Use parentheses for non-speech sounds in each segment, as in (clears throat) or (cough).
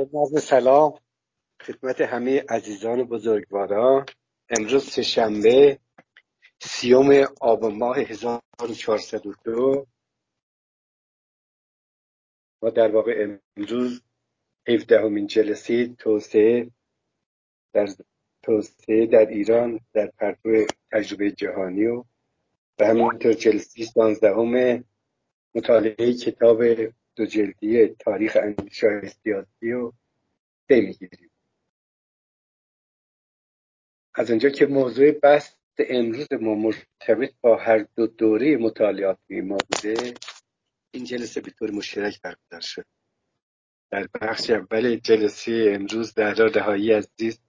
نظم سلام. خدمت همه عزیزان بزرگواران امروز سهشنبه سیوم آب ماه 1402 و در واقع امروز 17 همین جلسه توسعه در توسعه در ایران در پرتو تجربه جهانی و و همینطور جلسه 16 مطالعه کتاب دو جلدی تاریخ اندیشه سیاسی و پی می‌گیریم. از اونجا که موضوع بحث امروز ما مرتبط با هر دو دوره مطالعاتی ما بوده این جلسه به طور مشترک برگزار شد. در بخش اول جلسه امروز در رهایی عزیز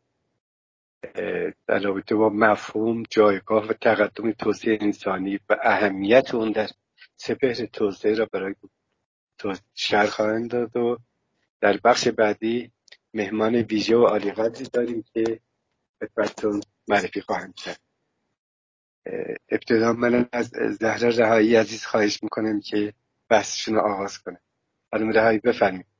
در رابطه با مفهوم جایگاه و تقدم توسعه انسانی و اهمیت اون در سپهر توسعه را برای شرح خواهند داد و در بخش بعدی مهمان ویژه و عالی قدری داریم که خدمتتون معرفی خواهند کرد. ابتدا من از زهره رهایی عزیز خواهش می‌کنم که بحثشون رو آغاز کنه. خانم رهایی بفرمایید.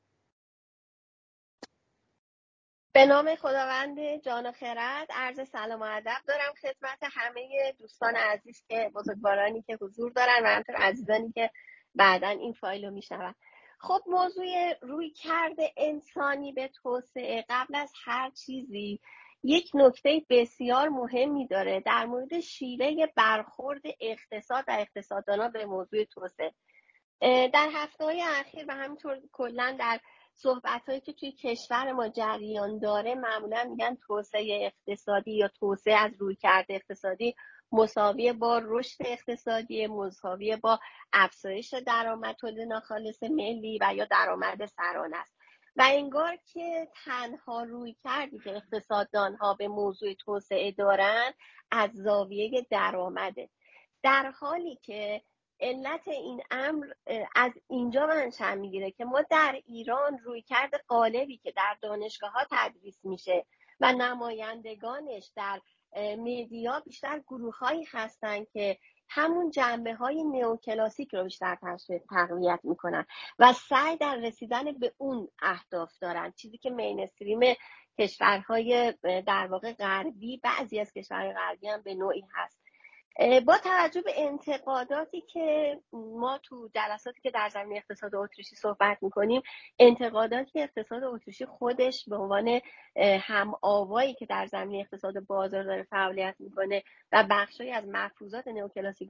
به نام خداوند جان و خرد عرض سلام و ادب دارم خدمت همه دوستان عزیز که بزرگوارانی که حضور دارن و همطور عزیزانی که بعدا این فایل رو میشنون خب موضوع روی کرده انسانی به توسعه قبل از هر چیزی یک نکته بسیار مهمی داره در مورد شیوه برخورد اقتصاد و اقتصاددانا به موضوع توسعه. در هفته های اخیر و همینطور کلا در صحبت هایی که توی کشور ما جریان داره معمولا میگن توسعه اقتصادی یا توسعه از روی کرده اقتصادی مساوی با رشد اقتصادی مساوی با افزایش درآمد تولید ناخالص ملی و یا درآمد سرانه است. و انگار که تنها روی کردی که اقتصاددان ها به موضوع توسعه دارن از زاویه درآمده. در حالی که علت این امر از اینجا منشأ می‌گیره که ما در ایران روی کرد قالبی که در دانشگاه ها تدریس میشه و نمایندگانش در میدیا بیشتر گروه هایی هستن که همون جنبه های نئوکلاسیک رو بیشتر تقویت می‌کنن و سعی در رسیدن به اون اهداف دارن. چیزی که مینستریم کشورهای در واقع غربی بعضی از کشورهای غربی هم به نوعی هست. با توجه به انتقاداتی که ما تو جلساتی که در زمین اقتصاد اتریشی صحبت می‌کنیم انتقاداتی که اقتصاد اتریشی خودش به عنوان هم آوایی که در زمین اقتصاد بازار داره فعالیت می‌کنه و بخشی از مفروضات نئوکلاسیک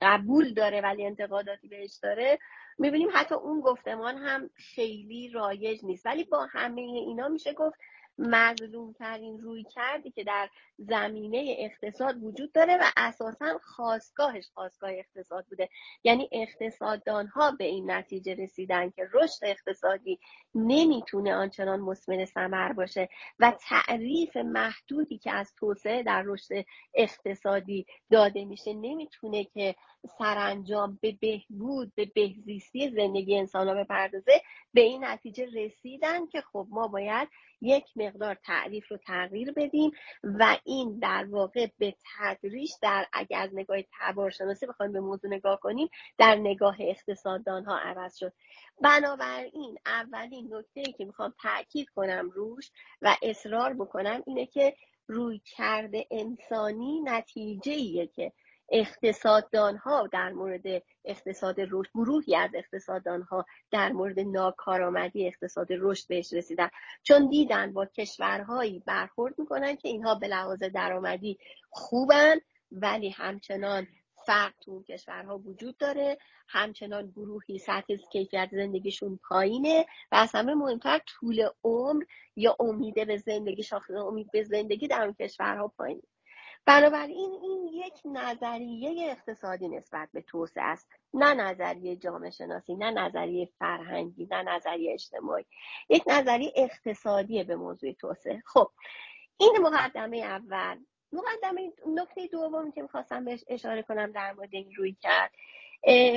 قبول داره ولی انتقاداتی بهش داره می‌بینیم حتی اون گفتمان هم خیلی رایج نیست. ولی با همه اینا میشه گفت مظلوم ترین روی کردی که در زمینه اقتصاد وجود داره و اساسا خواستگاهش خواستگاه اقتصاد بوده. یعنی اقتصاددان ها به این نتیجه رسیدن که رشد اقتصادی نمی‌تونه آنچنان مسمر ثمر باشه و تعریف محدودی که از توسعه در رشد اقتصادی داده میشه نمی‌تونه که سرانجام به بهبود به بهزیستی زندگی انسان ها بپردازه به این نتیجه رسیدن که خب ما باید یک مقدار تعریف رو تغییر بدیم و این در واقع به تدریج در اگر از نگاه تبارشناسی بخوایم به موضوع نگاه کنیم در نگاه اقتصاددان ها عوض شد. بنابراین اولین نکته که می‌خوام تاکید کنم روش و اصرار بکنم اینه که روی کرده انسانی نتیجه ایه که اقتصاددان ها در مورد اقتصاد رشد گروهی از اقتصاددان ها در مورد ناکارآمدی اقتصاد رشد بهش رسیدن. چون دیدن با کشورهایی برخورد می‌کنن که اینها به لحاظ درآمدی خوبن ولی همچنان فرق تو اون کشورها وجود داره. همچنان گروهی سطح کیفیت زندگیشون پایینه و از همه مهمتر طول عمر یا امید به زندگی شاخص امید به زندگی در اون کشورها پایینه. بنابراین این یک نظریه اقتصادی نسبت به توسعه است. نه نظریه جامعه شناسی نه نظریه فرهنگی نه نظریه اجتماعی. یک نظریه اقتصادی به موضوع توسعه. خب این مقدمه اول. مقدمه نکته دومی که می‌خواستم بهش اشاره کنم در مورد این روی کرد.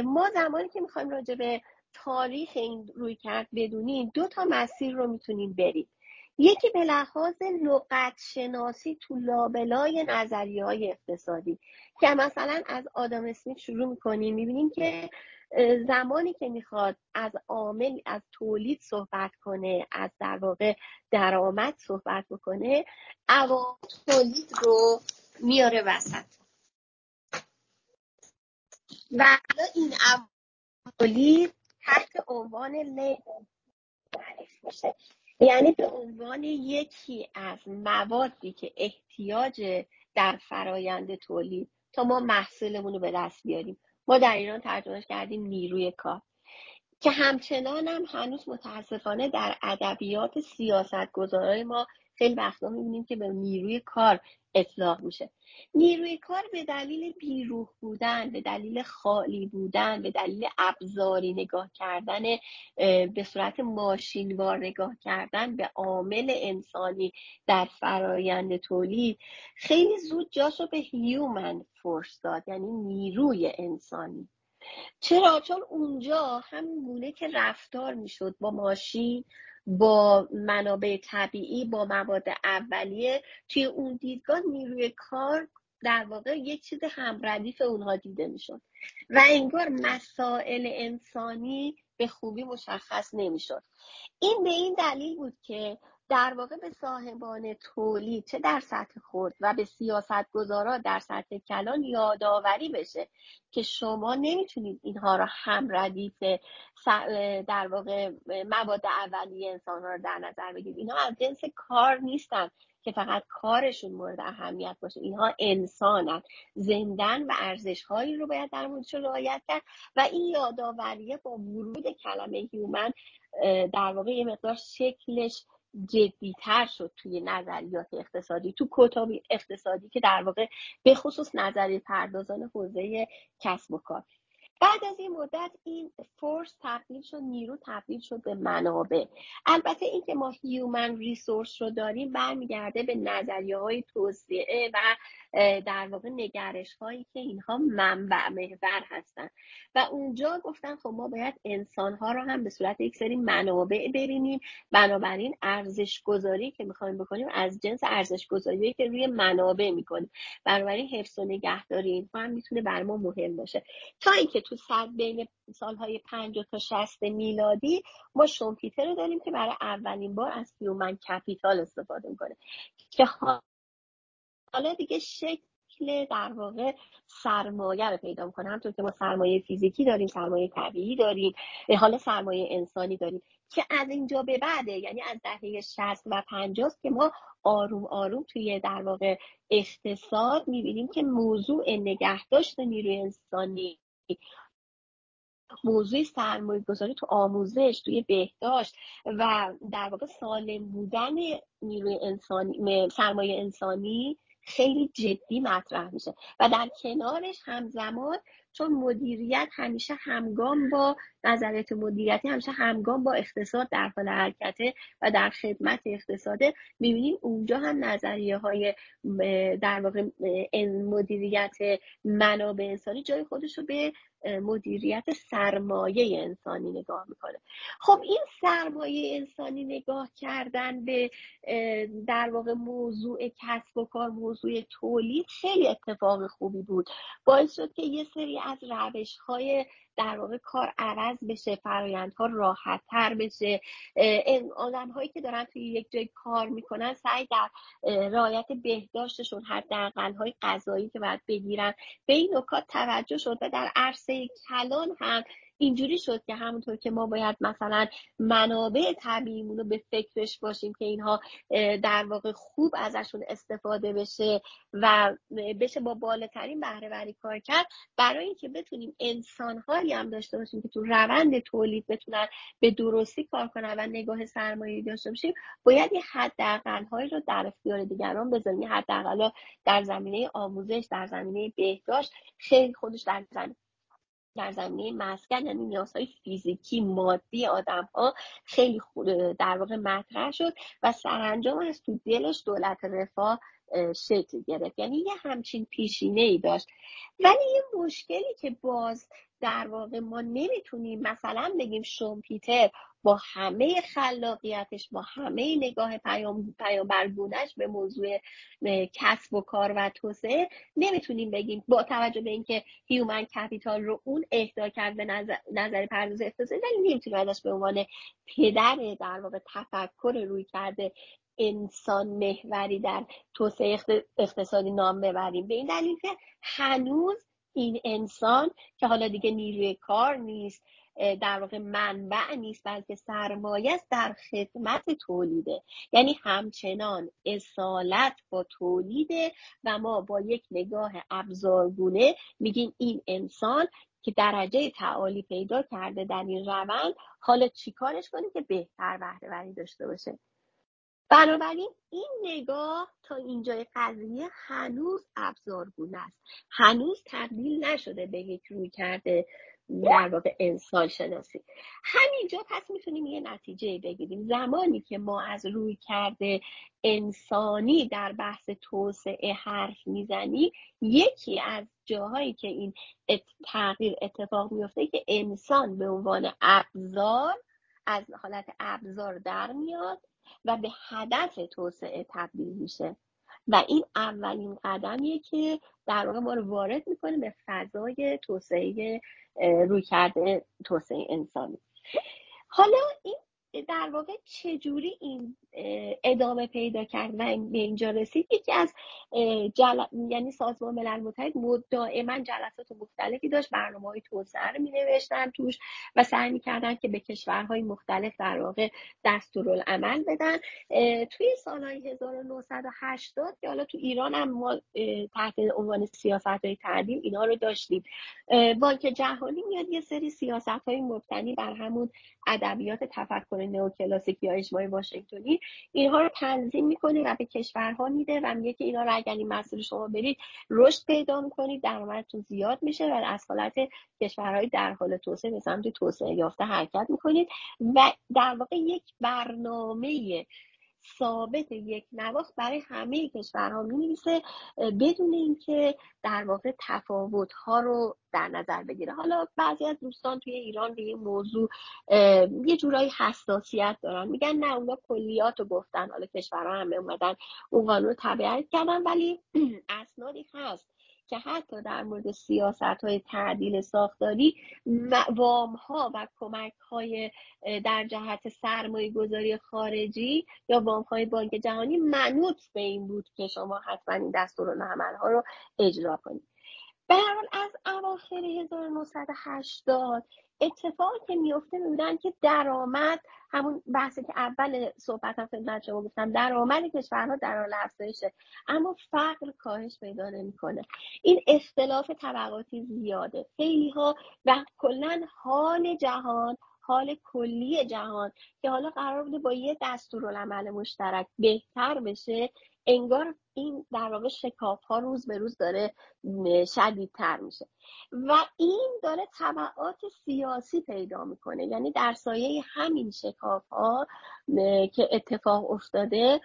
ما زمانی که می‌خوایم راجع به تاریخ این روی کرد بدونیم دو تا مسیر رو می‌تونیم بریم یکی به لحاظ لغت شناسی تو لابلای نظریه های اقتصادی که مثلا از آدم اسمیت شروع می‌کنیم می‌بینیم که زمانی که می‌خواد از عامل از تولید صحبت کنه از در واقع درآمد صحبت بکنه عوامل تولید رو میاره وسط. و این تولید تحت عنوان لیبل میشه. یعنی به عنوان یکی از موادی که احتیاج در فرایند تولید تا ما محصولمون رو به دست بیاریم. ما در ایران ترجمهش کردیم نیروی کار که همچنان هم هنوز متاسفانه در ادبیات سیاست گذارای ما خیلی وقتا می‌بینیم که به نیروی کار اطلاق میشه. نیروی کار به دلیل بیروح بودن به دلیل خالی بودن به دلیل ابزاری نگاه کردن به صورت ماشینوار نگاه کردن به عامل انسانی در فرایند تولید خیلی زود جاشو به هیومن فورس داد یعنی نیروی انسانی. چرا؟ چون اونجا همین گونه که رفتار می‌شد با ماشین با منابع طبیعی با مواد اولیه توی اون دیدگاه نیروی کار در واقع یک چیز همردیف اونها دیده می‌شد و انگار مسائل انسانی به خوبی مشخص نمی‌شد. این به این دلیل بود که در واقع به صاحبان تولید چه در سطح خود و به سیاست گذارا در سطح کلان یادآوری بشه که شما نمی‌تونید اینها را هم ردیف در واقع مواد اولیه انسان رو در نظر بگیرید. اینها از جنس کار نیستن که فقط کارشون مورد اهمیت باشه. اینها انسانن. زندن و ارزش هایی رو باید در موردشون رعایت کرد و این یادآوریه با ورود کلمه هیومن در واقع یه مقدار شکلش جدیتر شد توی نظریات اقتصادی تو کتاب اقتصادی که در واقع به خصوص نظریه پردازان حوزه کسب و کار. بعد از این مدت این فورس تبدیل شد نیرو تبدیل شد به منابع. البته اینکه ما هیومن ریسورس رو داریم برمیگرده به نظریه های توسعه و در واقع نگرش هایی که اینها منبع محور هستن. و اونجا گفتن خب ما باید انسان ها رو هم به صورت یک سری منابع ببینیم. بنابراین ارزش گذاری که می‌خوایم بکنیم از جنس ارزش گذاری که روی منابع می‌کنیم. بنابراین حفظ و نگهداری اینها هم می‌تونه بر ما مهم باشه. تا اینکه تو صد بین سالهای 50 تا 60 میلادی ما شومپیتر رو داریم که برای اولین بار از هیومن کپیتال استفاده می‌کنه. که حالا دیگه شکل در واقع سرمایه رو پیدا می‌کنه. همطور که ما سرمایه فیزیکی داریم سرمایه طبیعی داریم حالا سرمایه انسانی داریم. که از اینجا به بعده یعنی از دهه 60 و 50 که ما آروم آروم توی در واقع اقتصاد می‌بینیم که موضوع نگهداشت نیروی انسانی موضوع سرمایه گذاری تو آموزش توی بهداشت و در واقع سالم بودن نیروی انسانی سرمایه انسانی خیلی جدی مطرح میشه. و در کنارش همزمان چون مدیریت همیشه همگام با نظریات مدیریتی همیشه همگام با اقتصاد در حال حرکته و در خدمت اقتصاده می‌بینیم اونجا هم نظریه های در واقع مدیریت منابع انسانی جای خودش رو به مدیریت سرمایه انسانی نگاه می‌کنه. خب این سرمایه انسانی نگاه کردن به در واقع موضوع کسب و کار موضوع تولید خیلی اتفاق خوبی بود. باعث شد که یه سری از روش های در واقع کار عوض بشه فرایندها راحت تر بشه آدم هایی که دارن توی یک جای کار می‌کنن سعی در رعایت بهداشتشون حداقل های غذایی که باید بگیرن. به این نکات توجه شد و در عرصه کلان هم اینجوری شد که همونطور که ما باید مثلا منابع طبیعیمون رو به فکرش باشیم که اینها در واقع خوب ازشون استفاده بشه و بشه با بالاترین بهره وری کار کرد. برای اینکه بتونیم انسانهایی هم داشته باشیم که تو روند تولید بتونن به درستی کار کنن و نگاه سرمایه داشته باشیم باید یه حداقلهایی رو در اختیار دیگران بذاریم. حداقل در زمینه آموزش در زمینه بهداشت خیلی خودش در زمینه در زمینه مسکن یعنی نیازهای فیزیکی مادی آدم ها خیلی در واقع مطرح شد و سرانجام از تو دلش دولت رفاه شکل گرفت. یعنی یه همچین پیشینه ای داشت. ولی یه مشکلی که باز در واقع ما نمی‌تونیم مثلا بگیم شومپیتر با همه خلاقیتش با همه نگاه پیام پیامبرگونش به موضوع کسب و کار و توسعه نمی‌تونیم بگیم. با توجه به اینکه هیومن کپیتال رو اون اهدا کرد به نظر, نظر پرداز اقتصادی ولی نمی‌تونیم ازش به عنوان پدر در واقع تفکر روی کرده انسان محوری در توسعه اقتصادی نام ببریم. به این دلیل که هنوز این انسان که حالا دیگه نیروی کار نیست در واقع منبع نیست بلکه سرمایه است در خدمت تولیده یعنی همچنان اصالت با تولیده و ما با یک نگاه ابزارگونه میگیم این انسان که درجه تعالی پیدا کرده در این روند حالا چیکارش کنیم که بهتر بهره داشته باشه؟ بنابراین این نگاه تا اینجای قضیه هنوز ابزارگونه است. هنوز تبدیل نشده به یک روی کرده در واقع انسان شناسی. همینجا پس می‌تونیم یه نتیجه بگیریم. زمانی که ما از روی کرده انسانی در بحث توسعه حرف می‌زنیم یکی از جاهایی که این تغییر اتفاق میفته که انسان به عنوان ابزار از حالت ابزار در میاد و به هدف توسعه تبدیل میشه. و این اولین قدمیه که در واقع ما رو وارد می‌کنه به فضای توسعه روی کرده توسعه انسانی. حالا این در واقع چجوری این ادامه پیدا کرد و به اینجا رسید. یکی از جل... یعنی سازمان ملل متحد دائما جلسات مختلفی داشت برنامه های توسعه رو می نوشتن توش و سعی می‌کردن که به کشورهای مختلف در واقع دستورالعمل بدن. توی سالهای 1980 که حالا تو ایران هم ما تحت عنوان سیاست های تعدیم اینا رو داشتیم. بانک جهانی میاد یه سری سیاست های مبتنی بر همون ادبیات تفکر نئوکلاسیک یا اجماع واشنگتنی اینها رو تنظیم می‌کنه و به کشورها میده و میگه که اینا رو اگر این مسئول شما برید رشد پیدا می‌کنید درآمدتون زیاد میشه و از حالت کشورهای در حال توسعه به سمت توسعه یافته حرکت می‌کنید. و در واقع یک برنامه ثابت یک نواخت برای همه کشورها می نویسه بدون اینکه در واقع تفاوت ها رو در نظر بگیره. حالا بعضی از دوستان توی ایران به این موضوع یه جورایی حساسیت دارن. میگن نه اونا کلیات رو گفتن. حالا کشورها همه اومدن اون قانون رو کردن ولی (clears throat) اسنادی هست که حتی در مورد سیاست های تعدیل ساختاری وام ها و کمک های در جهت سرمایه گذاری خارجی یا وام های بانک جهانی منوط به این بود که شما حتما این دستورالعمل ها رو اجرا کنید. به از اواخر 1980 اتفاقی که میفته می‌بینن که درآمد همون بحثی که اول صحبتم خدمت شما گفتم درآمد کشورها در حال افزایشه. اما فقر کاهش پیدا نمی‌کنه. این اختلاف طبقاتی زیاده. خیلی ها و کلا حال جهان حال کلی جهان که حالا قرار بوده با یه دستورالعمل مشترک بهتر بشه انگار این در واقع شکاف ها روز به روز داره شدیدتر میشه. و این داره طبعات سیاسی پیدا می‌کنه. یعنی در سایه همین شکاف ها که اتفاق افتاده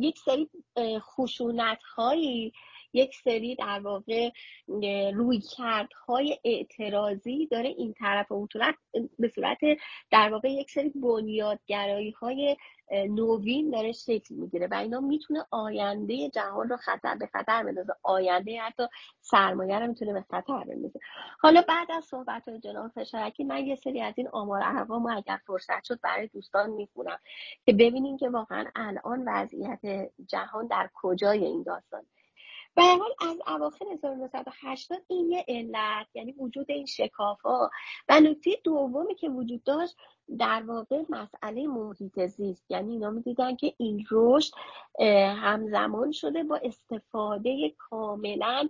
یک سری خشونت هایی یک سری در واقع روی کردهای اعتراضی داره این طرف و به صورت در واقع یک سری بنیادگرایی های نوین داره شکل می‌گیره و اینا می‌تونه آینده جهان رو خطر به خطر بندازه. آینده حتی سرمایه رو می‌تونه به خطر بندازه. حالا بعد از صحبت های جناب فشارکی من یه سری از این آمار ارقام اگر فرصت شد برای دوستان می‌خونم که ببینیم که واقعا الان وضعیت جهان در کجای این داستان. به حال از اواخر 1980 این یه علت یعنی وجود این شکاف ها و نکته دومی که وجود داشت در واقع مسئله محیط زیست. یعنی اینا می‌دیدن که این رشد همزمان شده با استفاده کاملا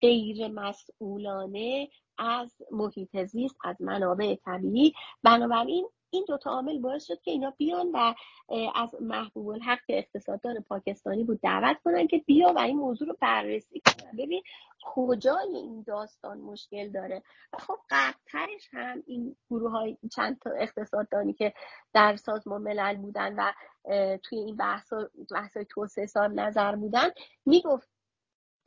غیر مسئولانه از محیط زیست از منابع طبیعی. بنابراین این دوتا عامل باعث شد که اینا بیان و از محبوب الحق که اقتصاددان پاکستانی بود دعوت کنن که بیا و این موضوع رو بررسی کنن. ببین کجای این داستان مشکل داره؟ و خب قبلترش هم این گروه های چند تا اقتصاددانی که در سازمان ملل بودن و توی این بحث های توسعه سال نظر بودن می‌گفت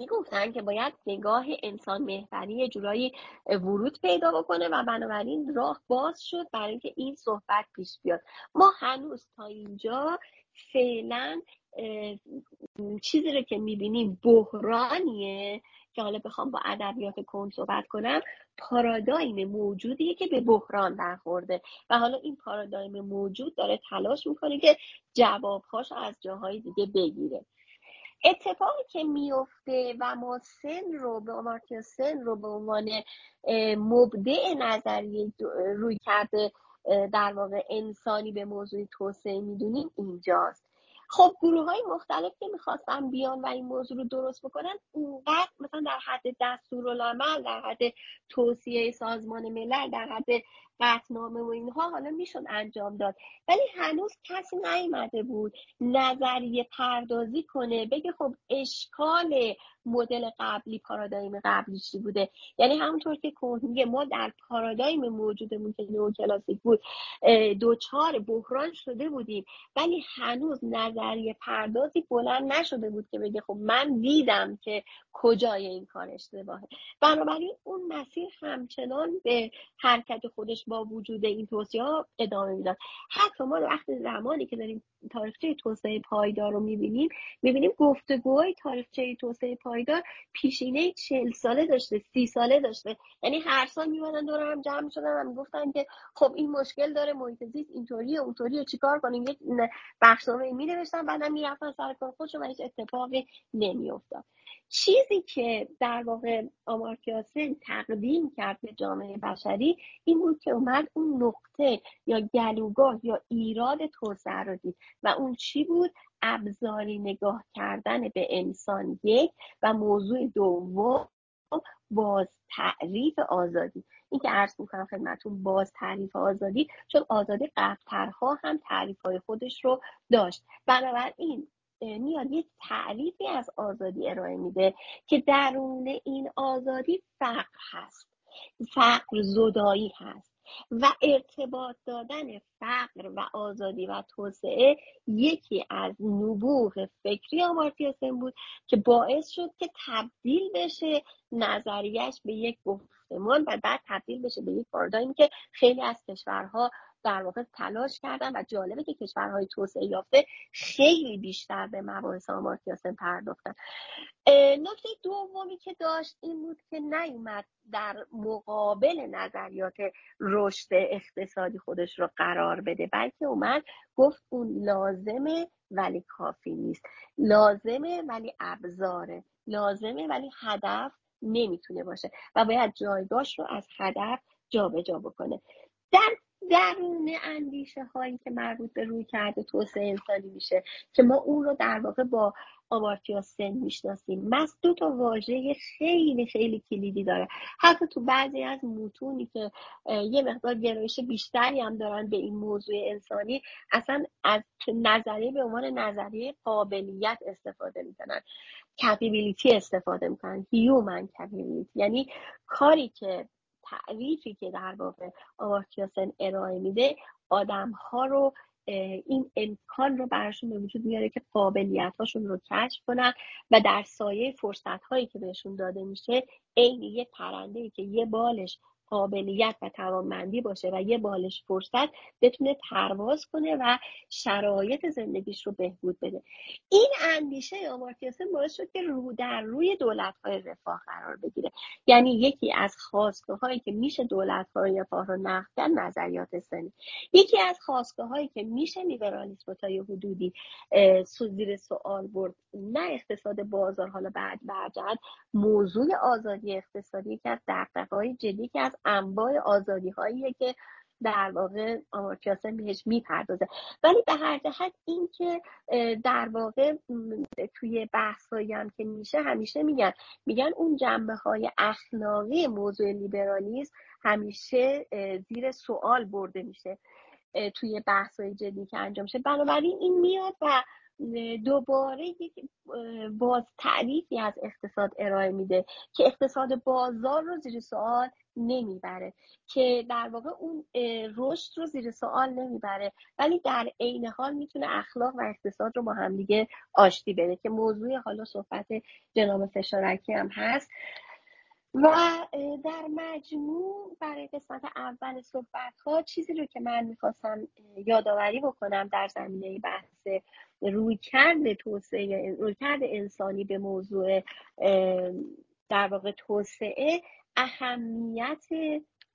می‌گفتن که باید نگاه انسان محوری جورایی ورود پیدا بکنه و بنابراین راه باز شد برای اینکه این صحبت پیش بیاد. ما هنوز تا اینجا فعلا چیزی رو که می‌بینیم بحرانیه که حالا بخوام با ادبیات کن صحبت کنم پارادایم موجودیه که به بحران برخورده. و حالا این پارادایم موجود داره تلاش می‌کنه که جوابهاش از جاهای دیگه بگیره. اتفاقی که میفته و ما سن رو به آمارتیا سن رو به عنوان مبدع نظریه روی کرده در واقع انسانی به موضوع توسعه می‌دونیم اینجاست. خب گروه های مختلف که می‌خواستن بیان و این موضوع رو درست بکنن اونقدر مثلا در حد دستورالعمل در حد توصیه سازمان ملل در حد قطنامه و اینها حالا می‌شد انجام داد. ولی هنوز کسی نیومده بود نظریه پردازی کنه بگه خب اشکال مدل قبلی پارادایم قبلی چی بوده؟ یعنی همونطور که میگه ما در پارادایم موجودمون که نو کلاسیک بود دوچار بحران شده بودیم. ولی هنوز نظریه پردازی بلند نشده بود که بگه خب من دیدم که کجای این کار اشتباهه. بنابراین اون مسیر همچنان به حرکت خودش با وجود این توصیه ها ادامه می‌داد حتی ما وقتی زمانی که داریم تاریخچه توسعه پایدار رو می‌بینیم. می‌بینیم گفتگوهای تاریخچه توسعه پایدار پیشینه چل ساله داشته سی ساله داشته. یعنی هر سال میمدن دور هم جمع شدن و می‌گفتن که خب این مشکل داره محیط زیست اینطوریه اونطوریه چیکار کنیم؟ یک بخشنامه می نوشتن بعدم می‌رفتن سر کار خودشون و هیچ اتفاقی نمیافتاد. چیزی که در واقع آمارتیاسن تقدیم کرد به جامعه بشری این بود که اومد اون نقطه یا گلوگاه یا ایراد توسعه رو دید. و اون چی بود؟ ابزاری نگاه کردن به انسان یک و موضوع دوم باز تعریف آزادی. این که عرض می‌کنم خدمتون باز تعریف آزادی چون آزادی قبلترها هم تعریف های خودش رو داشت. بنابراین میاد یک تعریفی از آزادی ارائه میده که درون این آزادی فقر هست. فقر زدایی هست. و ارتباط دادن فقر و آزادی و توسعه یکی از نبوغ فکری آمارتیا بود که باعث شد که تبدیل بشه نظریش به یک گفتمان و بعد تبدیل بشه به یک پارادایمی که خیلی از کشورها در واقع تلاش کردن و جالبه که کشورهای توسعه یافته خیلی بیشتر به مباحث آمارتیا پرداختن. نکته دومی که داشت این بود که نیومد در مقابل نظریات رشد اقتصادی خودش رو قرار بده بلکه اومد گفت اون لازمه ولی کافی نیست. لازمه ولی ابزاره. لازمه ولی هدف نمی‌تونه باشه و باید جایگاش رو از هدف جابجا جا بکنه. در درون اندیشه هایی که مربوط به روی کرده توسعه انسانی میشه که ما اون رو در واقع با آمارتیا سن می‌شناسیم. مس دو تا واژه خیلی خیلی کلیدی داره. حتی تو بعضی از متونی که یه مقدار گرایش بیشتری هم دارن به این موضوع انسانی اصلا از نظریه به عنوان نظریه قابلیت استفاده می‌کنن. کپیبیلیتی استفاده می‌کنن. هیومن کپیبیلیتی یعنی کاری که تعریفی که در واقع آمارتیاسن ارائه میده آدم ها رو این امکان رو براشون به وجود میاره که قابلیت هاشون رو کشف کنن و در سایه فرصت هایی که بهشون داده میشه عین یه پرنده ای که یه بالش قابلیت و توانمندی باشه و یه بالش فرصت بتونه پرواز کنه و شرایط زندگیش رو بهبود بده. این اندیشه آمارتیاسن باعث شد که رو در روی دولت های رفاه قرار بگیره. یعنی یکی از خواستگاه هایی که میشه دولت های رفاه رو نقد کرد نظریات سنی. یکی از خواستگاه هایی که میشه لیبرالیسم تا یه حدودی زیر سوال برد نه اقتصاد بازار حالا بعد برجهت موضوع آزادی اقتصادی که از دقدقه جدی که از انواع آزادی هایی که در واقع آمارتیاسن بهش می‌پردازه. ولی به هر جهت این که در واقع توی بحثایی هم که میشه همیشه میگن. میگن اون جنبه های اخلاقی موضوع لیبرالیسم همیشه زیر سوال برده میشه توی بحث های جدی که انجام شد بنابراین این میاد و دوباره یک باز تعریفی از اقتصاد ارائه میده که اقتصاد بازار رو زیر سوال نمی‌بره که در واقع اون رشد رو زیر سوال نمی‌بره ولی در عین حال می‌تونه اخلاق و اقتصاد رو با همدیگه آشتی بده که موضوع حالا صحبت جناب فشارکی هم هست. و در مجموع برای قسمت اول صحبت ها چیزی رو که من می‌خواستم یادآوری بکنم در زمینه بحث رویکرد توسعه رویکرد انسانی به موضوع در واقع توسعه اهمیت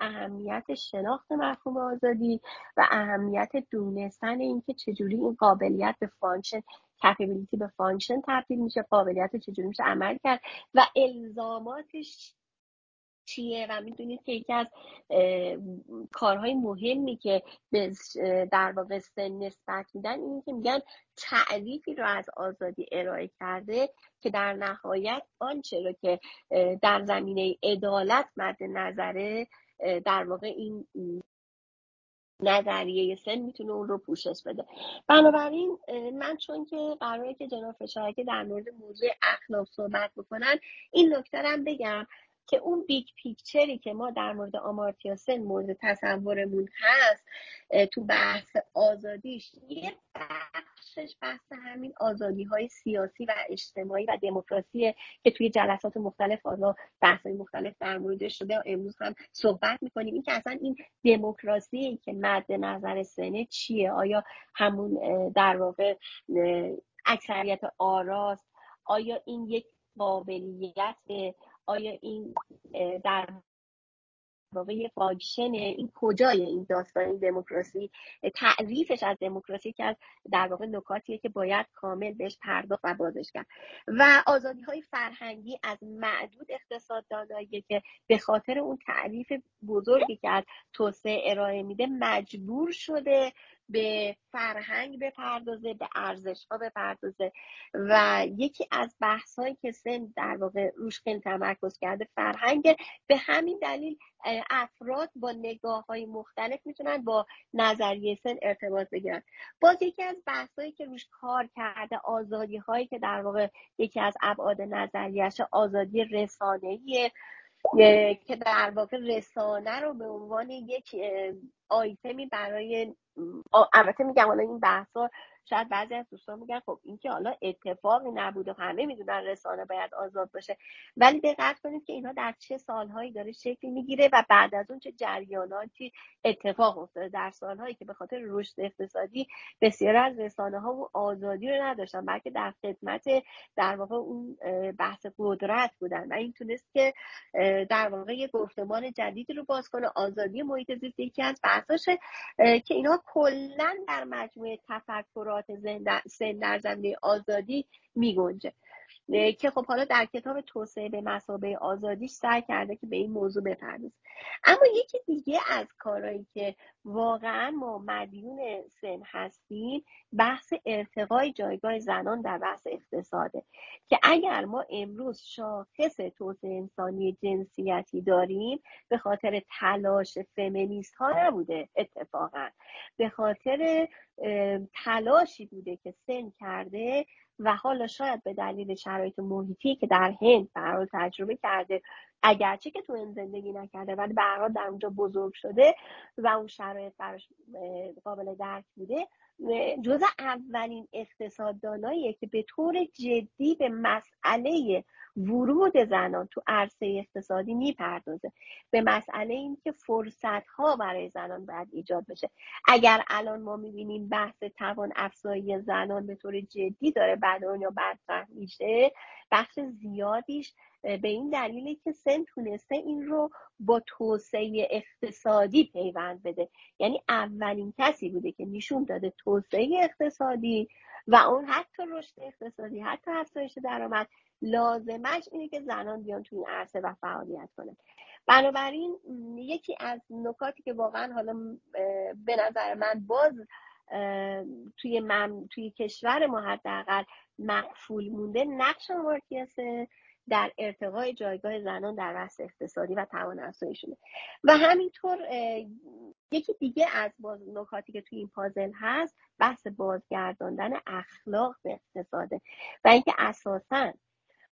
اهمیت شناخت مفهوم آزادی و اهمیت دونستن اینکه چجوری این قابلیت به function capability به function تبدیل میشه قابلیت چجوری میشه عمل کرد و الزاماتش چیه و می‌دونید که یکی از کارهای مهمی که در واقع سن نسبت میدن این که میگن تعریفی رو از آزادی ارائه کرده که در نهایت آنچه رو که در زمینه عدالت مد نظره در واقع این نظریه سن می‌تونه اون رو پوشش بده. بنابراین من چون که قراره که جناب فشارکی در مورد موضوع اخلاق صحبت بکنن این نکته بگم. که اون big picture ی که ما در مورد آمارتیا سن مورد تصورمون هست تو بحث آزادیش یه بخشش بحث همین آزادی های سیاسی و اجتماعی و دموکراسی که توی جلسات مختلف حالا بحث های مختلف در مورد شده امروز هم صحبت می‌کنیم. این که اصلا این دموکراسی که مد نظر سنه چیه؟ آیا همون در واقع اکثریت آراست؟ آیا این یک قابلیت آیا این در واقع یه این کجای این داستان دموکراسی؟ تعریفش از دموکراسی که از در واقع نکاتیه که باید کامل بهش پرداخت و بازش کرد. و آزادی های فرهنگی از معدود اقتصاددانایی که به خاطر اون تعریف بزرگی که از توسعه ارائه میده مجبور شده به فرهنگ بپردازه به ارزش ها بپردازه و یکی از بحث هایی که سن در واقع روش خیلی تمرکز کرده فرهنگ به همین دلیل افراد با نگاه های مختلف می‌تونن با نظریه سن ارتباط بگیرن. باز یکی از بحث هایی که روش کار کرده آزادی هایی که در واقع یکی از ابعاد نظریش آزادی رسانه‌ایه که در واقع رسانه رو به عنوان یک آیتمی برای البته میگم حالا این بحثا شاید بعضی از دوستان میگن خب این که حالا اتفاقی نبوده همه می‌دونن رسانه باید آزاد باشه ولی دقت کنید که اینا در چه سالهایی داره شکل می‌گیره و بعد از اون چه جریاناتی اتفاق افتاده. در سالهایی که به خاطر رشد اقتصادی بسیار از رسانه ها و آزادی رو نداشتن بلکه در خدمت در واقع اون بحث قدرت بودن و این تونست که در واقع یه گفتمان جدیدی رو باز کنه آزادی محیط زیست یکی از بحثاشه که اینا کلا در مجموعه تفکرات سن در زمینه آزادی میگنجه. که خب حالا در کتاب توسعه به مسابه آزادیش سعی کرده که به این موضوع بپردازه. اما یکی دیگه از کارهایی که واقعا ما مدیون سن هستیم بحث ارتقای جایگاه زنان در بحث اقتصاده. که اگر ما امروز شاخص توسعه انسانی جنسیتی داریم به خاطر تلاش فمینیست ها نبوده اتفاقا. به خاطر تلاشی بوده که سن کرده و حالا شاید به دلیل شرایط محیطی که در هند برای تجربه کرده اگرچه که تو این زندگی نکرده ولی به در اونجا بزرگ شده و اون شرایط براش قابل درک بوده جز اولین اقتصادداناییه که به طور جدی به مسئله ورود زنان تو عرصه اقتصادی می‌پردازه. به مسئله این که فرصت ها برای زنان باید ایجاد بشه. اگر الان ما می‌بینیم بحث توان افزایی زنان به طور جدی داره بعد یا برطرح میشه بخش زیادیش به این دلیله که سن تونسته این رو با توسعه اقتصادی پیوند بده. یعنی اولین کسی بوده که نشون داده توسعه اقتصادی و اون حتی رشد اقتصادی حتی افزایش درآمد لازمش اینه که زنان بیان توی این عرصه و فعالیت کنن بنابراین یکی از نکاتی که واقعا حالا به نظر من باز توی من توی کشور ما حداقل مقفول مونده نقش آمارتیاسه در ارتقای جایگاه زنان در رأس اقتصادی و توان افزایشونه و همینطور یکی دیگه از باز نکاتی که توی این پازل هست بحث بازگرداندن اخلاق به اقتصاده و اینکه اساسا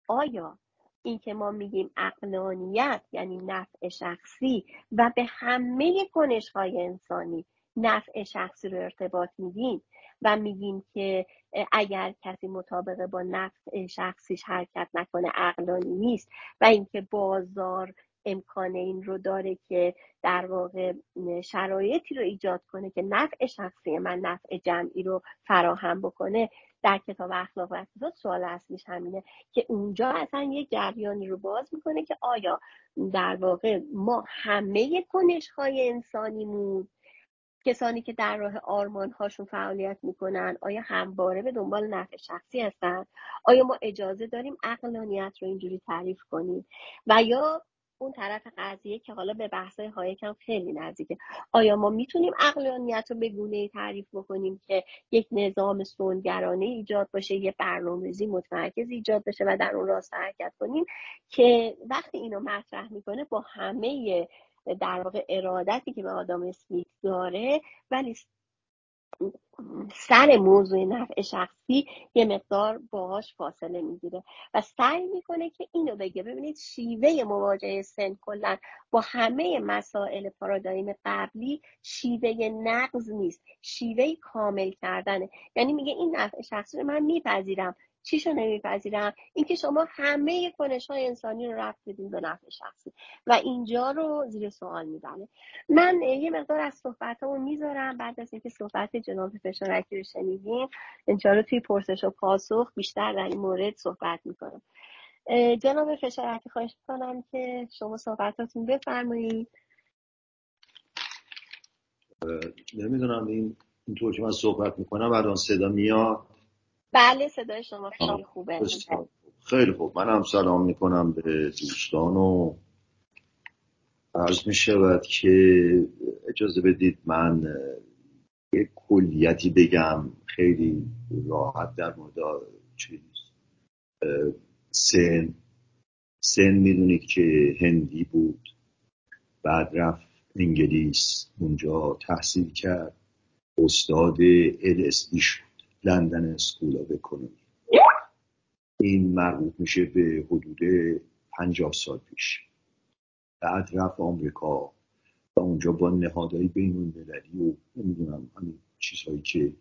آیا اینکه ما میگیم اقلانیت یعنی نفع شخصی و به همه کنش های انسانی نفع شخصی رو ارتباط میدیم و میگیم که اگر کسی مطابق با نفع شخصیش حرکت نکنه عقلانی نیست و اینکه بازار امکان این رو داره که در واقع شرایطی رو ایجاد کنه که نفع شخصی من نفع جمعی رو فراهم بکنه در کتاب اخلاق و اقتصاد سوال اصلیش همینه که اونجا اصلا یک جریانی رو باز می‌کنه که آیا در واقع ما همه کنش های انسانیمون کسانی که در راه آرمان هاشون فعالیت می‌کنن آیا همواره به دنبال نفع شخصی هستن؟ آیا ما اجازه داریم اقلانیت رو اینجوری تعریف کنیم؟ و یا اون طرف قضیه که حالا به بحثای هایکم خیلی نزدیکه. آیا ما می‌تونیم اقلانیت رو به گونه تعریف بکنیم که یک نظام سونگرانه ایجاد باشه یه برنامه‌ریزی متمرکز ایجاد بشه و در اون راست حرکت کنیم؟ که وقتی اینو مطرح می‌کنه با همه در واقع ارادتی که به آدم اسمیت داره ولی سر موضوع نفع شخصی یه مقدار باهاش فاصله می‌گیره و سعی می‌کنه که اینو بگه. ببینید شیوه مواجهه سن کلا با همه مسائل پارادایم قبلی شیوه نقض نیست شیوه کامل کردنه. یعنی میگه این نفع شخصی رو من میپذیرم. چیشو نمیپذیرم؟ اینکه شما همه کنش های انسانی رو رفت بدین به نفع شخصی. و اینجا رو زیر سوال می‌بره. من یه مقدار از صحبتامو می‌ذارم. بعد از اینکه صحبت جناب فشارکی رو شنیدیم انشاءالله توی پرسش و پاسخ بیشتر در این مورد صحبت می‌کنم. جناب فشارکی خواهش کنم که شما صحبتاتون بفرمایید. نمی‌دونم این اینطور که من صحبت می‌کنم الان صدا میاد. بله صدای شما خیلی خوبه. خیلی خوب. من هم سلام می‌کنم به دوستان و عرض می شود که اجازه بدید من یک کلیتی بگم. خیلی راحت در مورد چیز سن. سن می‌دونید که هندی بود بعد رفت انگلیس اونجا تحصیل کرد. استاد LSE شد. London School of Economy این مربوط میشه به حدود پنجاه سال پیش. بعد رفت آمریکا و اونجا با نهادهای بین المللی و نمی‌دونم همین چیزهایی که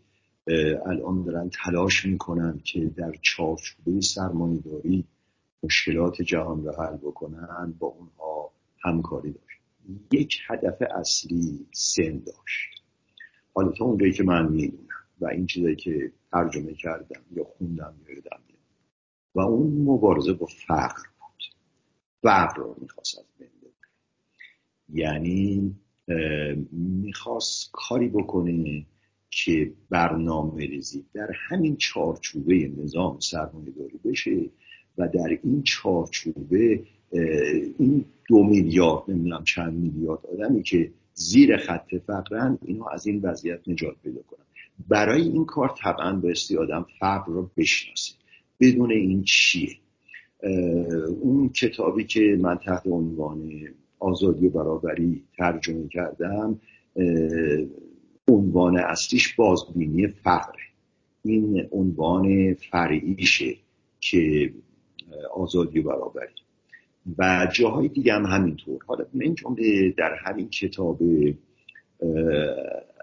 الان دارن تلاش می‌کنن که در چارچوبه سرمایهداری مشکلات جهان رو حل بکنن با اونها همکاری داشت. یک هدف اصلی سن داشت. حالا تا اونجایی که من می‌دونم. و این چیزایی که ترجمه کردم یا خوندم یا و اون مبارزه با فقر بود. فقر رو می‌خواست از بین یعنی می‌خواست کاری بکنه که برنامه ریزی در همین چارچوبه نظام سرمایه داری بشه و در این چارچوبه این دو میلیارد نمی‌دونم چند میلیارد آدمی که زیر خط فقرن اینو از این وضعیت نجات پیدا کنن. برای این کار طبعا بایستی آدم فقر رو بشناسه. بدون این چیه؟ اون کتابی که من تحت عنوان آزادی و برابری ترجمه کردم عنوان اصلیش بازبینی فقره. این عنوان فرعیشه که آزادی و برابری. و جاهای دیگه هم همینطور. حالا من جمله در همین کتاب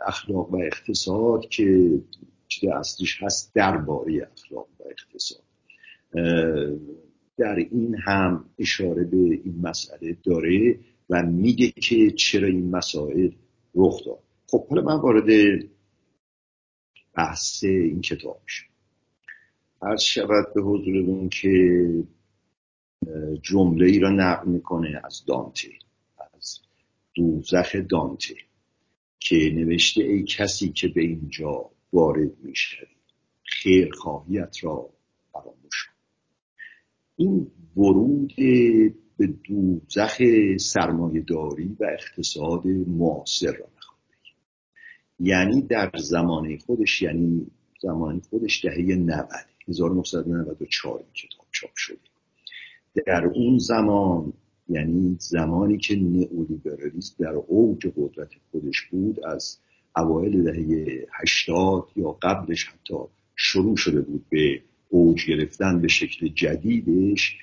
اخلاق و اقتصاد که چیز اصلیش هست درباره اخلاق و اقتصاد. در این هم اشاره به این مسئله داره و میگه که چرا این مسائل رخ داد. خب حالا من وارد بحث این کتاب میشم. عرض شود به حضورتون که جمله ای را نقل می‌کنه از دانته از دوزخ دانته. که نوشته ای کسی که به اینجا وارد میشه خیرخواهیت را فراموش این ورود به دوزخ سرمایه داری و اقتصاد معاصر را می‌خواد یعنی در زمان خودش یعنی زمان خودش دهه 90 1994 این کتاب چاپ شده. در اون زمان یعنی زمانی که نئولیبرالیسم در اوج قدرت خودش بود از اوایل دهه هشتاد یا قبلش حتی شروع شده بود به اوج گرفتن به شکل جدیدش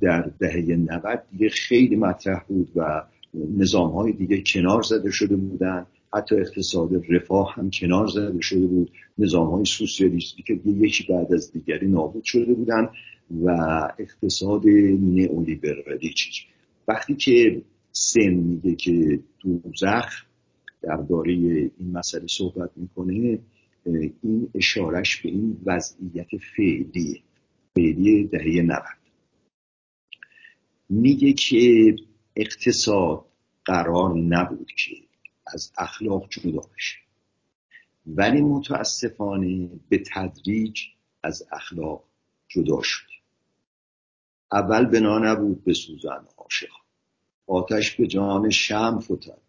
در دهه 90 دیگه خیلی مطرح بود و نظام های دیگه کنار زده شده بودن. حتی اقتصاد رفاه هم کنار زده شده بود. نظام های سوسیالیستی که یکی بعد از دیگری نابود شده بودن. و اقتصاد نئولیبرالی چیز وقتی که سن میگه که دوزخ درباره این مسئله صحبت می‌کنه این اشارش به این وضعیت فعلی فعلی دهه 90 میگه که اقتصاد قرار نبود که از اخلاق جدا بشه. ولی متاسفانه به تدریج از اخلاق جدا شد. اول بنا نبود به سوزن عاشق. آتش به جان شم فتد.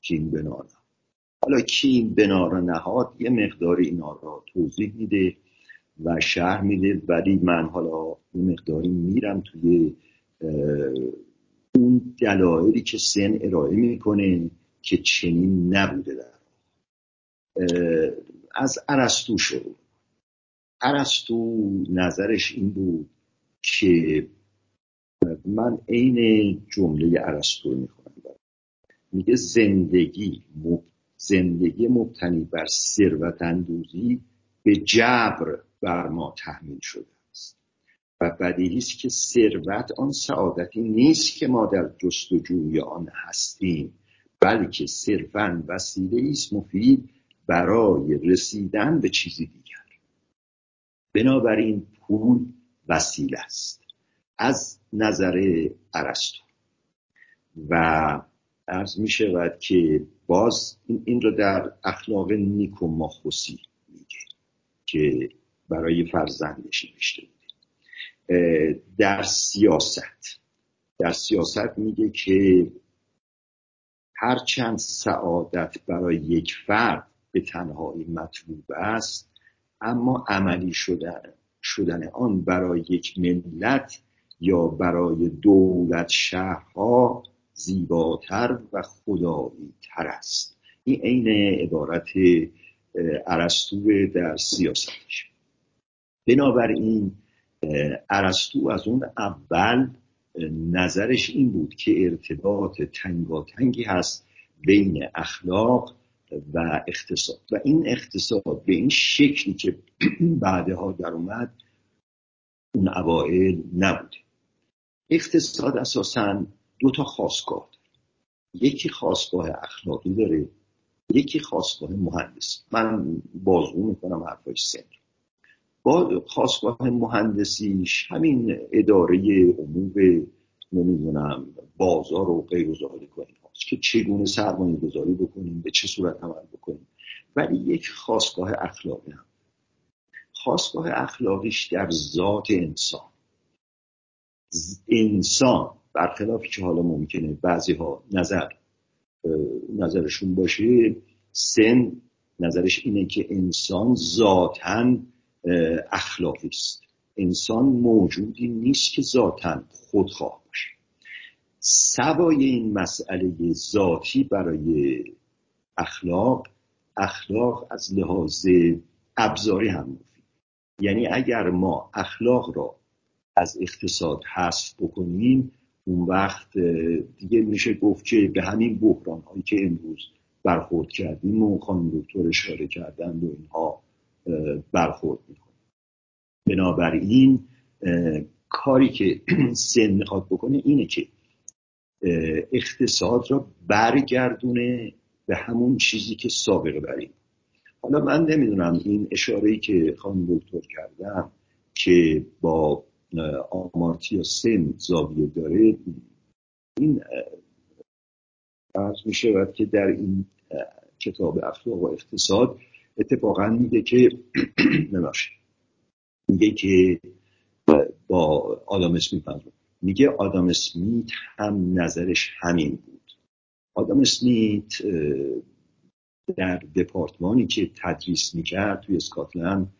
کین بنا حالا کین بنا را نهاد یه مقدار اینا را توضیح میده و شهر میده. ولی من حالا یه مقداری میرم توی اون دلایلی که سن ارائه می‌کنه که چنین نبوده در از عرستو شروع. عرستو نظرش این بود که من عین جمله عرستو می‌خونم. میگه زندگی زندگی مبتنی بر ثروت اندوزی به جبر بر ما تحمیل شده است. و بدیهی است که ثروت آن سعادتی نیست که ما در جستجوی آن هستیم بلکه صرفا وسیله است مفید برای رسیدن به چیزی دیگر. بنابراین پول وسیله است. از نظر ارسطو و عرض می شود که باز این را در اخلاق نیکوماخوسی میگه که برای فرزندش نوشته بوده. در سیاست. در سیاست میگه که هرچند سعادت برای یک فرد به تنهایی مطلوب است اما عملی شدن, شدن آن برای یک ملت یا برای دولت شهرها زیباتر و خدایی تر است. این عین عبارت عرستو در سیاستش. بنابراین عرستو از اون اول نظرش این بود که ارتباط تنگاتنگی هست بین اخلاق و اقتصاد. و این اقتصاد به این شکلی که (clears throat) بعدها در اومد اون اوائل نبود اقتصاد اساسا دو تا خواستگاه. یکی خواستگاه اخلاقی داره یکی خواستگاه مهندسی من بازگو می‌کنم حرفای سن با خواستگاه مهندسیش همین اداره امور نمی‌دونم بازار و غیر و کنیم که چگونه سرمایه گذاری بکنیم به چه صورت عمل بکنیم. ولی یک خواستگاه اخلاقی هم. خواستگاه اخلاقیش در ذات انسان. انسان برخلافی که حالا ممکنه بعضی ها نظر نظرشون باشه سن نظرش اینه که انسان ذاتا اخلاقی است. انسان موجودی نیست که ذاتا خودخواه باشه. سوای این مسئله ذاتی برای اخلاق اخلاق از لحاظ ابزاری هم مفید. یعنی اگر ما اخلاق را از اقتصاد حذف بکنیم اون وقت دیگه میشه گفت که به همین بحران هایی که امروز برخورد کردیم و خانم دکتر اشاره کردن و اینها برخورد می‌کنیم. بنابراین کاری که (clears throat) سن می‌خواد بکنه اینه که اقتصاد را برگردونه به همون چیزی که سابقه بریم. حالا من نمی‌دونم این اشاره که خانم دکتر کردم که با آمارتیا سن زاویه داره این عرض می شود که در این کتاب اخلاق و اقتصاد اتفاقا میگه که نماشه میگه که با آدم اسمیت میگه آدم اسمیت هم نظرش همین بود. آدم اسمیت در دپارتمانی که تدریس می‌کرد توی اسکاتلند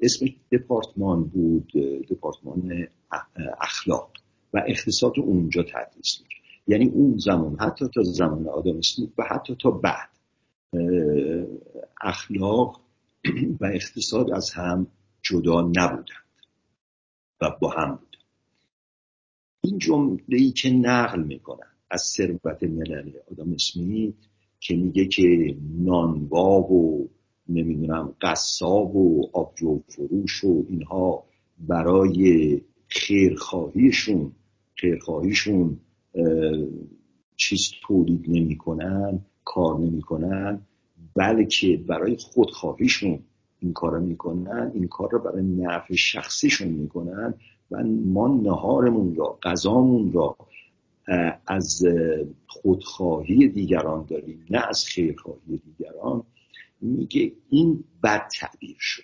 اسم دپارتمان بود دپارتمان اخلاق و اقتصاد اونجا تدریس می‌کرد. یعنی اون زمان حتی تا زمان آدم اسمیت و حتی تا بعد اخلاق (clears throat) و اقتصاد از هم جدا نبودند و با هم بودند. این جمله ای که نقل می‌کنن از ثروت ملل آدم اسمیت که میگه که نانواب و نمی‌دونم قصاب و آبجو فروش و اینها برای خیرخواهیشون خیرخواهیشون چیز تولید نمی‌کنن کار نمی‌کنن بلکه برای خودخواهیشون این کار می‌کنن این کار رو برای نفع شخصیشون می‌کنن و ما نهارمون را غذامون را از خودخواهی دیگران داریم نه از خیرخواهی دیگران. میگه این بد تعبیر شد.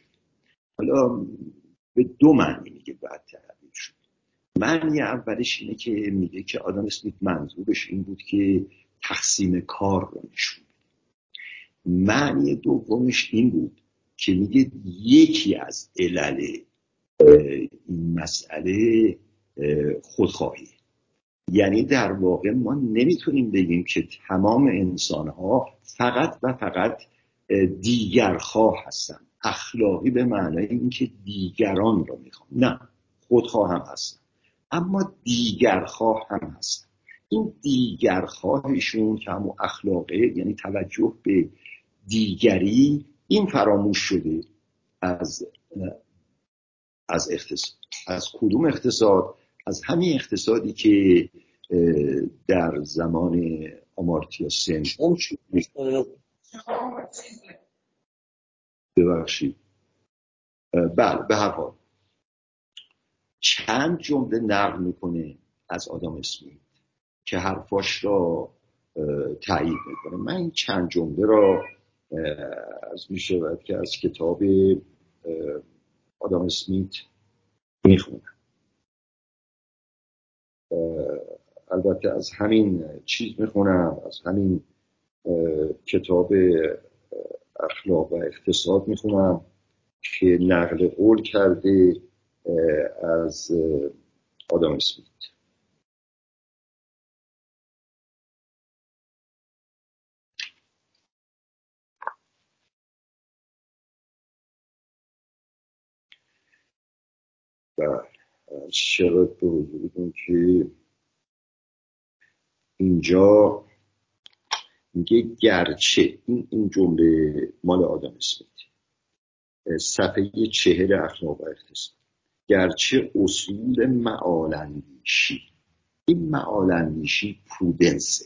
حالا به دو معنی میگه بد تعبیر شد. معنی اولش اینه که میگه که آدم اسمیت منظورش این بود که تقسیم کار رو نشون معنی دومش این بود که میگه یکی از علل این مسئله خودخواهی. یعنی در واقع ما نمی‌تونیم بگیم که تمام انسان ها فقط و فقط دیگرخواه هستن اخلاقی به معنای اینکه دیگران رو می‌خوام. نه خودخواه هم هستن اما دیگرخواه هم هستن این دیگرخواهشون که همون اخلاقه یعنی توجه به دیگری این فراموش شده از از اقتصاد از کدوم اقتصاد؟ از همین اقتصادی که در زمان آمارتیا سن ببخشید. بله به هر حال. چند جمله نقل می‌کنه از آدم اسمیت که حرفاش را تایید می‌کنه. من این چند جمله را از می‌شود که از کتاب آدم اسمیت می‌خونم. البته از همین چیز می‌خونم از همین کتاب اخلاق و اقتصاد می‌خونم که نقل قول کرده از آدم اسمیت. و شرط به که اینجا میگه گرچه این, این جمله مال آدم اسمیت صفحه چهر اخلاق و اقتصاد گرچه اصول معالندیشی. این معالندیشی پودنسه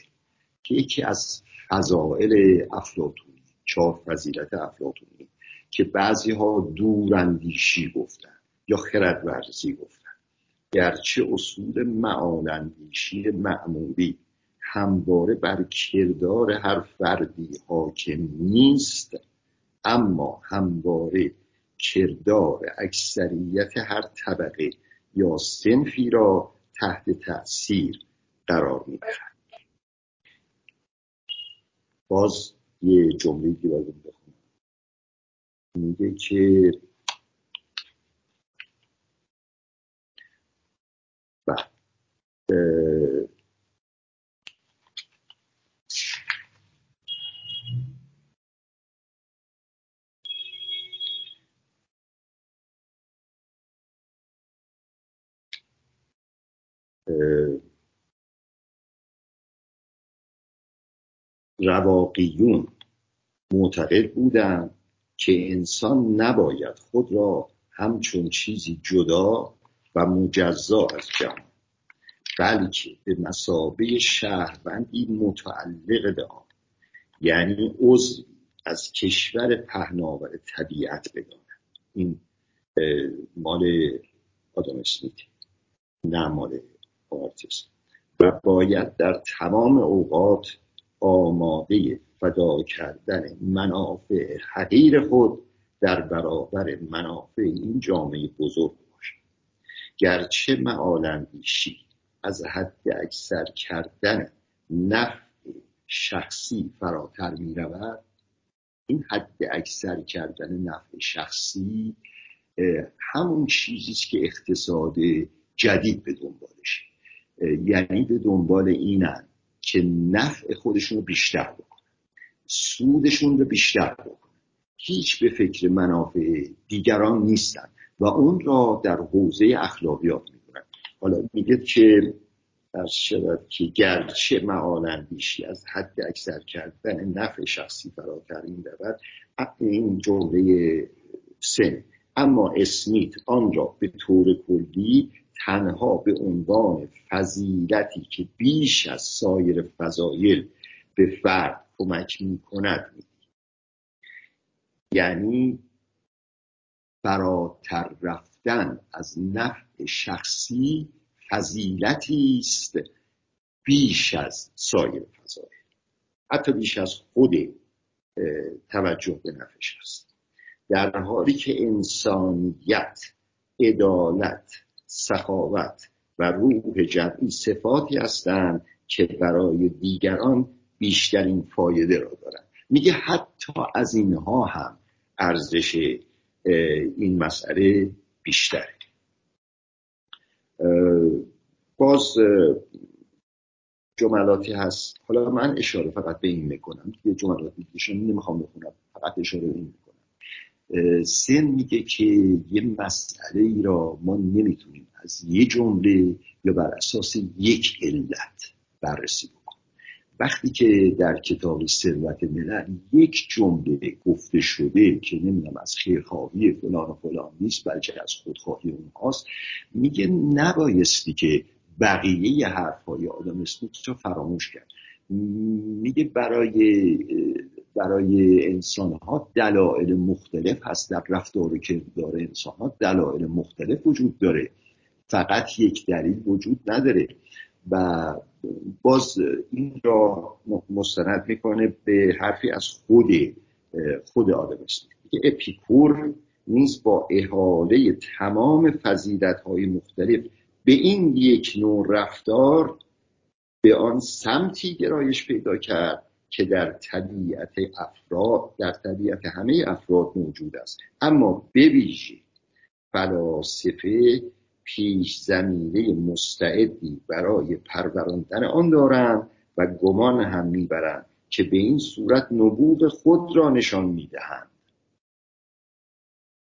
که یکی از فضائل افلاتونی چهار فضیلت افلاتونی که بعضی ها دوراندیشی گفتن یا خرد ورزی گفتن. گرچه اصول معالندیشی معمولی همواره بر کردار هر فردی حاکم نیست اما همواره کردار اکثریت هر طبقه یا سنفی را تحت تأثیر قرار می‌دهد باز یه جمله که بخونم. میگه که رواقیون معتقد بودند که انسان نباید خود را همچون چیزی جدا و مجزا از جمع بلکه به مسابه شهروندی متعلق به آن یعنی عضو از کشور پهناور طبیعت بداند. این مال آدم اسمیت نه مال آرتیست و باید در تمام اوقات آماده فدا کردن منافع حقیر خود در برابر منافع این جامعه بزرگ باشد. گرچه معالندیشی از حد اکثر کردن نفع شخصی فراتر می رود این حد اکثر کردن نفع شخصی همون چیزیست که اقتصاد جدید به دنبالش یعنی به دنبال اینن که نفع خودشون رو بیشتر بکنن. سودشون رو بیشتر بکنن. هیچ به فکر منافع دیگران نیستن و اون را در حوزه اخلاقیات می‌کنن حالا میگه که از شود که گرچه معالا بیشی از حد اکثر کردن نفع شخصی فراتر این رود این جمله سن اما اسمیت آن را به طور کلی تنها به عنوان فضیلتی که بیش از سایر فضایل به فرد کمک می کند یعنی فراتر رفتن از نفع شخصی فضیلتی است بیش از سایر فضایل. حتی بیش از خود توجه به نفع شخصی در حالی که انسانیت عدالت سخاوت و روح جمعی صفاتی هستند که برای دیگران بیشترین فایده را دارند. میگه حتی از اینها هم ارزش این مسئله بیشتره. باز جملاتی هست. حالا من اشاره فقط به این می‌کنم. یه جملاتی دیگه نمی‌خوام بخونم. فقط اشاره این می‌کنم. سن میگه که یه مسئله ای را ما نمی‌تونیم از یه جمله یا بر اساس یک علت بررسی وقتی که در کتاب ثروت ملل یک جمله گفته شده که نمی‌دونم از خیرخواهی فلان و فلان نیست بلکه از خودخواهی اونهاست میگه نبایستی که بقیه حرفهای آدم اسمیت رو فراموش کرد. میگه برای برای انسان ها دلایل مختلف هست. در رفتار و کردار انسان ها دلایل مختلف وجود داره. فقط یک دلیل وجود نداره. و باز این را مستند می‌کنه به حرفی از خود خود آدم است. که اپیکور نیز با احاله تمام فضیلت های مختلف به این یک نوع رفتار به آن سمتی گرایش پیدا کرد که در طبیعت افراد در طبیعت همه افراد موجود است. اما بویژه فلاسفه پیش زمینه مستعدی برای پروراندن آن دارند و گمان هم می‌برند که به این صورت نبوغ خود را نشان می‌دهند.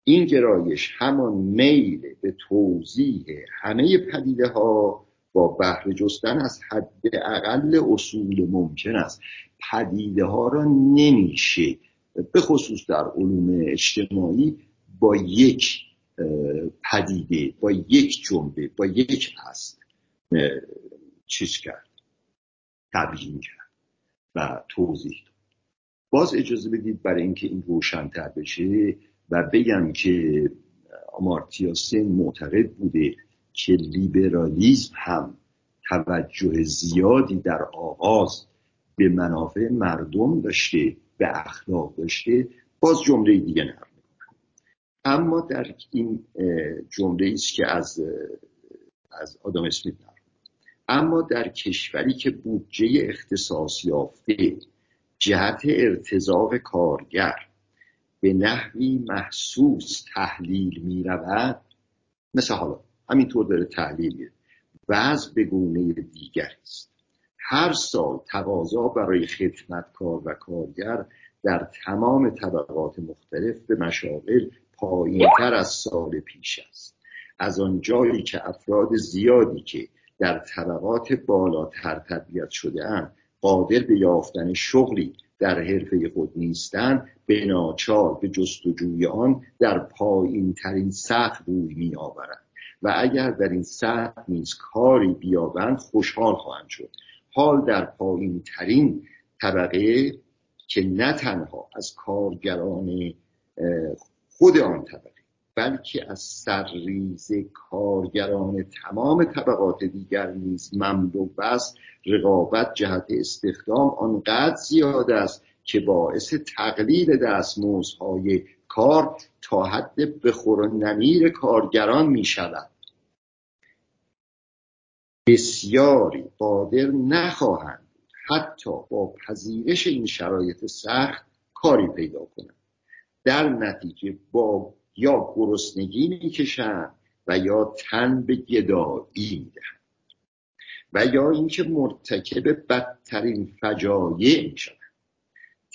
این گرایش همان میل به توضیح همه پدیده ها با بهره جستن از حد اقل اصول ممکن است. پدیده ها را نمیشه به خصوص در علوم اجتماعی با یک پدیده با یک جمله با یک اصل چیز کرد تبیین کرد و توضیح داد. باز اجازه بدید برای اینکه این روشنتر بشه و بگم که آمارتیا سن معتقد بوده که لیبرالیزم هم توجه زیادی در آغاز به منافع مردم داشته به اخلاق داشته باز جمله دیگه نقل اما در این جمله است که از از آدم اسمیت اما در کشوری که بودجه اختصاص یافته جهت ارتزاق کارگر به نحوی محسوس تحلیل می رود مثل حالا همینطور داره تحلیل وضع به گونه دیگری است. هر سال تقاضا برای خدمتکار و کارگر در تمام طبقات مختلف به مشاغل پایینتر از سال پیش است. از آن جایی که افراد زیادی که در طبقات بالاتر تربیت شده قادر به یافتن شغلی در حرفه خود نیستند به ناچار به جستجوی آن در پایین ترین سطح روی می آورند و اگر در این سطح نیز کاری بیابند خوشحال خواهند شد. حال در پایین ترین طبقه که نه تنها از کارگران خود آن طبقه بلکه از سرریز کارگران تمام طبقات دیگر نیز مملو است رقابت جهت استخدام آنقدر زیاد است که باعث تقلیل دستمزدهای کار تا حد بخور و نمیر کارگران می شود بسیاری قادر نخواهند حتی با پذیرش این شرایط سخت کاری پیدا کنند. در نتیجه با یا گرسنگی می‌کشند و یا تن به گدایی می‌دهند و یا اینکه مرتکب بدترین فجایع می‌شوند.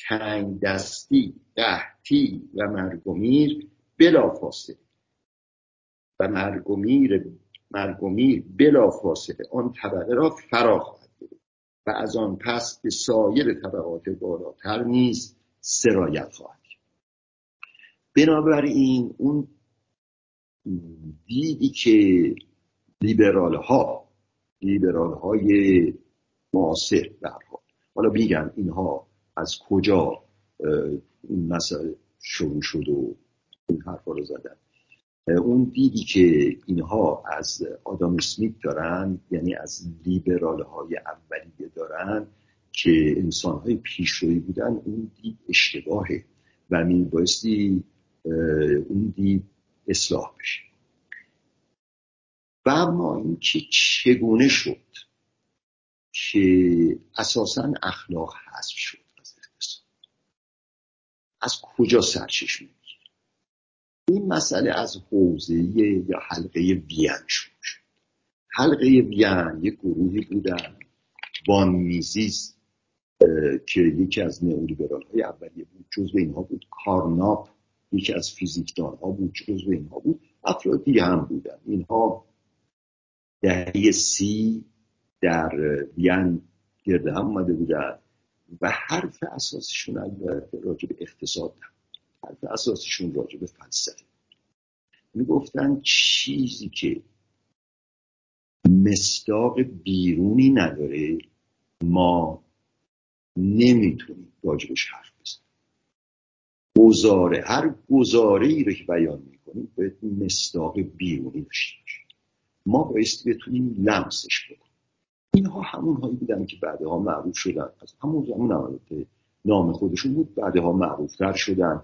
تنگ دستی قحطی و مرگومیر بلا فاصله و مرگومیر مرگومیر بلا فاصله آن طبقه را فرا خواهد و از آن پس به سایر طبقات بالاتر نیز سرایت خواهد بنابراین اون دیدی که لیبرال ها لیبرال های معاصر حالا میگن اینها از کجا این مسئله شروع شد و این حرفا رو زدن. اون دیدی که اینها از آدام اسمیت دارن یعنی از لیبرال های اولیه دارن که انسان های پیشروی بودن اون دید اشتباهه و می بایستی اون دید اصلاح بشه. و اما اینکه چگونه شد که اساسا اخلاق حذف شد. از کجا سرچشمه می‌گیره؟ این مسئله از حوزه یا حلقه وین شد. حلقه وین یک گروهی بودن. وان میزیز که یکی از نئولیبرال های اولیه بود جزو اینها بود. کارناپ یکی از فیزیکدان ها بود جزو اینها بود. افرادی هم بودن. اینها دهه سی در وین گرد هم اومده بودن. و حرف اساسشون البته راجع به اقتصاد حرف اساسشون راجع به فلسفه. می‌گفتن چیزی که مستاق بیرونی نداره ما نمی‌تونیم راجبش حرف بزنیم. گزاره هر گزاره ای رو که بیان می‌کنیم باید مستاق بیرونی داشته باشیم. ما بایستی بتونیم لمسش بکنیم. اینها همون هایی بودن که بعدها معروف شدن. از همون زمان البته نام خودشون بود بعدها معروفتر شدن.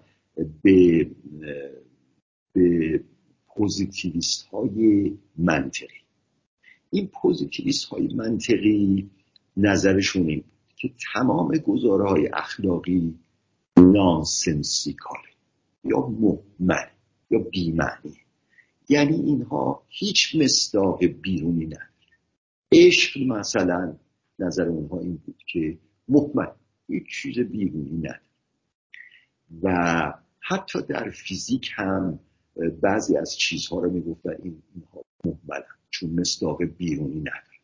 به به پوزیتیویست های منطقی. این پوزیتیویست های منطقی نظرشون این که تمام گزاره های اخلاقی nonsensical ه یا مهمل یا بیمعنی یعنی اینها هیچ مصداق بیرونی نداره عشق مثلا نظر اونها این بود که مهمل هیچ چیز بیرونی نداره. و حتی در فیزیک هم بعضی از چیزها رو می‌گفتن این اینها مهملن چون مصداق بیرونی نداره.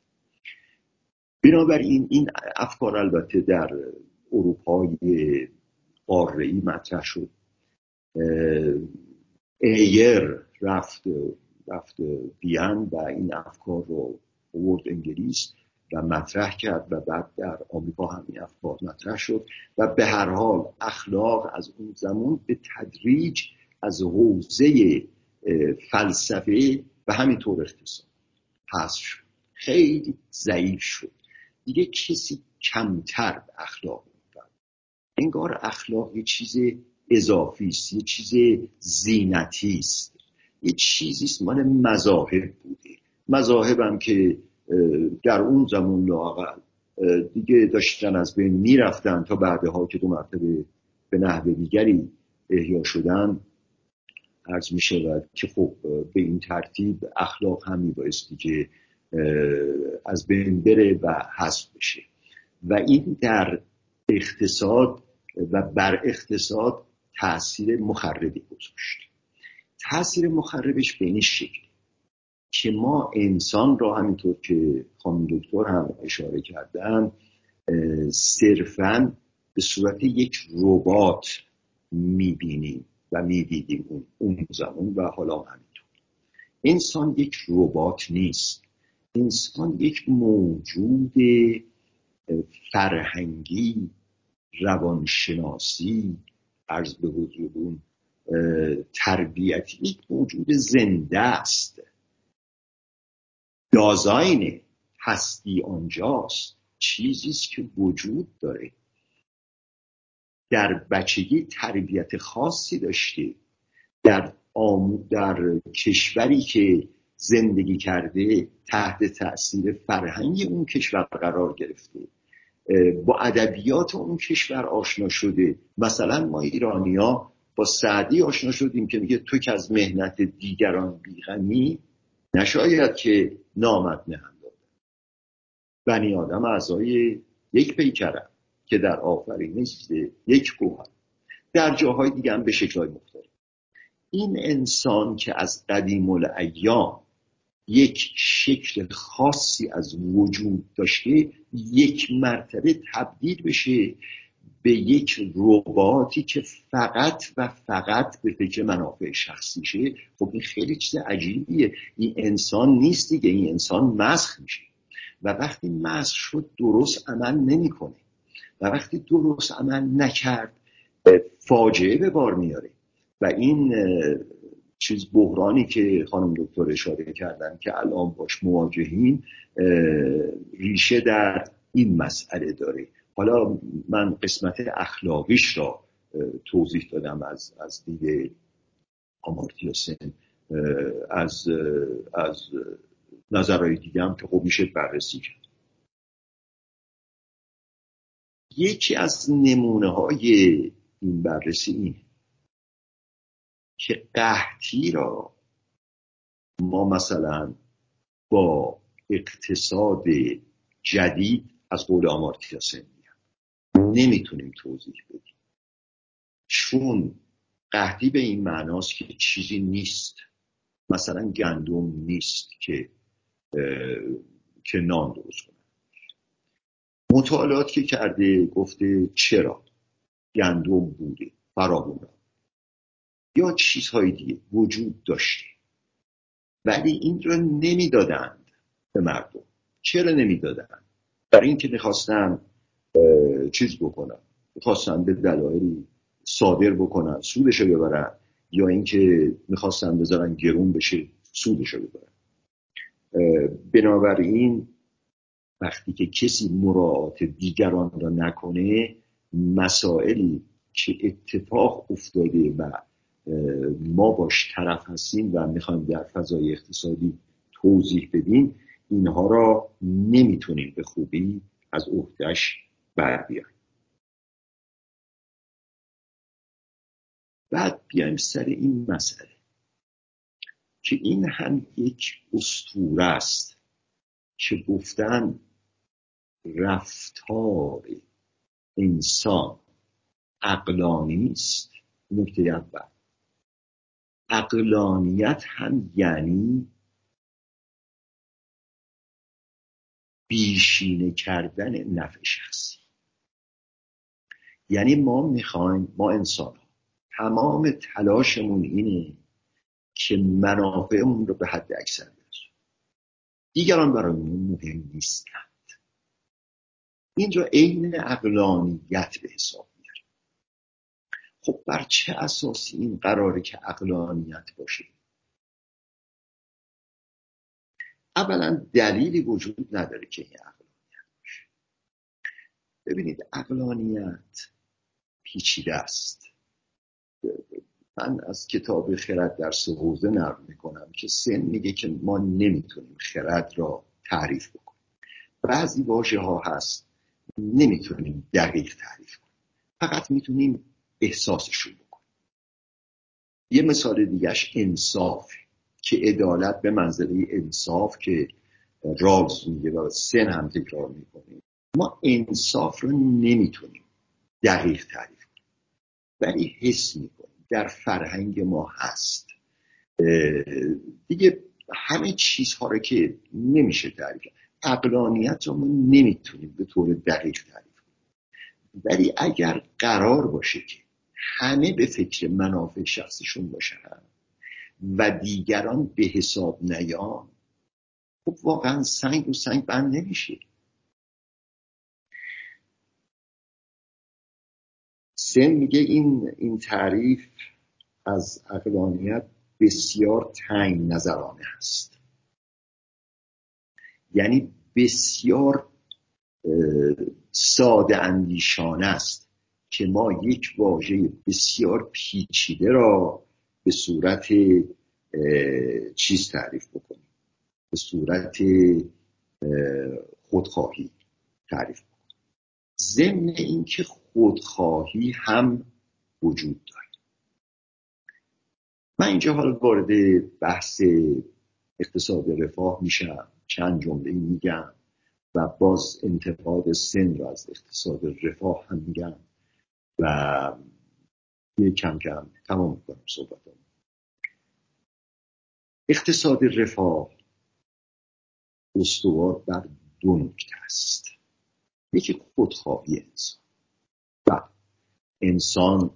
بنابراین این افکار البته در اروپای قاره مطرح شد. ایر رفت رفت بیان و این افکار رو ورد انگلیس و مطرح کرد و بعد در آمریکا هم این افکار مطرح شد و به هر حال اخلاق از اون زمان به تدریج از حوزه فلسفه و همینطور اقتصاد حذف شد. خیلی ضعیف شد. دیگه کسی کمتر به اخلاق میفهم انگار اخلاق یه چیز اضافی است یه چیز زینتی است. یه چیزی است مال مذاهب بوده. مذاهبم که در اون زمان لاقل دیگه داشتن از بین می‌رفتن تا بعدها که دو مرتبه به نحو دیگری احیا شدن. عرض می شود که خب به این ترتیب اخلاق هم میبایستی که از بین بره و حذف بشه. و این در اقتصاد و بر اقتصاد تاثیر مخربی گذاشت. تاثیر مخربش به این شکل که ما انسان را همینطور که خانم دکتر هم اشاره کردن صرفا به صورت یک ربات می‌بینیم و می‌دیدیم اون, اون زمان و حالا همینطور. انسان یک ربات نیست. انسان یک موجود فرهنگی روانشناسی عرض به حضورون تربیتی یک موجود زنده است. دازاین هستی آنجاست. چیزی است که وجود داره. در بچگی تربیت خاصی داشته. در, در کشوری که زندگی کرده تحت تاثیر فرهنگ اون کشور قرار گرفته. با ادبیات اون کشور آشنا شده. مثلا ما ایرانیا با سعدی آشنا شدیم که میگه تو که از مهنت دیگران بیغمی نشاید که نامت داده بنی آدم اعضای یک پیکرم که در آفرینش یک گوهر در جاهای دیگه هم به شکلهای مختلف. این انسان که از قدیم الایام یک شکل خاصی از وجود داشته یک مرتبه تبدیل بشه به یک رباتی که فقط و فقط به فکر منافع شخصیشه خب این خیلی چیز عجیبیه. این انسان نیست دیگه. این انسان مسخ میشه. و وقتی مسخ شد درست عمل نمی‌کنه. و وقتی درست عمل نکرد فاجعه به بار میاره. و این چیز بحرانی که خانم دکتر اشاره کردن که الان باش مواجهیم ریشه در این مسئله داره. حالا من قسمت اخلاقیش را توضیح دادم از از دید آمارتیا سن از از نظرهای دیگه هم که خب میشه بررسی کرد. یکی از نمونه های این بررسی اینه که قحطی را ما مثلا با اقتصاد جدید از قول آمارتیا سن نمی‌تونیم توضیح بدیم. چون قهدی به این معناست که چیزی نیست. مثلا گندم نیست که که نان درست کنه. مطالعات که کرده گفته چرا گندم بوده؟ فراوونه یا چیزهای دیگه وجود داشته. ولی این را نمی‌دادند به مردم. چرا نمی‌دادند؟ برای اینکه می‌خواستن چیز بکنن. می‌خواستن به دلایلی صادر بکنن سودش رو ببرن یا اینکه می‌خواستن بذارن گرون بشه سودش رو ببرن بنابراین وقتی که کسی مراعات دیگران را نکنه مسائلی که اتفاق افتاده و ما باش طرف هستیم و می‌خوایم در فضای اقتصادی توضیح بدیم اینها را نمی‌تونیم به خوبی از عهدهش بر بیایم. بعد بیایم سر این مسئله که این هم یک استوره است که گفتن رفتار انسان عقلانی است نکته اول. عقلانیت هم یعنی بیشینه کردن نفع شخصی. یعنی ما می‌خوایم ما انسان تمام تلاشمون اینه که منافعمون رو به حد اکثر برسونیم. دیگران برای مهم نیستند. اینجا عین اقلانیت به حساب میاره خب بر چه اساسی این قراره که اقلانیت باشه؟ اولا دلیلی وجود نداره که این اقلانیت باشه. ببینید اقلانیت پیچیده است. من از کتاب خرد در سه حوزه نقل می‌کنم که سن میگه که ما نمی‌تونیم خرد را تعریف بکنیم. بعضی واژه ها هست نمی‌تونیم دقیق تعریف کنیم. فقط می‌تونیم احساسشون بکنیم. یه مثال دیگهش انصاف که عدالت به منزله انصاف که راز میگه و سن هم تکرار می‌کنیم ما انصاف رو نمی‌تونیم دقیق تعریف ولی حس می‌کنیم. در فرهنگ ما هست. دیگه همه چیزها رو که نمیشه تعریف اقلانیت رو ما نمی‌تونیم به طور دقیق تعریف کنیم. ولی اگر قرار باشه که همه به فکر منافع شخصشون باشن و دیگران به حساب نیان خب واقعا سنگ و سنگ بند نمیشه. سن میگه این این تعریف از اقلانیت بسیار تنگ نظرانه هست یعنی بسیار ساده اندیشانه است که ما یک واژه بسیار پیچیده را به صورت چیز تعریف بکنیم. به صورت خودخواهی تعریف بکنیم. ضمن اینکه خودخواهی هم وجود داره. من اینجا حالا وارد بحث اقتصاد رفاه میشم. چند جمله میگم و باز انتقاد سن رو از اقتصاد رفاه هم میگم و یه کم کم تمام می‌کنم صحبتم اقتصاد رفاه استوار بر دو نکته است. یکی خودخواهی انسان. و انسان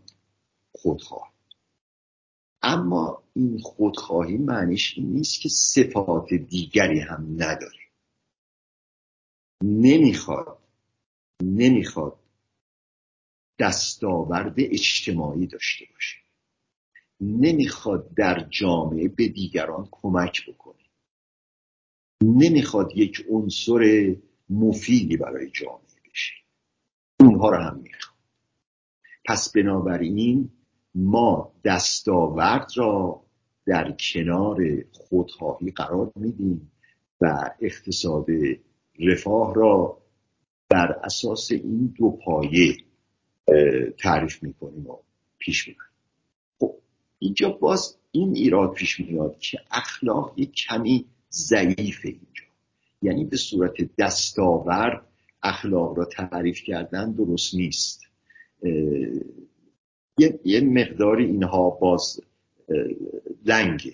خودخواه. اما این خودخواهی معنیش این نیست که صفات دیگری هم نداره. نمی‌خواد نمی‌خواد دستاورد اجتماعی داشته باشه. نمی‌خواد در جامعه به دیگران کمک بکنه. نمی‌خواد یک عنصر مفیدی برای جامعه بشه. اونها رو هم می‌خواد. پس بنابراین ما دستاورد را در کنار خودخواهی قرار میدیم و اقتصاد رفاه را بر اساس این دو پایه تعریف می‌کنیم و پیش می‌بریم. خب اینجا باز این ایراد پیش میاد که اخلاق یک کمی ضعیف اینجا. یعنی به صورت دستاورد اخلاق را تعریف کردن درست نیست. یه, یه مقداری اینها باز لنگه.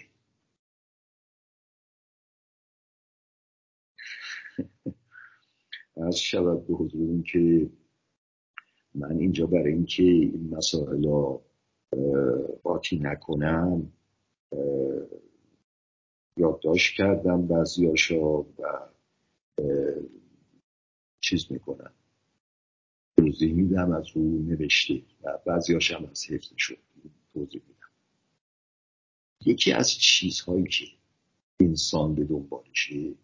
از شود به حضورون که من اینجا برای اینکه این مسائل را قاطی نکنم یادداشت کردم بعضیاشا و چیز می‌کنم. توضیح میدم از رو نوشته و بعضیاش هم از حفظ شد توضیح میدم. یکی از چیزهایی که انسان به دنبالشه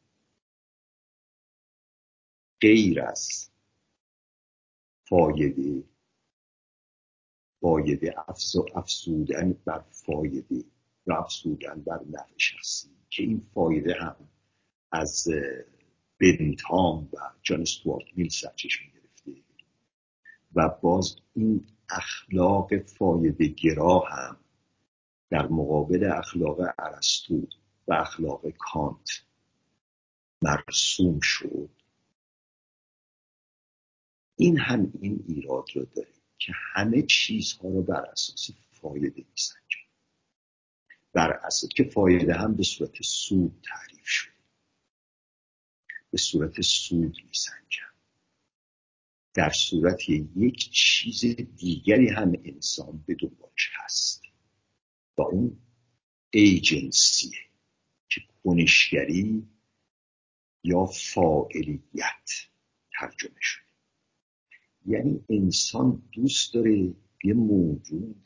غیر از فایده فایده افزودن بر فایده و افزودن بر نفع شخصی که این فایده هم از بنتام و جان استوارت میل سرچشمه گرفته و باز این اخلاق فایده گرا هم در مقابل اخلاق ارسطو و اخلاق کانت مرسوم شد. این هم این ایراد رو داره که همه چیزها رو بر اساس فایده میسنجن بر اساس که فایده هم به صورت سود تعریف شد. به صورت سود میسنجن در صورت یک چیز دیگری هم انسان به دنبالش هست و اون ایجنسیه که کنشگری یا فاعلیت ترجمه شده. یعنی انسان دوست داره یه موجود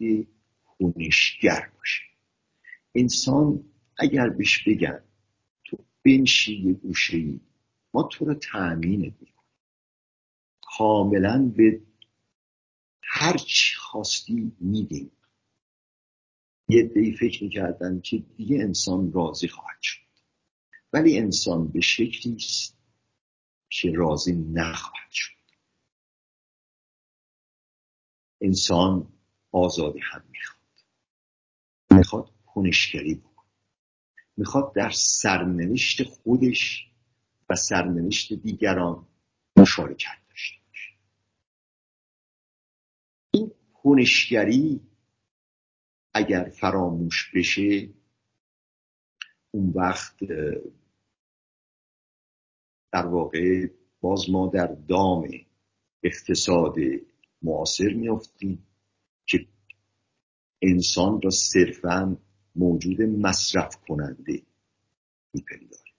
کنشگر باشه. انسان اگر بهش بگن تو بنشی یه گوشه ما تو رو تأمینت می‌کنیم. کاملا به هر چی خواستی میدیم. یه دی فکر می‌کردن که دیگه انسان راضی خواهد شد. ولی انسان به شکلی است که راضی نخواهد شد. انسان آزادی هم می‌خواد. می‌خواد کنشگری بکن می‌خواد در سرنوشت خودش و سرنوشت دیگران مشارکت کنشگری اگر فراموش بشه اون وقت در واقع باز ما در دام اقتصاد معاصر میافتیم که انسان را صرفا موجود مصرف کننده میپنداره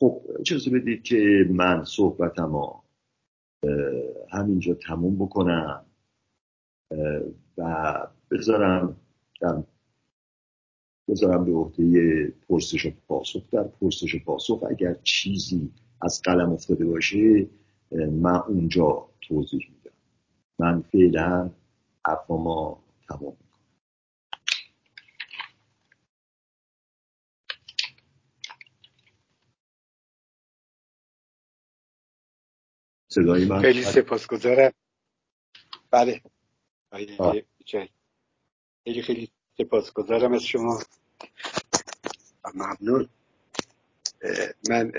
خب اجازه بدید که من صحبتم همینجا تموم بکنم و بذارم بذارم به عهده پرسش و پاسخ. در پرسش و پاسخ اگر چیزی از قلم افتاده باشه من اونجا توضیح میدم. من فعلا حرفا تمام صدای من خیلی سپاسگزارم. بله. خیلی خیلی سپاسگزارم از شما. ممنون. من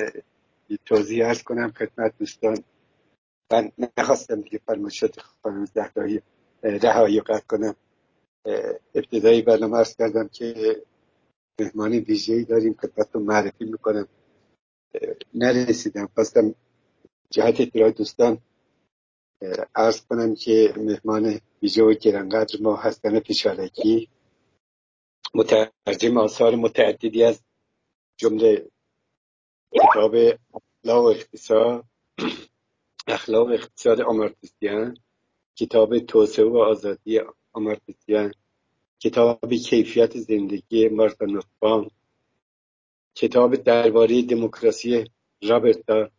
توضیح ارز کنم خدمت دوستان. من نخواستم دیگه فرمایشات خانم زهرایی رهایی قطع کنم. ابتدایی برنامه ارز کردم که مهمان ویژه‌ای داریم خدمتتون معرفی می‌کنم. نرسیدم. خواستم جهت اطلاع دوستان ارز کنم که مهمان ویژه و گرانقدر ما هستن پیشارکی مترجم آثار متعددی از جمله کتاب اخلاق اقتصاد (clears throat) اخلاق اقتصاد آمارتیسیان کتاب توسعه و آزادی آمارتیسیان کتاب کیفیت زندگی مارتا نوتبام کتاب درباره دموکراسی رابرتا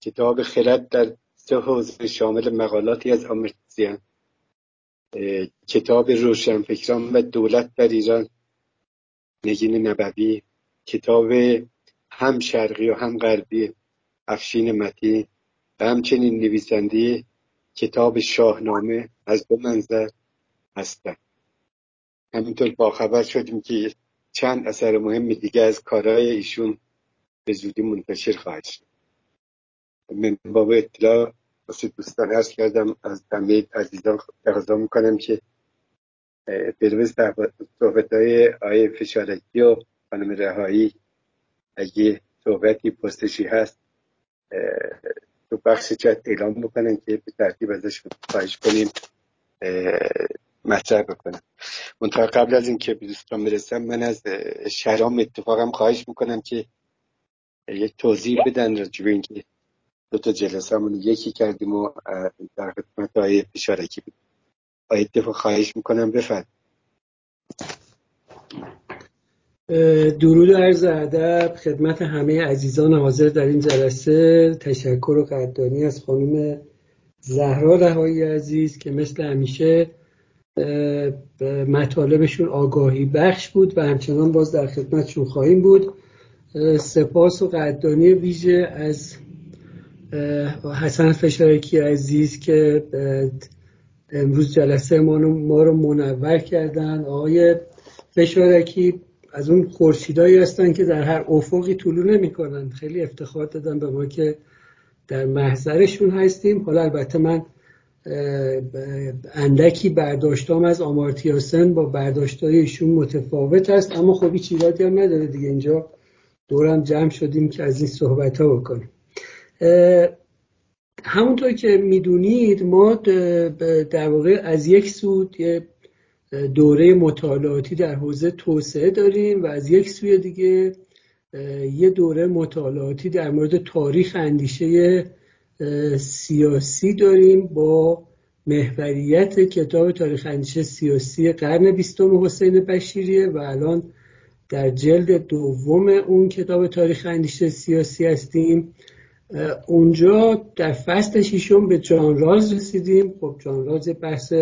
کتاب خرد در سه حوزه شامل مقالاتی از آمارتیسیان کتاب روشنفکران و دولت در ایران نگین نبوی کتاب هم شرقی و هم غربی افشین متی و همچنین نویسنده کتاب شاهنامه از دو منظر هستند. همینطور باخبر شدیم که چند اثر مهم دیگه از کارهای ایشون به زودی منتشر خواهد شد. باب اطلاع واسه دوستان ارز کردم از همه عزیزان تقاضا می‌کنم که به صحبت های آیه فشارکی و خانم رهایی اگه صحبتی پستشی هست تو بخش چت اعلام بکنن که به ترتیب ازش خواهش کنیم مطرح بکنم منطقه قبل از اینکه به دوستان برسم من از شهرام اتفاقم خواهش می‌کنم که یک توضیح بدن راجع اینکه دو تا همون یکی کردیم و در خدمت آیه فشارکی بود. آیه اتفاق خواهش می‌کنم بفرد درود و عرض ادب خدمت همه عزیزان حاضر در این جلسه. تشکر و قدردانی از خانم زهرا رهایی عزیز که مثل همیشه مطالبشون آگاهی بخش بود و همچنان باز در خدمتشون خواهیم بود. سپاس و قدردانی ویژه از حسن فشارکی عزیز که امروز جلسه ما رو منور کردن. آقای فشارکی از اون خورشیدایی هستن که در هر افقی طولو نمی‌کنن. خیلی افتخار دادن به ما که در محضرشون هستیم. حالا البته من اندکی برداشتام از آمارتیاسن با برداشتای ایشون متفاوت است اما خب هیچ هم نداره دیگه. اینجا دورم جمع شدیم که از این صحبت ها بکنیم. همونطور که می‌دونید ما در واقع از یک سود یه دوره مطالعاتی در حوزه توسعه داریم و از یک سوی دیگه یه دوره مطالعاتی در مورد تاریخ اندیشه سیاسی داریم با محوریت کتاب تاریخ اندیشه سیاسی قرن بیستم حسین بشیریه و الان در جلد دوم اون کتاب تاریخ اندیشه سیاسی هستیم. اونجا در فصل ششم به جان راز رسیدیم. خب جان راز بحث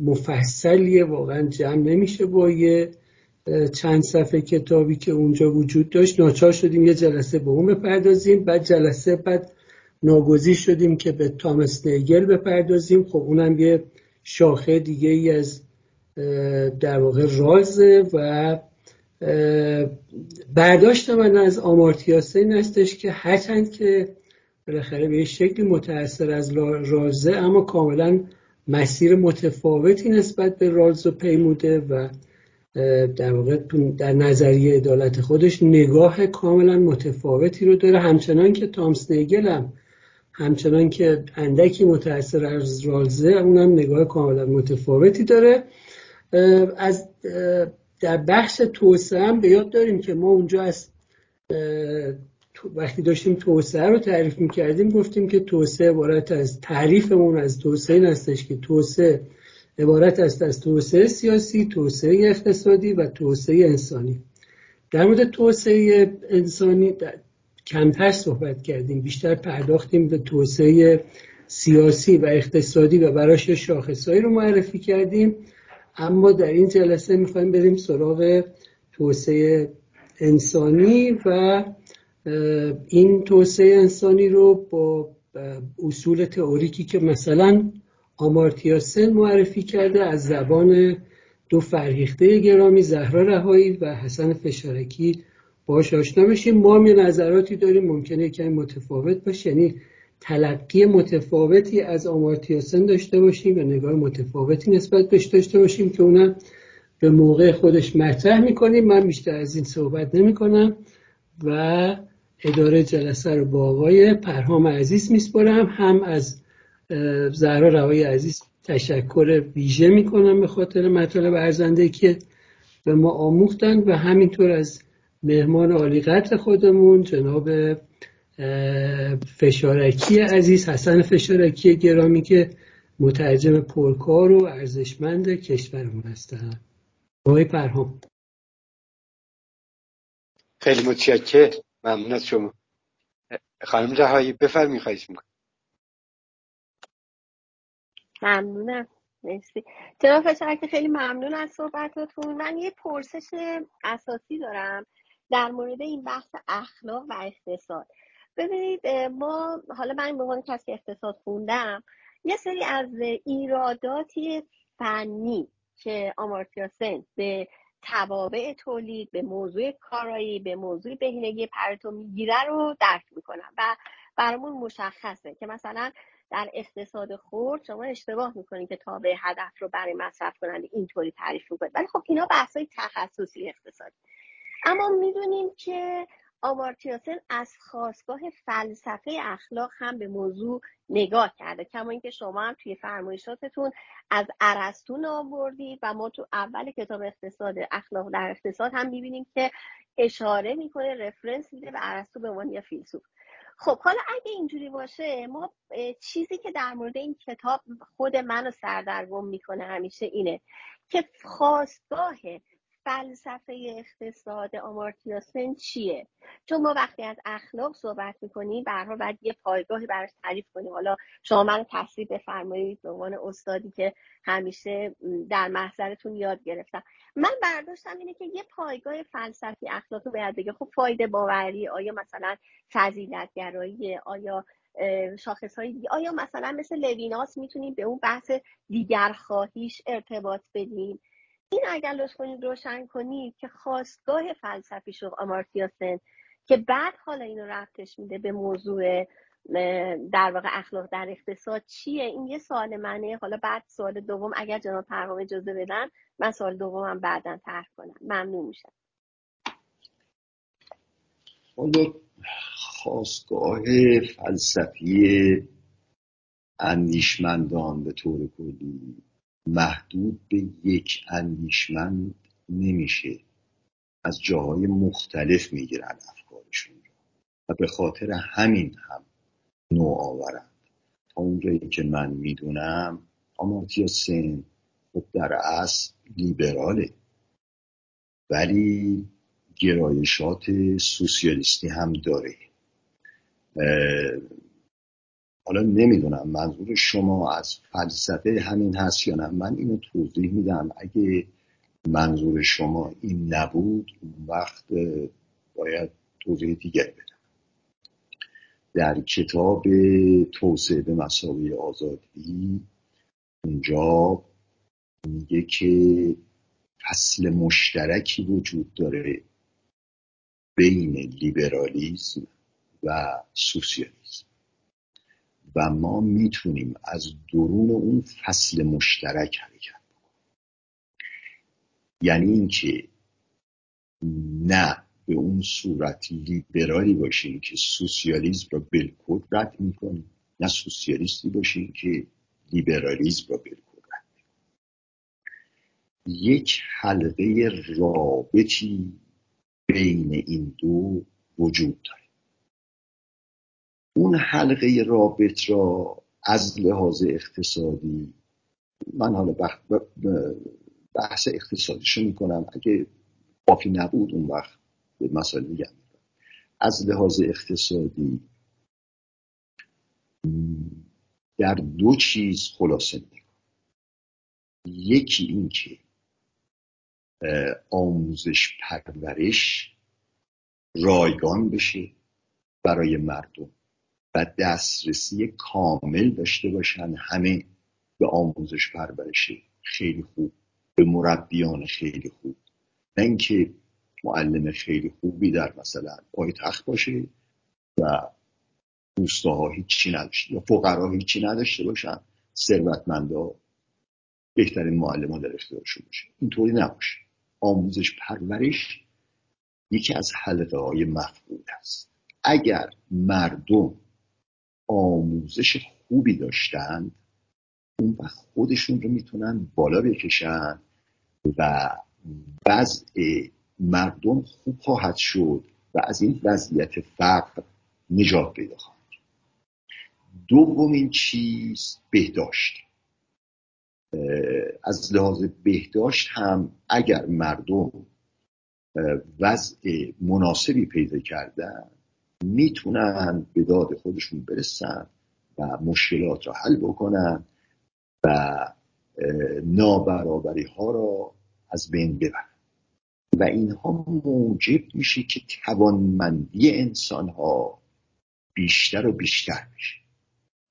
مفصلیه واقعا جمع نمیشه با یه چند صفحه کتابی که اونجا وجود داشت. ناچار شدیم یه جلسه به اون بپردازیم. بعد جلسه بعد ناگزیر شدیم که به تامس نیگل بپردازیم. خب اونم یه شاخه دیگه ای از در واقع رازه و برداشت من از آمارتیاسه این هستش که هرچند که بالاخره به شکلی متأثر از رازه اما کاملا مسیر متفاوتی نسبت به رالز و پیموده و در واقع در نظریه عدالت خودش نگاه کاملا متفاوتی رو داره. همچنان که تامس نیگل هم همچنان که اندکی متأثر از رالزه اونم نگاه کاملا متفاوتی داره. از در بخش توسعه هم به یاد داریم که ما اونجا از وقتی داشتیم توسعه رو تعریف می‌کردیم گفتیم که توسعه عبارت از تعریفمون از توسعه این هستش که توسعه عبارت است از توسعه سیاسی، توسعه اقتصادی و توسعه انسانی. در مورد توسعه انسانی کمتر صحبت کردیم بیشتر پرداختیم به توسعه سیاسی و اقتصادی و براش شاخصهایی رو معرفی کردیم. اما در این جلسه می‌خوایم بریم سراغ توسعه انسانی و این توسعه انسانی رو با اصول تئوریکی که مثلا آمارتیا معرفی کرده از زبان دو فرهیخته گرامی زهرا رهایی و حسن فشارکی. باش آشنا بشیم. ما هم یه نظراتی داریم. ممکنه کمی متفاوت باشه. یعنی تلقی متفاوتی از آمارتیاسن داشته باشیم و نگاه متفاوتی نسبت بهش داشته باشیم که اونم به موقع خودش مطرح می‌کنیم. من بیشتر از این صحبت نمی کنم و اداره جلسه رو با آقای پرهام عزیز میسپرم هم از زهرا روای عزیز تشکر ویژه می‌کنم به خاطر مطالب ارزنده که به ما آموختن و همینطور از مهمان عالی خودمون جناب فشارکی عزیز حسن فشارکی گرامی که مترجم پرکار و ارزشمند کشورمون هستن. آقای پرهام. خیلی متشکر ممنون از شما. خانم رهایی بفرمی خواهش می‌کنم. ممنونم. مرسی. جناب فشارکی خیلی ممنون از صحبتاتون. من یه پرسش اساسی دارم در مورد این بحث اخلاق و اقتصاد. ببینید ما حالا من به عنوان کسی اقتصاد خوندم یه سری از ایراداتی فنی که آمارتیا به توابع تولید به موضوع کارایی به موضوع بهینگی پرتو می‌گیره رو درک می‌کنم و برامون مشخصه که مثلا در اقتصاد خورد شما اشتباه می‌کنید که تابع هدف رو برای مصرف کننده اینطوری تعریف می‌کنید. ولی خب اینا بحثای تخصصی اقتصادی. اما می‌دونیم که آمارتیاسن از خواستگاه فلسفه اخلاق هم به موضوع نگاه کرده کما اینکه شما هم توی فرمایشاتتون از ارسطو آوردید و ما تو اول کتاب اقتصاد اخلاق در اقتصاد هم می‌بینیم که اشاره می‌کنه رفرنس میده به ارسطو به عنوان یه فیلسوف. خب حالا اگه اینجوری باشه ما چیزی که در مورد این کتاب خود منو سردرگم می‌کنه همیشه اینه که خواستگاه فلسفه اقتصاد آمارتیاسن چیه؟ چون ما وقتی از اخلاق صحبت می‌کنیم برها باید یه پایگاهی براش تعریف کنیم. حالا شما من تصریف بفرمایید به عنوان استادی که همیشه در محضرتون یاد گرفتم. من برداشتم اینه که یه پایگاه فلسفی اخلاقی باید بگه. خب فایده باوری آیا مثلا فضیلتگرایی آیا شاخص های دیگه آیا مثلا مثل لویناس می‌تونیم به اون بحث دیگر خواهیش ارتباط بدیم؟ این اگر لطف کنید روشن کنید که خواستگاه فلسفی شو آمارتیاسن که بعد حالا اینو رفتش میده به موضوع در واقع اخلاق در اقتصاد چیه؟ این یه سوال منه. حالا بعد سوال دوم اگر جناب پرهام اجازه بدن من سوال دومم بعدا طرح کنم. ممنون میشم. حالا خواستگاه فلسفی اندیشمندان به طور کلی محدود به یک اندیشمند نمیشه. از جاهای مختلف می‌گیرن افکارشون رو. و به خاطر همین هم نوآورند تا اونجایی که من می‌دونم آمارتیا سن خب در اصل لیبراله. ولی گرایشات سوسیالیستی هم داره. حالا نمی‌دونم منظور شما از فلسفه همین هست یا نه. من اینو توضیح میدم. اگه منظور شما این نبود اون وقت باید توضیح دیگر بدم. در کتاب توسعه به مساوی آزادی اونجا میگه که فصل مشترکی وجود داره بین لیبرالیزم و سوسیالیسم. و ما می‌تونیم از درون اون فصل مشترک حرکت یعنی اینکه نه به اون صورت لیبرالی باشیم که سوسیالیسم را بالکل رد می‌کنیم نه سوسیالیستی باشیم که لیبرالیسم را بالکل رد یک حلقه رابطی بین این دو وجود داره. اون حلقه رابط را از لحاظ اقتصادی من حالا بحث اقتصادیشو می‌کنم. اگه کافی نبود اون وقت به مسائل میگم از لحاظ اقتصادی در دو چیز خلاصه می‌کنم. یکی این که آموزش پرورش رایگان بشه برای مردم. و دسترسی کامل داشته باشن. همه به آموزش پرورش خیلی خوب به مربیان خیلی خوب. نه اینکه معلم خیلی خوبی در مثلا پایتخت باشه و روستاها هیچی نداشته یا فقرا هیچی نداشته باشن. ثروتمندا بهترین معلمان در اختیارشون باشه. اینطوری نباشه. آموزش پرورش یکی از حلقه های مفقود است. اگر مردم آموزش خوبی داشتند اون وقت خودشون رو می‌تونن بالا بکشن و وضع مردم خوب خواهد شد و از این وضعیت فقر نجات پیدا خواهد دومین چیز بهداشت. از لحاظ بهداشت هم اگر مردم وضع مناسبی پیدا کردن می‌تونن به داد خودشون برسن و مشکلات را حل بکنن و نابرابری ها را از بین ببرن. و اینها موجب میشه که توانمندی انسان ها بیشتر و بیشتر بشه.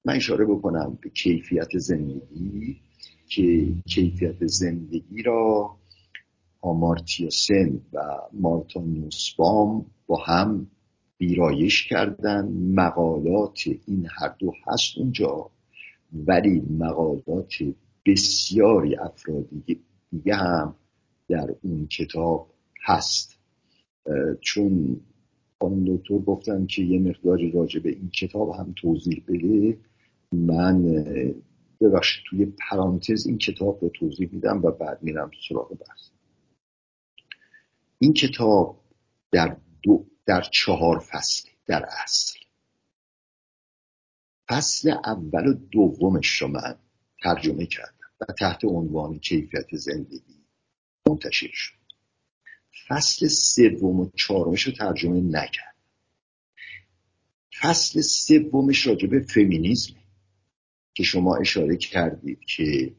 من اشاره بکنم به کیفیت زندگی که کیفیت زندگی را آمارتیا سن و مارتا نوسبام با هم ویرایش کردن. مقالات این هر دو هست اونجا ولی مقالات بسیاری افرادی دیگه هم در اون کتاب هست. چون آن دکتر گفتن که یه مقداری راجع به این کتاب هم توضیح بده. من ببخشید توی پرانتز این کتاب رو توضیح میدم و بعد میرم سراغ بحث. این کتاب در, دو در چهار فصل در اصل. فصل اول و دومش رو من ترجمه کردم و تحت عنوان کیفیت زندگی منتشر شد. فصل سوم و چهارمش رو ترجمه نکرد فصل سومش راجع به فمینیزم که شما اشاره کردید که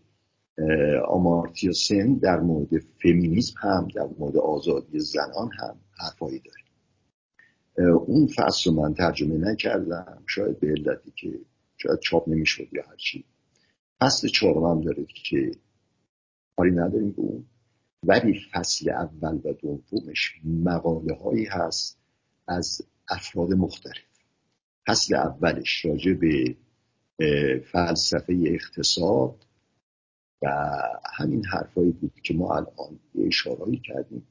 آمارتیا سن در مورد فمینیسم هم در مورد آزادی زنان هم حرفایی داره. اون فصل من ترجمه نکردم. شاید به علتی که شاید چاپ نمی‌شد یا هرچی فصل چهارم داره که کاری نداریم به اون. ولی فصل اول و دومش مقاله هایی هست از افراد مختلف. فصل اولش راجع به فلسفه اقتصاد و همین حرفایی بود که ما الان یه اشارهایی کردیم.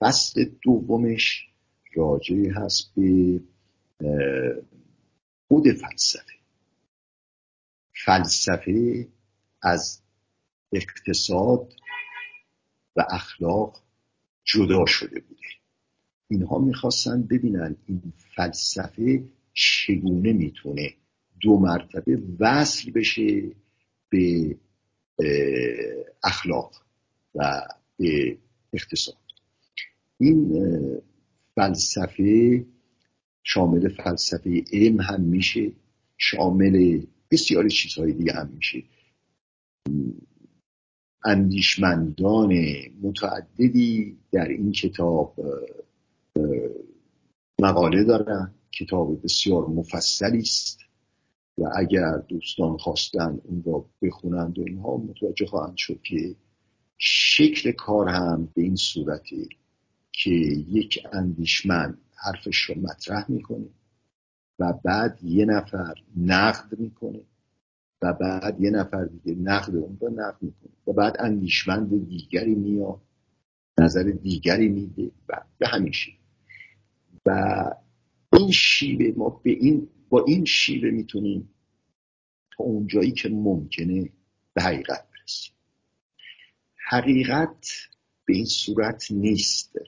فصل دومش راجعی هست به خود فلسفه. فلسفه از اقتصاد و اخلاق جدا شده بوده. اینها می‌خواستن ببینن این فلسفه چگونه می‌تونه دو مرتبه وصل بشه به اخلاق و به اقتصاد. این فلسفه شامل فلسفه علم هم میشه شامل بسیاری چیزهای دیگه هم میشه. اندیشمندان متعددی در این کتاب مقاله دارن. کتاب بسیار مفصلی است و اگر دوستان خواستن اون را بخونند و اینها متوجه خواهند شد که شکل کار هم به این صورتی که یک اندیشمند حرفش رو مطرح می‌کنه و بعد یه نفر نقد می‌کنه و بعد یه نفر دیگه نقد اون رو نقد می‌کنه و بعد اندیشمند دیگری میاد نظر دیگری میده و به همین شیوه و این شیوه ما به این با این شیوه می‌تونیم تا اونجایی که ممکنه به حقیقت برسیم. حقیقت به این صورت نیست.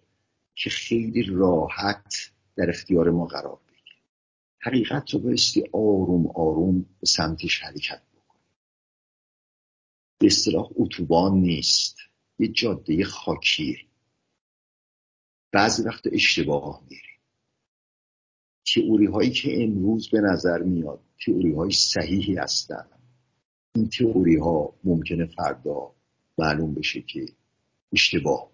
که خیلی راحت در اختیار ما قرار بگیره. حقیقت رو بایستی آروم آروم به سمتش حرکت بکنیم. به اصطلاح اتوبان نیست. یه جاده خاکیه بعضی وقت اشتباه میره تئوری هایی که امروز به نظر میاد تئوری های صحیحی هستن. این تئوری ها ممکنه فردا معلوم بشه که اشتباه.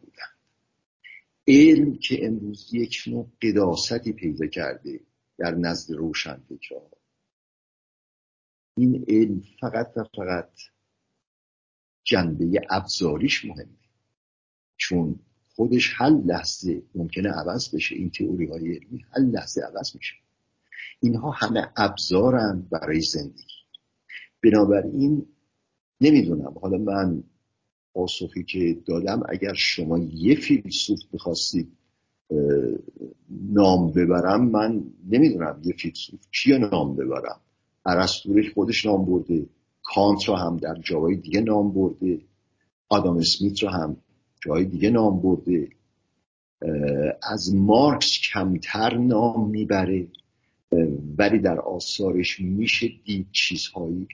علم که امروز یک نوع قداستی پیدا کرده در نزد روشنفکرها این علم فقط و فقط جنبه ابزاریش مهمه. چون خودش هر لحظه ممکنه عوض بشه. این تئوری های علمی هر لحظه عوض میشه. اینها همه ابزارن برای زندگی. بنابراین نمی‌دونم. حالا من پاسخی که دادم اگر شما یه فیلسوف می‌خواستید نام ببرم من نمی‌دونم یه فیلسوف کیه نام ببرم. ارسطوش خودش نام برده کانت رو هم در جاهای دیگه نام برده آدام اسمیت رو هم جای دیگه نام برده. از مارکس کمتر نام می‌بره ولی در آثارش میشه دید چیزهایی.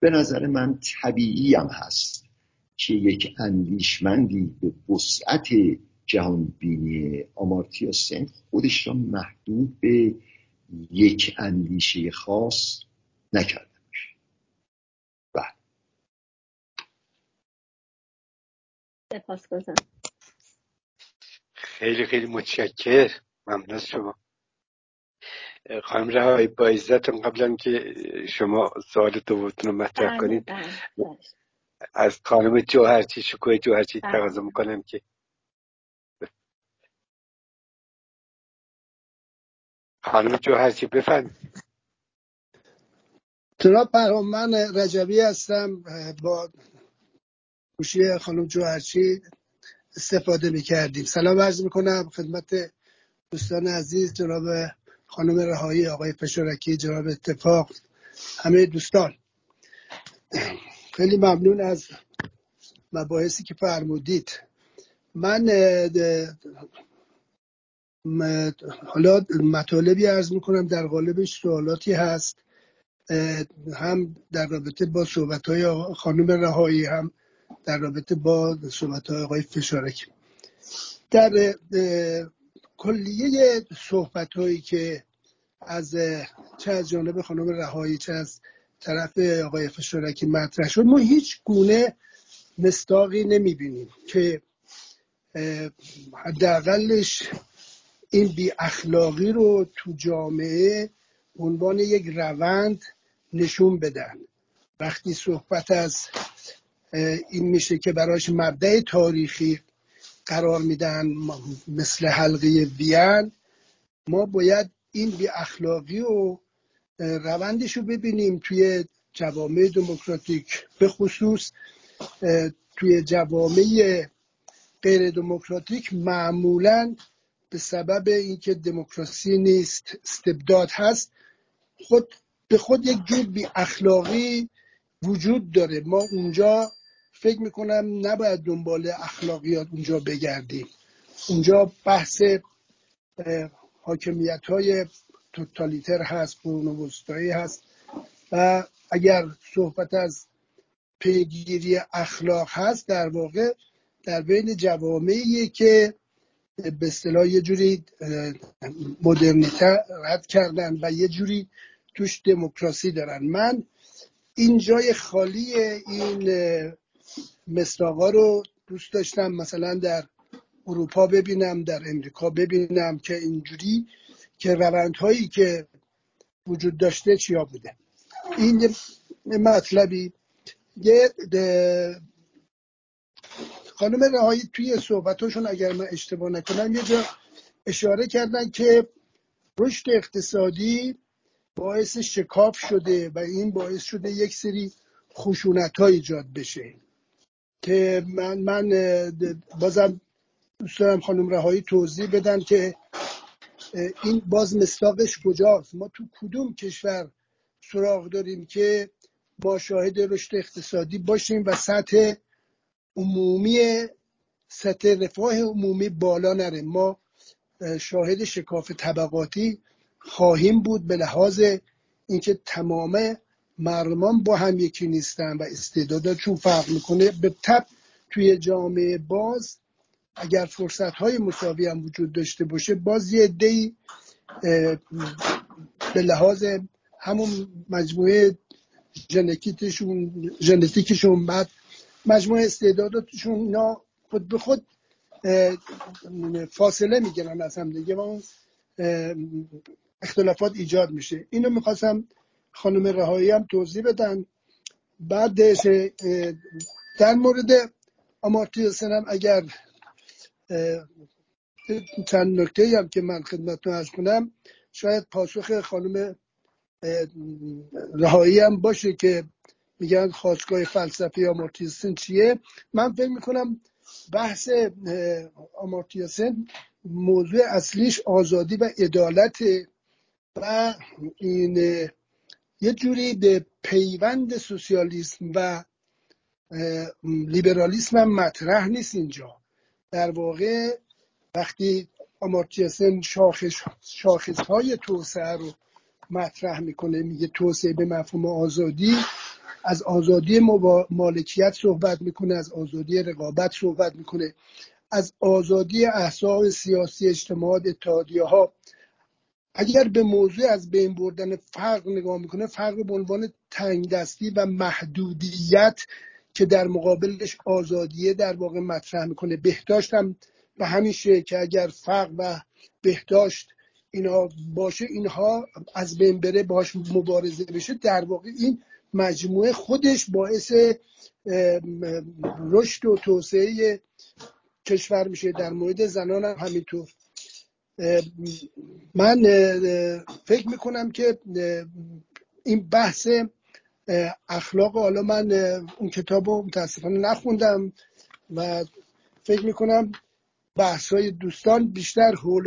به نظر من طبیعی هم هست. که یک اندیشمندی به وسعت جهان بینی آمارتیا سن خودش را محدود به یک اندیشه خاص نکرده باشه. بله. خیلی خیلی متشکر ممنون از شما. خانم رهایی با عزتون قبلا که شما سوال دومتون رو مطرح بله، کنید بله، بله. از خانم جوهرچی شکوه جوهرچی تقاضا می‌کنم که خانم جوهرچی بفرمایید جناب من رجبی هستم با گوشی خانم جوهرچی استفاده می‌کردیم. سلام عرض می‌کنم خدمت دوستان عزیز جناب خانم رهایی آقای فشارکی جناب اتفاق همه دوستان. خیلی ممنون از مباحثی که فرمودید. من حالا مطالبی ارز می‌کنم در قالبش سوالاتی هست. هم در رابطه با صحبت های خانم رهایی هم در رابطه با صحبت های آقای فشارک در کلیه صحبت هایی که از چه از جانب خانم رهایی چه از طرف آقای فشارکی مطرح شد. ما هیچ گونه مستاقی نمی‌بینیم که حداقلش این بی اخلاقی رو تو جامعه عنوان یک روند نشون بدن. وقتی صحبت از این میشه که براش مبدع تاریخی قرار میدن مثل حلقه وین ما باید این بی اخلاقی و روندش رو ببینیم توی جوامع دموکراتیک. به خصوص توی جوامع غیر دموکراتیک معمولا به سبب اینکه دموکراسی نیست استبداد هست خود به خود یک جور بی اخلاقی وجود داره. ما اونجا فکر می‌کنم نباید دنبال اخلاقیات اونجا بگردیم. اونجا بحث حاکمیت های توتالیتر هست قرون هست. و اگر صحبت از پیگیری اخلاق هست در واقع در بین جوامعی که به اصطلاح یه جوری مدرنیته رد کردن و یه جوری توش دموکراسی دارن. من این جای خالی این مستاقا رو دوست داشتم مثلا در اروپا ببینم در امریکا ببینم که اینجوری که روندهایی که وجود داشته چیا بوده؟ این مطلبی یه خانم رهایی توی صحبتاشون اگر من اشتباه نکنم یه جا اشاره کردن که رشد اقتصادی باعث شکاف شده و این باعث شده یک سری خشونت ها ایجاد بشه. که من من بازم دوست دارم خانم رهایی توضیح بدن که این باز مصداقش کجاست؟ ما تو کدوم کشور سراغ داریم که با شاهد رشد اقتصادی باشیم و سطح عمومی سطح رفاه عمومی بالا نره؟ ما شاهد شکاف طبقاتی خواهیم بود به لحاظ اینکه تمام مردمان با هم یکی نیستن و استعدادشون فرق می‌کنه. به تب توی جامعه باز اگر فرصت های مساوی هم وجود داشته باشه باز یه به لحاظ همون مجموعه ژنتیکشون ژنتیکشون بعد مجموعه استعداداتشون اینا خود به خود فاصله می‌گیرن از هم دیگه و اون اختلافات ایجاد میشه. اینو می‌خواستم خانم رهایی هم توضیح بدن. بعد در مورد آمارتیا سنم اگر چند نکته هم که من خدمتتون ارز کنم. شاید پاسخ خانم رهایی هم باشه که میگن خواستگاه فلسفی آمارتیاسن چیه. من فکر می‌کنم بحث آمارتیاسن موضوع اصلیش آزادی و عدالت و این یه جوری به پیوند سوسیالیسم و لیبرالیسم هم مطرح نیست اینجا. در واقع وقتی آمارتیاسن شاخص, شاخص های توسعه رو مطرح می‌کنه میگه توسعه به مفهوم آزادی از آزادی مالکیت صحبت می‌کنه از آزادی رقابت صحبت می‌کنه. از آزادی احساب سیاسی اجتماعات اتحادیه ها اگر به موضوع از بین بردن فرق نگاه می‌کنه فرق به عنوان تنگ دستی و محدودیت که در مقابلش آزادیه در واقع مطرح می‌کنه. بهداشت هم به همین که اگر فرق و بهداشت اینا باشه اینها از بین بره باش مبارزه بشه در واقع این مجموعه خودش باعث رشد و توسعه کشور میشه. در مورد زنان هم همینطور. من فکر می‌کنم که این بحث اخلاق حالا من اون کتاب رو متاسفانه نخوندم و فکر می‌کنم بحث های دوستان بیشتر حول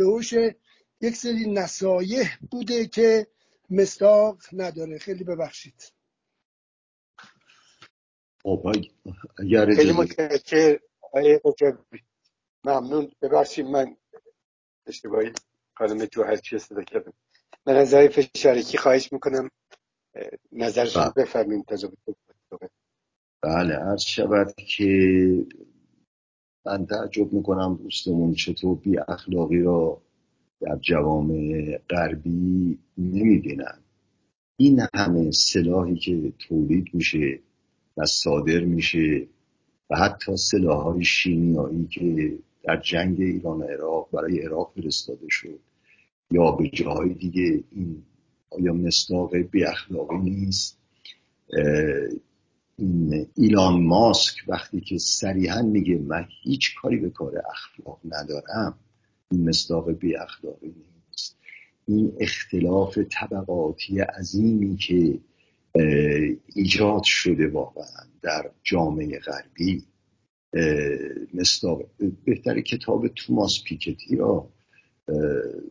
یک سری نصایح بوده که مستاق نداره. خیلی ببخشید. خب، خیلی متشکر ممنون. ببخشید من اشتباهی خانم تو هر چی استفاده کردم. من از فشارکی خواهش می‌کنم. نظرش بله. بفرمیم تجربه بله عرض شود که من تعجب می‌کنم دوستمون چطور بی اخلاقی را در جوامع غربی نمی‌بینن این همه سلاحی که تولید میشه و صادر میشه و حتی سلاحهای شیمیایی که در جنگ ایران و عراق برای عراق فرستاده شد یا به جاهای دیگه این آیا مصداق بی اخلاقی نیست این ایلان ماسک وقتی که صریحا میگه من هیچ کاری به کار اخلاق ندارم این مصداق بی اخلاقی نیست. این اختلاف طبقاتی عظیمی که ایجاد شده واقعا در جامعه غربی. مصداق بهتر کتاب توماس پیکتی را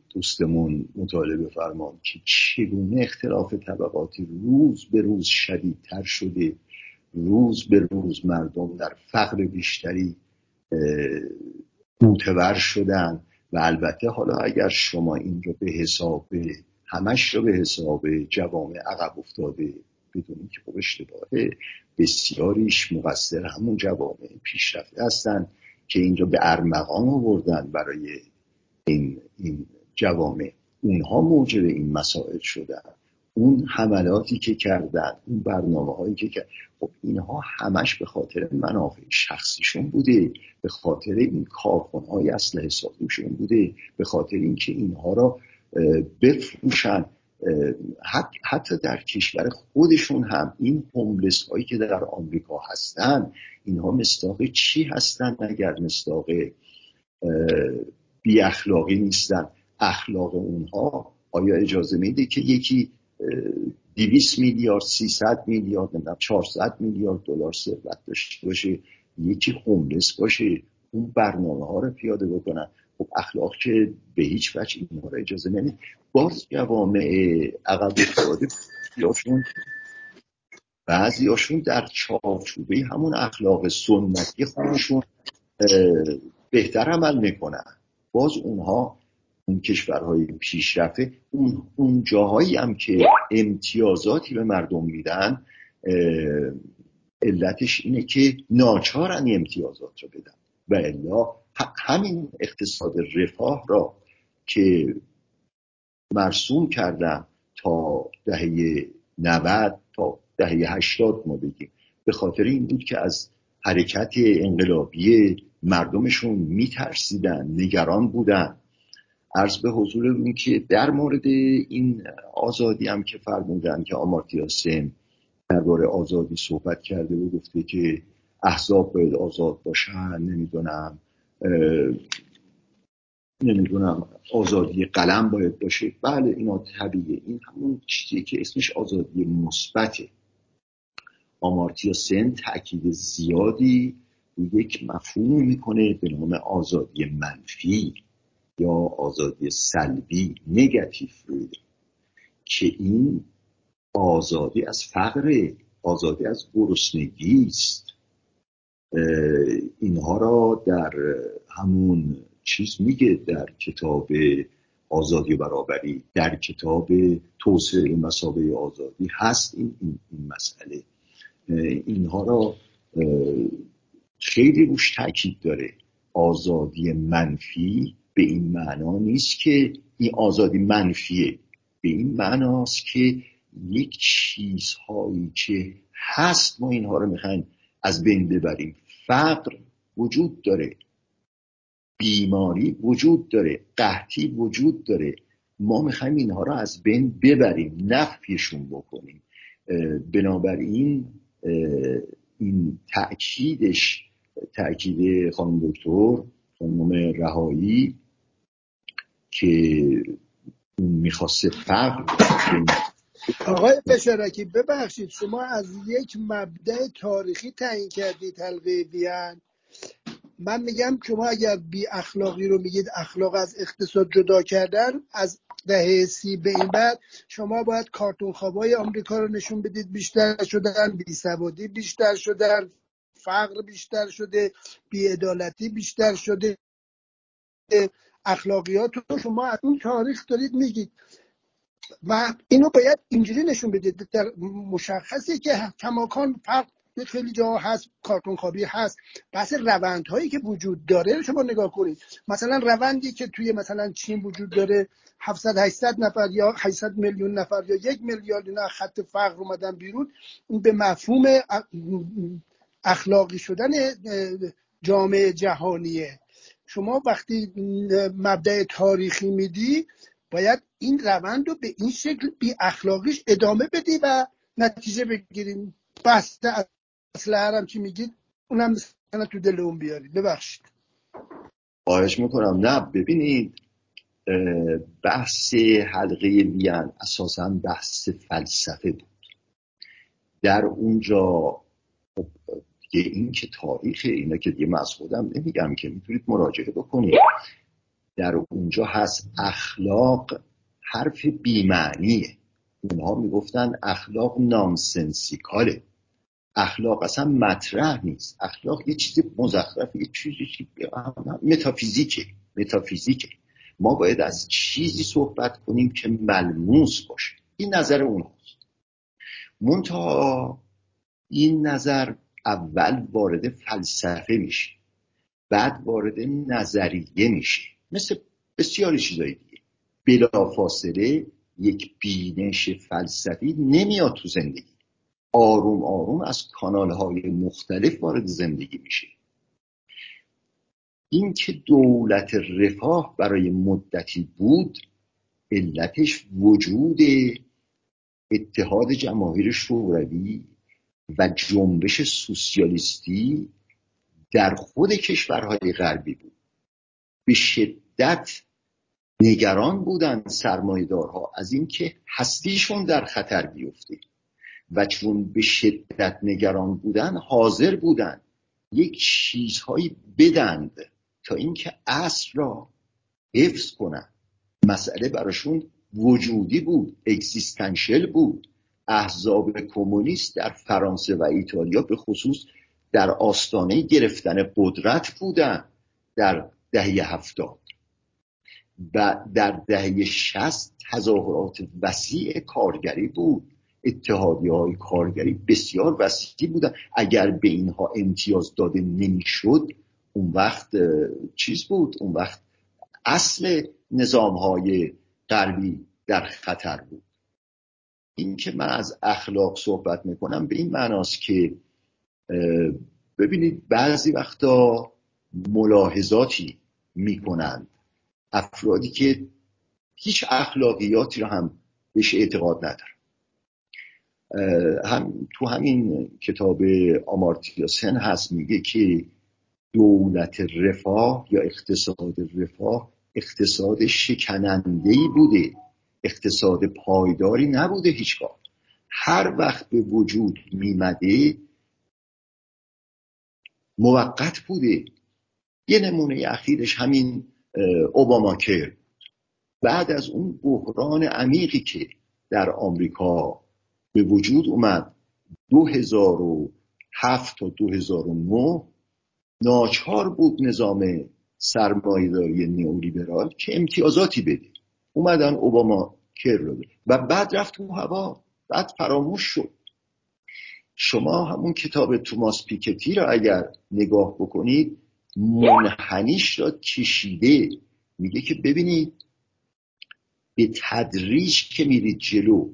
دوستمون مطالعه بفرمان که چگونه اختلاف طبقاتی روز به روز شدیدتر شده روز به روز مردم در فقر بیشتری متور شدن و البته حالا اگر شما این رو به حساب همش رو به حساب جوامع عقب افتاده بدونید که خب اشتباهه بسیاریش مقصر همون جوامع پیشرفته هستن که اینجا به ارمغان آوردن برای این, این جوامع. اونها موجب این مسائل شدن. اون حملاتی که کردن اون برنامه هایی که کرد خب اینها همش به خاطر منافع شخصیشون بوده. به خاطر این کارخونه های اصل حسابیشون بوده. به خاطر اینکه اینها را بفروشن. حتی در کشور خودشون هم این هوملس هایی که در آمریکا هستن اینها مستاق چی هستن اگر مستاق بی اخلاقی نیستن. اخلاق اونها آیا اجازه میده که یکی 200 میلیارد 300 میلیارد نمی‌دونم 400 میلیارد دلار ثروت داشته باشه یکی هوملس باشه اون برنامه ها رو پیاده بکنن خب اخلاق که به هیچ وجه اینها رو اجازه نمیده. باز جوامع عقب افتاده بعضی هاشون در چارچوبه همون اخلاق سنتی خودشون بهتر عمل می‌کنن. باز اونها اون کشورهای پیشرفته اون, اون جاهایی هم که امتیازاتی به مردم میدن علتش اینه که ناچارن امتیازات رو بدن. و الا همین اقتصاد رفاه را که مرسوم کردن تا دهه 90 تا دهه 80 ما بگیم به خاطر این بود که از حرکت انقلابی مردمشون میترسیدن نگران بودن. عرض به حضور که در مورد این آزادی هم که فرمودن که آمارتیا سن درباره آزادی صحبت کرده و گفته که احزاب باید آزاد باشن نمی‌دونم نمی‌دونم آزادی قلم باید باشه. بله اینا طبیعه این همون چیزی که اسمش آزادی مثبته. آمارتیا سن تاکید زیادی یک مفهوم می‌کنه به نام آزادی منفی یا آزادی سلبی نگاتیو فریدم که این آزادی از فقر آزادی از گرسنگی است. اینها را در همون چیز میگه در کتاب آزادی و برابری در کتاب توسعه مسابقه آزادی هست این, این, این مسئله. اینها را خیلی روش تاکید داره. آزادی منفی به این معنا نیست که این آزادی منفیه. به این معناست که یک چیزهایی که هست ما اینها رو می‌خوایم از بین ببریم. فقر وجود داره. بیماری وجود داره. قحطی وجود داره. ما می‌خوایم اینها رو از بین ببریم نفیشون بکنیم. بنابراین این تأکیدش تأکید خانم دکتر خانم رهایی که می‌خواسته فرق آقای بشارکی ببخشید شما از یک مبدع تاریخی تعیین کردید حلقه بیان. من میگم شما اگر بی اخلاقی رو میگید اخلاق از اقتصاد جدا کردن از دهه سی به این بعد شما باید کارتون خوابای آمریکا رو نشون بدید بیشتر شدن بی سوادی بیشتر شدن فقر بیشتر شده بیعدالتی بیشتر شده. اخلاقیات رو شما از اون تاریخ دارید میگید. و اینو باید اینجوری نشون بدید. در مشخصه که کماکان فرق خیلی جا هست کارتون خوابی هست. بحث روندهایی که وجود داره شما نگاه کنید. مثلا روندی که توی مثلا چین وجود داره 700 800 نفر یا 800 میلیون نفر یا یک میلیارد اینا خط فقر اومدن بیرون این به مفهوم اخلاقی شدن جامعه جهانیه. شما وقتی مبدع تاریخی میدی باید این روند رو به این شکل بی اخلاقیش ادامه بدی و نتیجه بگیریم بسته اصل هرم چی میگید اونم مثلا تو دل اون بیارید. ببخشید. خواهش می‌کنم. نه ببینید بحث حلقه وین اساسا بحث فلسفه بود. در اونجا خب، دیگه این که تاریخ اینا که دیگه من از خودم نمیگم که می‌تونید مراجعه بکنید. در اونجا هست اخلاق حرف بیمعنیه. اونها می‌گفتن اخلاق نامسنسیکاله اخلاق اصلا مطرح نیست. اخلاق یه چیز مزخرف یه چیزی متافیزیکه متافیزیکه. ما باید از چیزی صحبت کنیم که ملموس باشه. این نظر اونهاست منتها این نظر اول وارد فلسفه میشه. بعد وارد نظریه میشه. مثل بسیاری چیزایی دیگه. بلافاصله یک بینش فلسفی نمیاد تو زندگی. آروم آروم از کانال های مختلف وارد زندگی میشه اینکه دولت رفاه برای مدتی بود علتش وجود اتحاد جماهیر شوروی و جنبش سوسیالیستی در خود کشورهای غربی بود. به شدت نگران بودند سرمایدارها از اینکه هستیشون در خطر بیفته. و چون به شدت نگران بودن حاضر بودند یک چیزهایی بدند تا اینکه اصل را حفظ کنند. مسئله براشون وجودی بود اگزیستنشل بود. احزاب کمونیست در فرانسه و ایتالیا به خصوص در آستانه گرفتن قدرت بودن در دهه هفتاد. و در دهه شست تظاهرات وسیع کارگری بود. اتحادی های کارگری بسیار وسیعی بودن. اگر به اینها امتیاز داده نمی‌شد اون وقت چیز بود. اون وقت اصل نظام های غربی در خطر بود. این که من از اخلاق صحبت می‌کنم به این معناست که ببینید بعضی وقتا ملاحظاتی می‌کنند. افرادی که هیچ اخلاقیاتی رو هم بهش اعتقاد ندارن. هم تو همین کتاب آمارتیاسن هست میگه که دولت رفاه یا اقتصاد رفاه اقتصاد شکننده ای بوده. اقتصاد پایداری نبوده هیچگاه. هر وقت به وجود میمده موقت بوده. یه نمونه اخیرش همین اوباماکر. بعد از اون بحران عمیقی که در آمریکا به وجود اومد 2007 تا 2009 ناچار بود نظام سرمایهداری نئولیبرال که امتیازاتی بده. اومدن اوباما کر رو و بعد رفت اون هوا. بعد فراموش شد. شما همون کتاب توماس پیکتی رو اگر نگاه بکنید منحنیش را کشیده. میگه که ببینید به تدریج که میرید جلو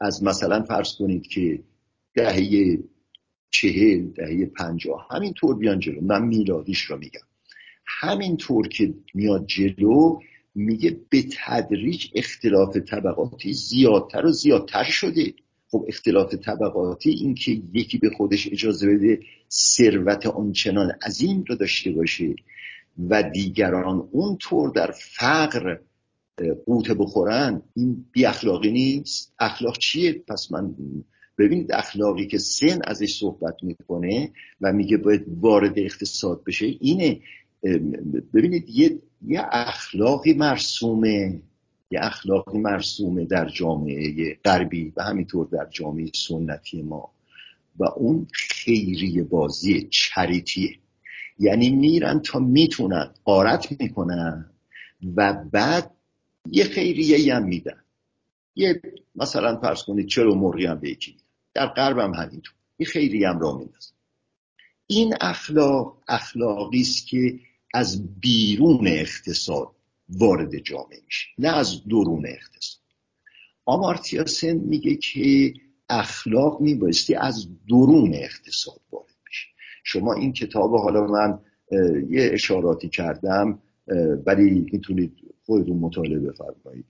از مثلا فرض کنید که دهه چهل دهه پنجاه همینطور بیان جلو. من میلادیش رو میگم. همینطور که میاد جلو میگه به تدریج اختلاف طبقاتی زیادتر و زیادتر شده. خب اختلاف طبقاتی این که یکی به خودش اجازه بده ثروت آنچنان عظیم رو داشته باشه و دیگران اونطور در فقر قوت بخورن این بی اخلاقی نیست. اخلاق چیه؟ پس من ببینید اخلاقی که سن ازش صحبت می‌کنه و میگه باید وارد اقتصاد بشه اینه. ببینید یه, یه اخلاقی مرسومه یه اخلاقی مرسومه در جامعه غربی و همینطور در جامعه سنتی ما. و اون خیریه بازی چریتیه. یعنی میرن تا می‌تونن قارت می‌کنن و بعد یه خیریه هم میدن. یه مثلا فرض کنید چرا مرغی هم به یکی در غرب هم همینطور. یه خیریه هم را میدن این اخلاق اخلاقی است که از بیرون اقتصاد وارد جامعه میشه نه از درون اقتصاد. آمارتیا سن میگه که اخلاق میبایستی از درون اقتصاد وارد بشه. شما این کتاب حالا من یه اشاراتی کردم. ولی می‌تونید خودتون مطالعه بفرمایید.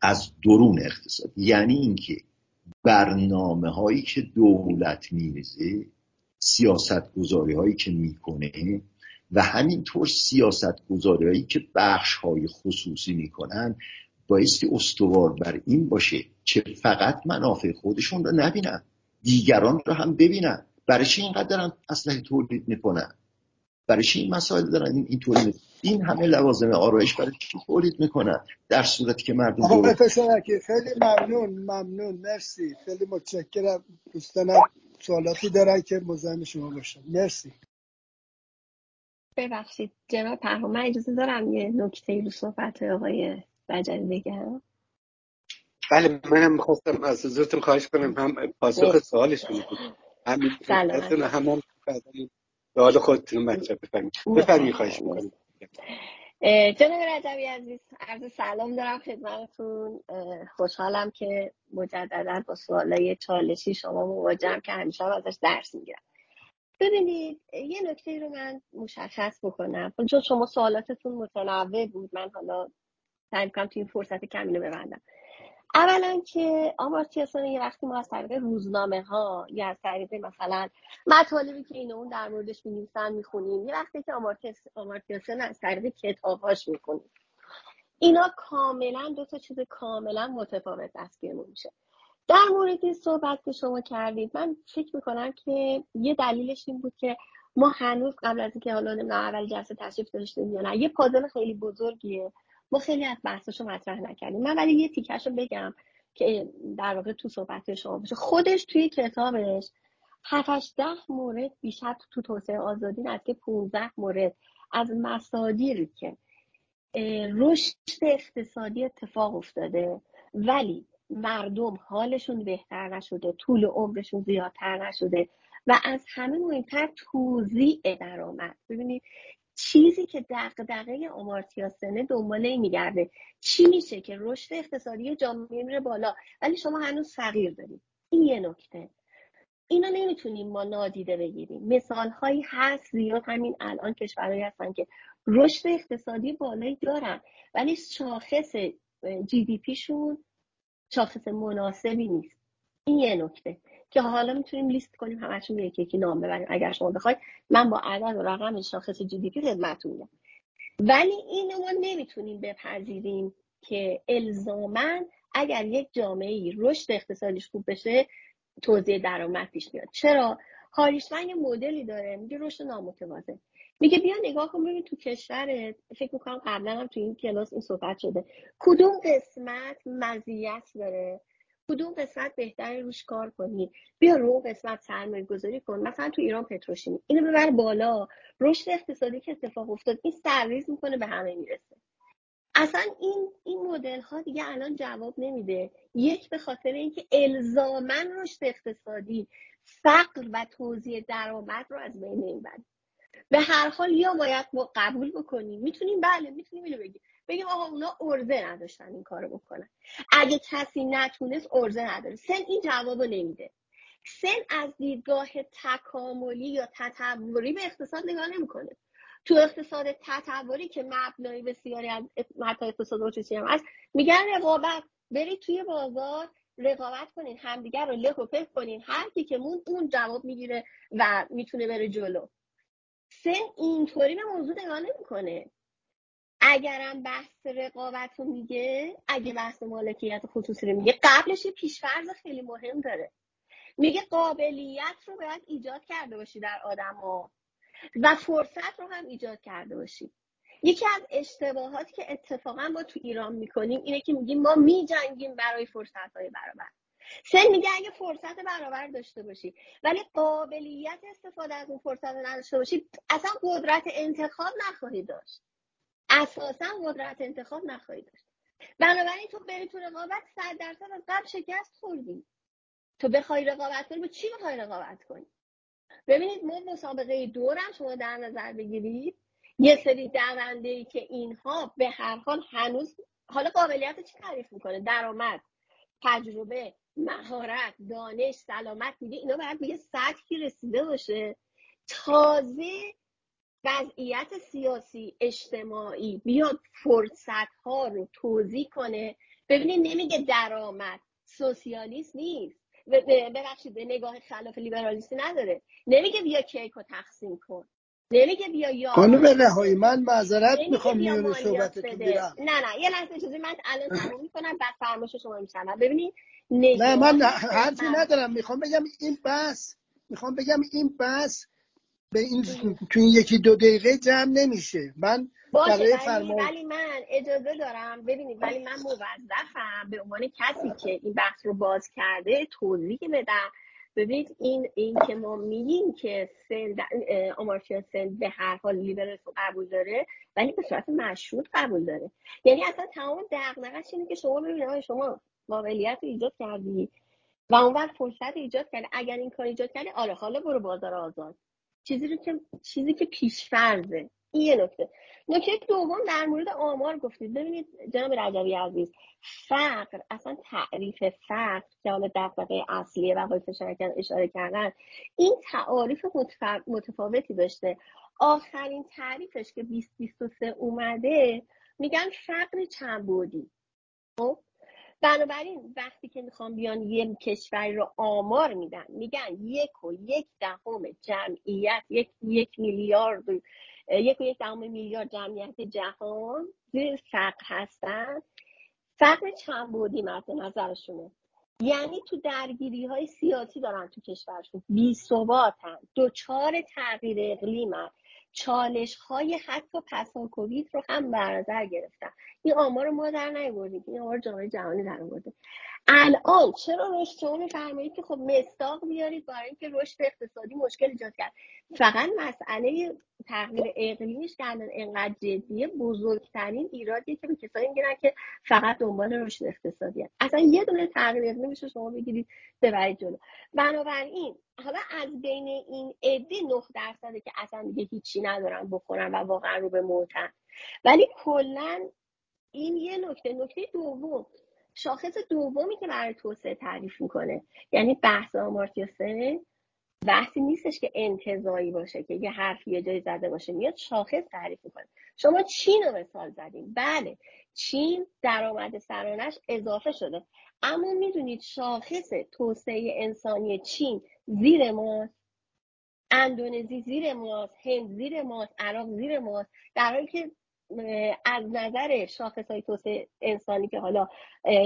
از درون اقتصاد. یعنی اینکه برنامه هایی که دولت میریزه سیاست گذاری هایی که می‌کنه و همینطور سیاست گذاری که بخش های خصوصی می‌کنن بایستی استوار بر این باشه چه فقط منافع خودشون رو نبینن دیگران رو هم ببینن. برای چی اینقدر دارن اسلحه تولید می‌کنن؟ برای چی این مسائل دارن؟ این تولید این همه لوازم آرایش برای چی تولید می‌کنن؟ در صورتی که مردم آقا خیلی ممنون ممنون مرسی. خیلی متشکرم. دوستانم سوالاتی دارن که مزاحم شما باشم مرسی. ببخشید جناب پرهام من اجازه دارم یه نکته رو صحبت آقای بجلی بگم؟ بله منم می‌خواستم از حضورتون خواهش کنم. هم پاسخ سوالشون بود همین هم سوال خودتون مطرح بفرمایید. بفرمایید خواهش می‌کنم. جناب رجبی عزیز عرض سلام دارم خدمتتون. خوشحالم که مجددا با سوالای چالشی شما مواجهم که همیشه ازش درس می‌گیرم. ببینید یه نکته رو من مشخص بکنم. چون شما سوالاتتون متنوع بود من حالا سعی کنم تو این فرصت کمی رو ببندم. اولا که آمارتیا یه وقتی ما از طریق روزنامه ها یا از طریق مثلا مطالبی که این اون در موردش می نویسن می‌خونیم یه وقتی که آمارتیا از طریق کتابهاش می‌خونیم. اینا کاملا دو تا چیز کاملا متفاوت دستگیرمون میشه. در مورد صحبت که شما کردید من فکر می‌کنم که یه دلیلش این بود که ما هنوز قبل از اینکه حالا نمی‌دونم اول جلسه تشریف داشتیم یا نه یه پازل خیلی بزرگیه. ما خیلی از بحثاشو مطرح نکردیم. من ولی یه تیکش رو بگم که در واقع تو صحبت شما باشه. خودش توی کتابش 7 ده مورد بیشتر تو توسعه آزادی که 15 مورد از مصادیری که رشد اقتصادی اتفاق افتاده. ولی مردم حالشون بهتر نشده طول عمرشون زیادتر نشده و از همه مهمتر توزیع درآمد. ببینید چیزی که دغدغه آمارتیا سنه دنبال این میگرده چی میشه که رشد اقتصادی جامعه میره بالا ولی شما هنوز فقیر دارید. این یه نکته. اینا نمی‌تونیم ما نادیده بگیریم. مثال هایی هست زیاد همین الان کشورهایی هستن که رشد اقتصادی بالایی دارن ولی شاخص جی دی پیشون شاخص مناسبی نیست. این یه نکته. که حالا می‌تونیم لیست کنیم همشون یکی یکی نام ببریم. اگر شما بخواید من با عدد و رقم شاخص جی دی پی خدمتتون میگم. ولی اینو ما نمی‌تونیم بپذیریم که الزامن اگر یک جامعه ای رشد اقتصادیش خوب بشه توزیع درآمد پیش میاد. چرا؟ هاریشمن یه مدلی داره میگه رشد نامتوازن. میگه بیا نگاه کن ببین تو کشورت فکر می‌کنم قبلا هم تو این کلاس این صحبت شده. کدوم قسمت مزیت داره؟ کدوم قسمت بهتر روش کار کنی؟ بیا رو قسمت سرمایه گذاری کن. مثلا تو ایران پتروشیمی. اینو ببر بالا. رشد اقتصادی که اتفاق افتاد این سرریز می‌کنه به همه می‌رسه. اصلا این این مدل ها دیگه الان جواب نمیده. یک به خاطر اینکه الزامن رشد اقتصادی فقر و توزیع درآمد رو از بین نمی‌بره به هر حال یا باید ما قبول بکنیم می‌تونیم بله می‌تونیم اینو بگیم. بگیم آقا اونا ارزه نداشتن این کارو بکنن. اگه کسی نتونست ارزه نداره. سن این جوابو نمیده. سن از دیدگاه تکاملی یا تطوری به اقتصاد نگاه نمی‌کنه. تو اقتصاد تطوری که مبنای بسیاری از حتی اقتصاد اتریشی هم هست میگن رقابت. برید توی بازار رقابت کنین همدیگر رو له و پف کنین. هر کی که مون اون جواب می‌گیره و می‌تونه بره جلو. سن اینطوری به موضوع نگاه نمی‌کنه. اگرم بحث رقابت رو میگه اگه بحث مالکیت خصوصی رو میگه قبلش یه پیشفرض خیلی مهم داره. میگه قابلیت رو باید ایجاد کرده باشی در آدم ها و فرصت رو هم ایجاد کرده باشی. یکی از اشتباهاتی که اتفاقا ما تو ایران می‌کنیم اینه که میگیم ما میجنگیم برای فرصت های برابر. سن میگه اگه فرصت برابر داشته باشی ولی قابلیت استفاده از اون فرصت نداشته باشی اصلا قدرت انتخاب نخواهی داشت. اساسا قدرت انتخاب نخواهی داشت. بنابراین تو بری تو رقابت صد درصد از قبل شکست خوردی. تو بخوای رقابت کنی با چی بخوای رقابت کنی؟ ببینید ما مسابقه دورم شما در نظر بگیرید. یه سری دونده ای که اینها به هر حال هنوز حالا قابلیت چی تعریف می‌کنه؟ درآمد تجربه مهارت دانش سلامت میگه اینا باید به یه سطحی رسیده باشه. تازه وضعیت سیاسی اجتماعی بیاد فرصت ها رو توضیح کنه. ببینید نمیگه درآمد. سوسیالیست نیست. ببخشید نگاه خلاف لیبرالیستی نداره. نمیگه بیا کیک رو تقسیم کن. نمیگه بیا یا خانم رهایی من معذرت می‌خوام میونه صحبتتون بیرم نه نه یه لحظه چیزی من الان (laughs) تموم می‌کنم بعد فرمایش شما میشنم ببینید نه من حرفی ندارم. می‌خوام بگم این بحث می‌خوام بگم این بحث به این تو این یکی دو دقیقه جمع نمیشه. من باشه برای ولی فرما ولی من اجازه دارم. ببینید ولی من موظفم به عنوان کسی که این بحث رو باز کرده توضیح بدم. ببینید این این که ما میگیم که سن آمارتیا سن به هر حال لیبرال رو قبول داره ولی به صورت مشروط قبول داره. یعنی اصلا تمام دغدغه‌اش اینه که شما ببینید شما قابلیت رو ایجاد کردی و اون وقت فرصت ایجاد کردی. اگر این کار ایجاد کردی آره حالا برو بازار آزاد. چیزی رو که چیزی که پیشفرزه این یه نکته. نکته دوم در مورد آمار گفتید. ببینید جناب رجبی عزیز فقر اصلا تعریف فقر که حالا دغدغه اصلیه و آقای اشاره کردن این تعاریف متفاوتی داشته. آخرین تعریفش که 2023 اومده میگن فقر چند بودی؟ خب؟ بنابراین وقتی که می‌خوام بیان یه کشوری رو آمار میدن میگن یک و یک دهم جمعیت یک یک میلیارد یک و یک دهم میلیارد جمعیت جهان زیر فقر هستن. فقر چند بودی مد نظرشونه؟ یعنی تو درگیری های سیاسی دارن تو کشورشون. بی ثباتن دوچار تغییر اقلیمن چالش های حتی پسا کووید رو هم بر نظر گرفتن این آمار رو ما در نیاوردیم. این آمار جامعه جهانی در آورده. الان چرا رشد شما میفرمایید که خب مستاق بیارید برای اینکه رشد اقتصادی مشکل ایجاد کرد؟ فقط مسئله تغییر اقلیمش که الان انقدر جدیه بزرگترین ایرادیه که به کسایی می‌گیرن که فقط دنبال رشد اقتصادی هست. اصلا یه دونه تغییر اقلیمش رو شما بگیرید ببرید جلو. بنابراین حالا از بین این عده 9 درصده که اصلا دیگه هیچی ندارن بخورن و واقعا رو به موتن ولی کلا این یه نکته. نکته دوم شاخص دومی که برای توسعه تعریف می‌کنه یعنی بحث آمارتیا سن بحثی نیستش که انتظایی باشه که یه حرفی یه جایی زده باشه میاد شاخص تعریف می‌کنه. شما چین رو مثال زدیم بله چین درآمد سرانش اضافه شده. اما می‌دونید شاخص توسعه انسانی چین زیر ماست اندونزی زیر ماست هند زیر ماست عراق زیر ماست در حالی که از نظر شاخص های توسعه انسانی که حالا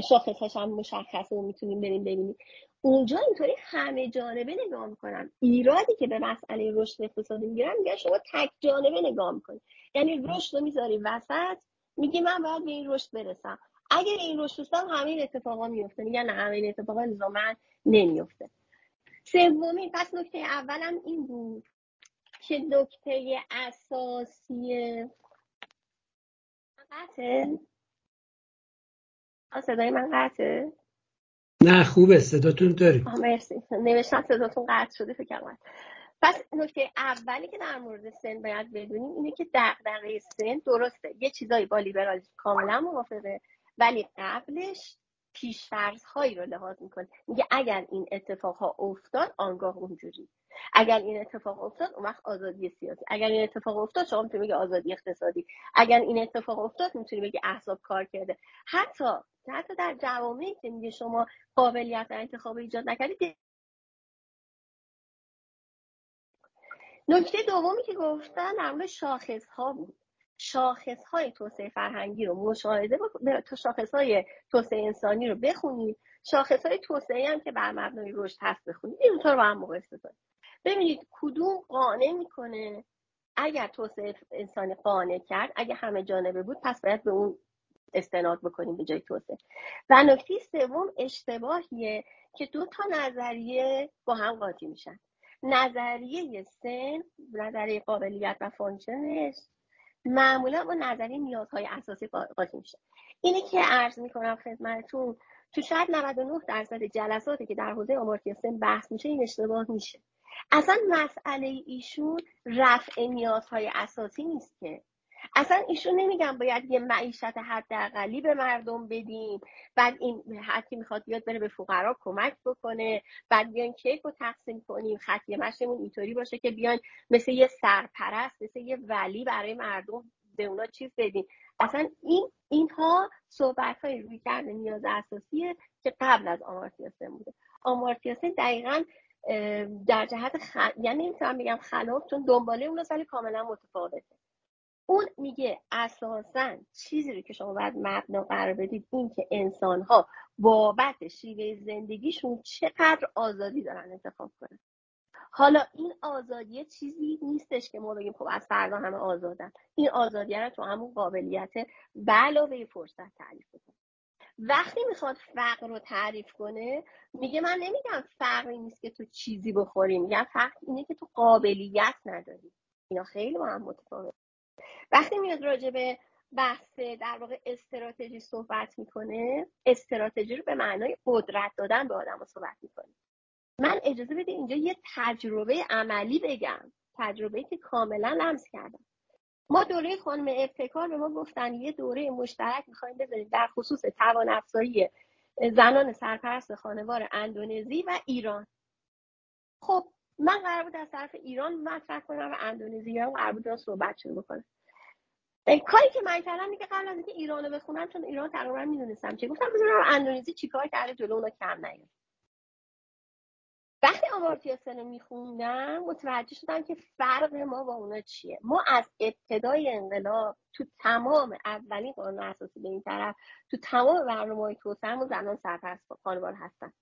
شاخص هم مشخصه و می‌تونیم بریم ببینیم. اونجا اینطوری همه جانبه نگاه می‌کنن. ایرادی که به مسئله رشد اقتصادی می‌گیرن میگن شما تک جانبه نگاه می‌کنی. یعنی رشد رو می‌ذاری وسط میگی من باید به این رشد برسم. اگر این رشد رسیدم همه این اتفاقا میفته میگن نه همه این اتفاقا نظاما نمیفته سومین پس نکته اولم این بود که نکته اساسی قطعه؟ صدای من قطعه؟ نه خوبه صداتون داریم. مرسی. نوشتم صداتون قطع شده فکر پس نکته اولی که در مورد سن باید بدونیم اینه که دغدغه سن درسته. یه چیزایی با لیبرالیسم کاملا موافقه ولی قبلش پیشفرض هایی رو لحاظ می‌کنه میگه اگر این اتفاق ها افتاد آنگاه اونجوری. اگر این اتفاق افتاد اون وقت آزادی سیاسی. اگر این اتفاق افتاد شما می‌تونید بگی آزادی اقتصادی. اگر این اتفاق افتاد می‌تونید بگی احزاب کار کرده. حتی حتی در جوامعی که میگه شما قابلیت انتخاب ایجاد نکردید نکته دومی که گفتن در مورد شاخص ها بود. شاخص های توسعه فرهنگی رو مشاهده تا شاخص های توسعه انسانی رو بخونید شاخص های توسعه هم که بر مبنای رشد هست بخونید این رو با هم مقایسه کنید ببینید کدوم قانع می‌کنه؟ اگر توسعه انسانی قانع کرد اگر همه جانبه بود پس باید به اون استناد بکنیم به جای توسعه. و نکته سوم اشتباهیه که دو تا نظریه با هم قاطی میشن. نظریه سن نظریه قابلیت و function ش معمولا با نظریه نیازهای اساسی قاطی میشه. اینی که عرض می‌کنم خدمتتون تو شاید 99 درصد جلساتی که در حوزه آمارتیا سن بحث میشه این اشتباه میشه. اصلا مسئله ایشون رفع نیازهای اساسی نیست که اصلا ایشون نمیگن باید یه معیشت حداقلی به مردم بدیم بعد این هر کی می‌خواد بیاد بره به فقرا کمک بکنه بعد بیان کیک رو تقسیم کنیم خطیه مشمون اینطوری باشه که بیان مثل یه سرپرست مثل یه ولی برای مردم به اونا چیز بدیم. اصلا این اینها صحبت های روی کرده نیاز اساسیه که قبل از آمارتیا بوده. آمارتیا دقیقا در جهت خ... یعنی نمی‌تونم بگم خلاف چون دنباله اون سال کاملا متفاوته. اون میگه اساسا چیزی رو که شما باید مبنا قرار بدید این که انسان ها بابت شیوه زندگیشون چقدر آزادی دارن انتخاب کنن. حالا این آزادی چیزی نیستش که ما بگیم خب از فردا همه آزادن. این آزادی رو تو همون قابلیت به علاوه فرصت تعریف کنه وقتی می‌خواد فقر رو تعریف کنه میگه من نمیگم فقری نیست که تو چیزی بخوری میگم فقر اینه که تو قابلیت نداری. اینا خیلی با هم متفاوت. وقتی میاد راجع به بحث در واقع استراتژی صحبت می‌کنه استراتژی رو به معنای قدرت دادن به آدم صحبت می‌کنه. من اجازه بده اینجا یه تجربه عملی بگم تجربه که کاملا لمس کردم. ما دوره خانم ابتکار به ما گفتن یه دوره مشترک می‌خوایم بذاریم در خصوص توان افزایی زنان سرپرست خانوار اندونزی و ایران. خب من قرار بود از طرف ایران مطرح کنم و اندونزی هم قرار بود صحبت شروع بکنم کاری که من کردم که قبل از اینکه ایران رو بخونم چون ایران تقریبا می‌دونستم چه گفتم بذارم اندونزی چیکار کرده جلو اونا کم نیاد. وقتی آمارتیا سن میخوندم متوجه شدم که فرق ما با اونا چیه. ما از ابتدای انقلاب تو تمام اولین قانون اساسی به این طرف تو تمام برنامه های توسعه زنان سرپرست خانوار هستن.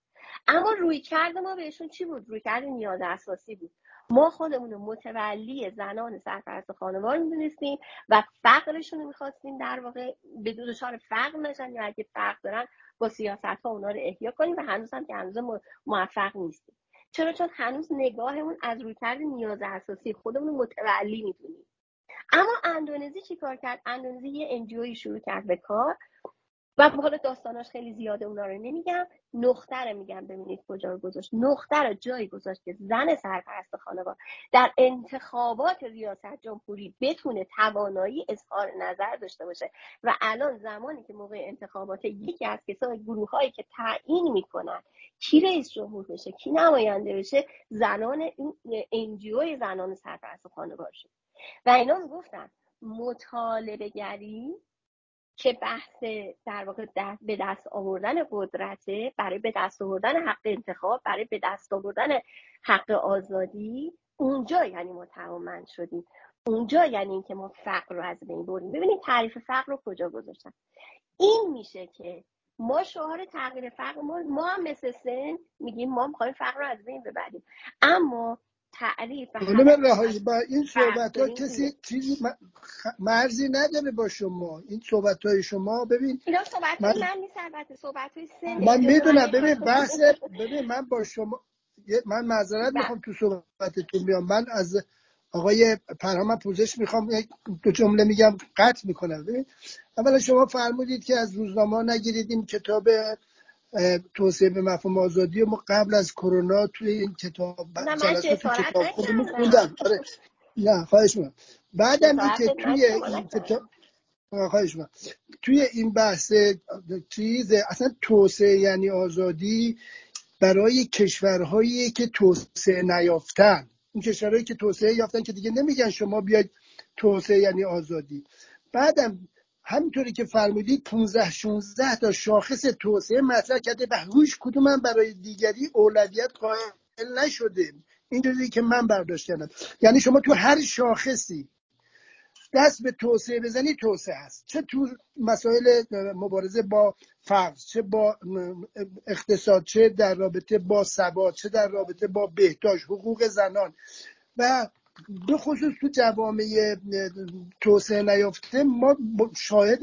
اما روی کرده ما بهشون چی بود؟ روی کرده نیاز اساسی بود. ما خودمون رو متولی زنان سرپرست خانوار می‌دونستیم و فقرشون رو می‌خواستیم در واقع به دچار فقر نشن یا اگه فقر دارن با سیاست ها اونا رو احیا کنیم و هنوز هم که هنوز موفق نیستیم. چرا؟ چون هنوز نگاهمون از روی کرد نیاز اساسی خودمون متولی می‌دونیم. اما اندونزی چی کار کرد؟ اندونزی یه انجیوی شروع کرد به کار. و حالا داستاناش خیلی زیاده اونا رو نمیگم. رو میگم ببینید کجا رو گذاشت. رو جایی گذاشت که زن سرپرست خانوار در انتخابات ریاست جمهوری بتونه توانایی اظهار نظر داشته باشه. و الان زمانی که موقع انتخابات یکی از کسای گروه هایی که تعیین می‌کنن کی رئیس جمهور بشه کی نماینده بشه زنان این زنان سرپرست خانوار شد. و اینا گفتن. مطالبه گری که بحث در واقع به دست آوردن قدرته برای به دست آوردن حق انتخاب برای به دست آوردن حق آزادی اونجا یعنی ما توانمند شدیم. اونجا یعنی اینکه ما فقر رو از بین بریم ببینید تعریف فقر رو کجا گذاشتن این میشه که ما شعار تغییر فقر ما, ما هم مثل سن میگیم ما می‌خوایم فقر رو از بین ببریم. اما تعریف خانم رهایی با این صحبت ها کسی چیزی مرزی نداره با شما. این صحبت های شما ببین اینا صحبت من, من نیست البته صحبت های سن من می‌دونم ببین بحث ببین من با شما من معذرت بله. می‌خوام تو صحبتتون بیام. من از آقای پرهام پوزش می‌خوام دو جمله میگم قطع می‌کنم. ببین اولا شما فرمودید که از روزنامه نگیرید این کتاب توسعه به مفهوم آزادی ما قبل از کرونا توی این کتاب جلسه تو کتاب خودمون خوندم. آره. نه خواهش من بعدم این که توی این کتاب خواهش من توی این بحث چیز اصلا توسعه یعنی آزادی برای کشورهایی که توسعه نیافتن. این کشورهایی که توسعه یافتن که دیگه نمیگن شما بیاید توسعه یعنی آزادی. بعدم همینطوری که فرمودید 15 16 تا شاخص توسعه مطرح کرده و هیچ کدوم برای دیگری اولویت قائل نشده. اینجوری که من برداشت کردم. یعنی شما تو هر شاخصی دست به توسعه بزنی توسعه هست. چه تو مسائل مبارزه با فقر چه با اقتصاد چه در رابطه با ثبات چه در رابطه با بهداشت حقوق زنان و به خصوص تو جوامع توسعه نیافته ما شاهد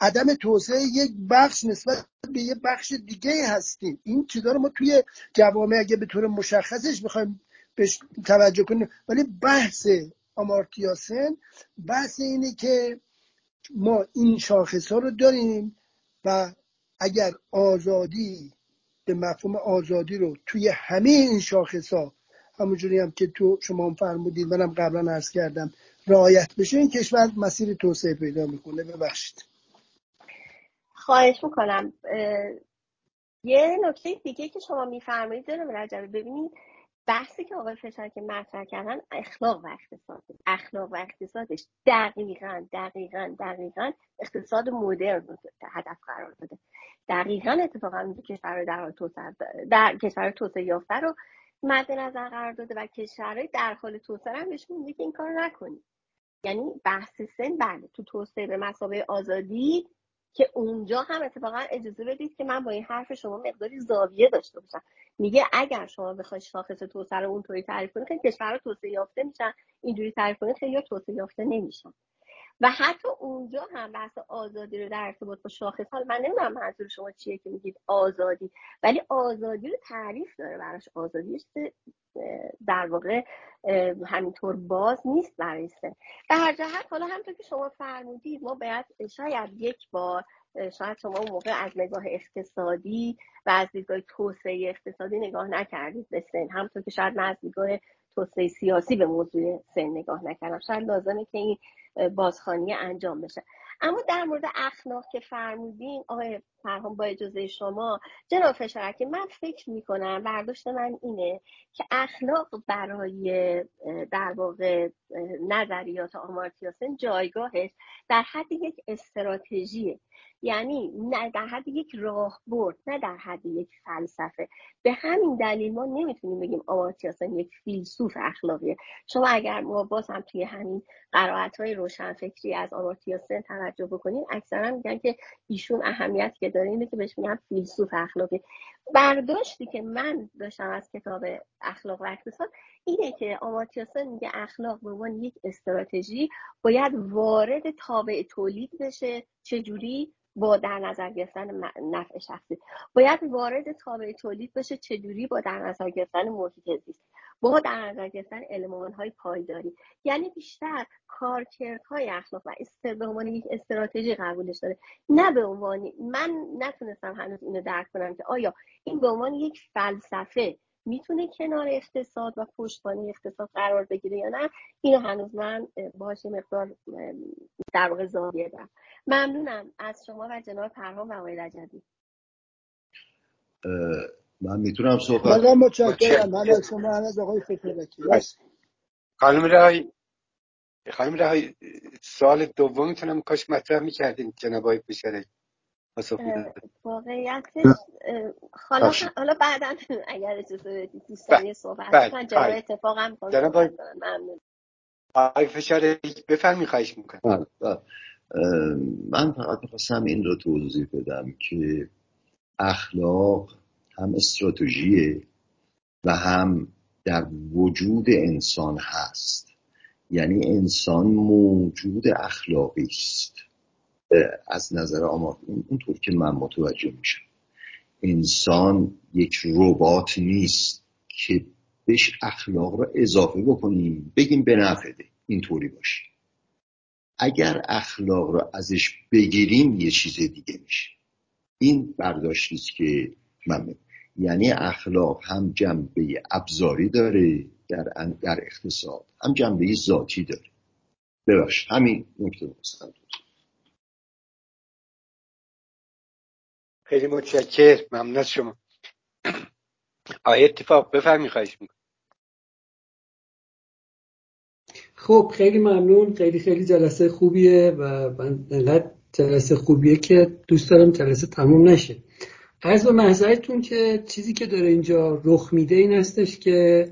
عدم توسعه یک بخش نسبت به یک بخش دیگه هستیم. این چیزا رو ما توی جوامع اگه به طور مشخصش بخوایم بهش توجه کنیم. ولی بحث آمارتیاسن بحث اینه که ما این شاخص ها رو داریم و اگر آزادی به مفهوم آزادی رو توی همه این شاخص ها همونجوری هم که تو شما هم فرمودید منم قبلا عرض کردم رعایت بشه این کشور مسیر توسعه پیدا می‌کنه ببخشید. خواهش می‌کنم. یه نکته دیگه که شما میفرمایید دارم رجبه ببینید بحثی که آقای فشار که مطرح کردن اخلاق و اقتصاد. اخلاق و اقتصادش دقیقا دقیقا دقیقا اقتصاد مدرن رو هدف قرار داده. دقیقا اتفاقا کشور در در کشور توسعه یافته رو مد نظر قرار داده و کشورهای در حال توسعه هم بهشون میگه که این کار نکنید یعنی بحث سن بله تو توسعه به مسابقه آزادی که اونجا هم اتفاقا اجازه بدید که من با این حرف شما مقداری زاویه داشته باشم. میگه اگر شما بخواید شاخص توسعه رو اونطوری تعریف کنید خیلی کشورها توسعه یافته میشن. اینجوری تعریف کنید خیلی توسعه یافته نمیشن. و حتی اونجا هم بحث آزادی رو در ارتباط با شاخص. حال من نمی‌دونم منظور شما چیه که میگید آزادی ولی آزادی رو تعریف داره براش. آزادیش در واقع همینطور باز نیست برای سن به هر جهت حالا همطور که شما فرمودید ما باید شاید یک بار شاید شما اون موقع از نگاه اقتصادی و از دیدگاه توسعه اقتصادی نگاه نکردید به سن. همطور که شاید من از دیدگاه توسعه سیاسی به موضوع سن نگاه نکردم. شاید لازمه که این بازخانی انجام بشه. اما در مورد اخلاق که فرمودین آقای فرهام با اجازه شما. جناب فشارکی من فکر می‌کنم برداشت من اینه که اخلاق برای در واقع نظریات آمارتیاسن جایگاهش در حد یک استراتژیه. یعنی نه در حد یک راهبرد نه در حد یک فلسفه. به همین دلیل ما نمی‌تونیم بگیم آمارتیاسن یک فیلسوف اخلاقیه. شما اگر ما باز هم توی همین قرائت های روشنفکری از آمارتیاسن توجه بکنین اکثرا میگن که ایشون اهمیت که داره اینه که بهش میگن فیلسوف اخلاقی. برداشتی که من داشتم از کتاب اخلاق و اقتصاد اینه که آمارتیاسن میگه اخلاق به عنوان یک استراتژی باید وارد تابع تولید بشه چجوری؟ با در نظر گرفتن نفع شخصی. باید وارد تابع تولید بشه چجوری؟ با در نظر گرفتن محیط زیست با در نظر گرفتن علمان های پایداری. یعنی بیشتر کارکردهای اخلاق و عنوان یک استراتژی قبولش داره. نه به عنوان من نتونستم هنوز اینو درک کنم که آیا این به عنوان یک فلسفه می‌تونه کنار اقتصاد و پشتوانه اقتصاد قرار بگیره یا نه اینو هنوز من باهاش مقدار در واقع زاویه دارم. ممنونم از شما و جناب پرهام و آقای رجبی. من می‌تونم صحبت بازم متشکرم. من از شما هم از آقای فترکی خانم رای خانم رای سوال دوم می‌تونم کاش مطرح می‌کردین جناب آقای بشره واقعیتش حالا حالا بعدا (laughs) اگر اجازه بدید دوستانی صحبت کنن جناب اتفاقم ممنون. آقای فشار بفرمی خواهش می‌کنم. من فقط می‌خواستم این رو توضیح بدم که اخلاق هم استراتژیه و هم در وجود انسان هست. یعنی انسان موجود اخلاقی است. از نظر آمار اونطور که من متوجه میشم. انسان یک ربات نیست که بهش اخلاق رو اضافه بکنیم بگیم به نفده اینطوری باشه. اگر اخلاق رو ازش بگیریم یه چیز دیگه میشه. این برداشتی که من یعنی اخلاق هم جنبه ابزاری داره در, در اقتصاد هم جنبه ذاتی داره. ببخش همین نکته بستم خیلی متشکر ممنون از شما. آیه اتفاق بفرمی خواهش می‌کنم. خب خیلی ممنون خیلی خیلی جلسه خوبیه و من انقدر جلسه خوبیه که دوست دارم جلسه تموم نشه. از به محضرتون که چیزی که داره اینجا رخ میده این هستش که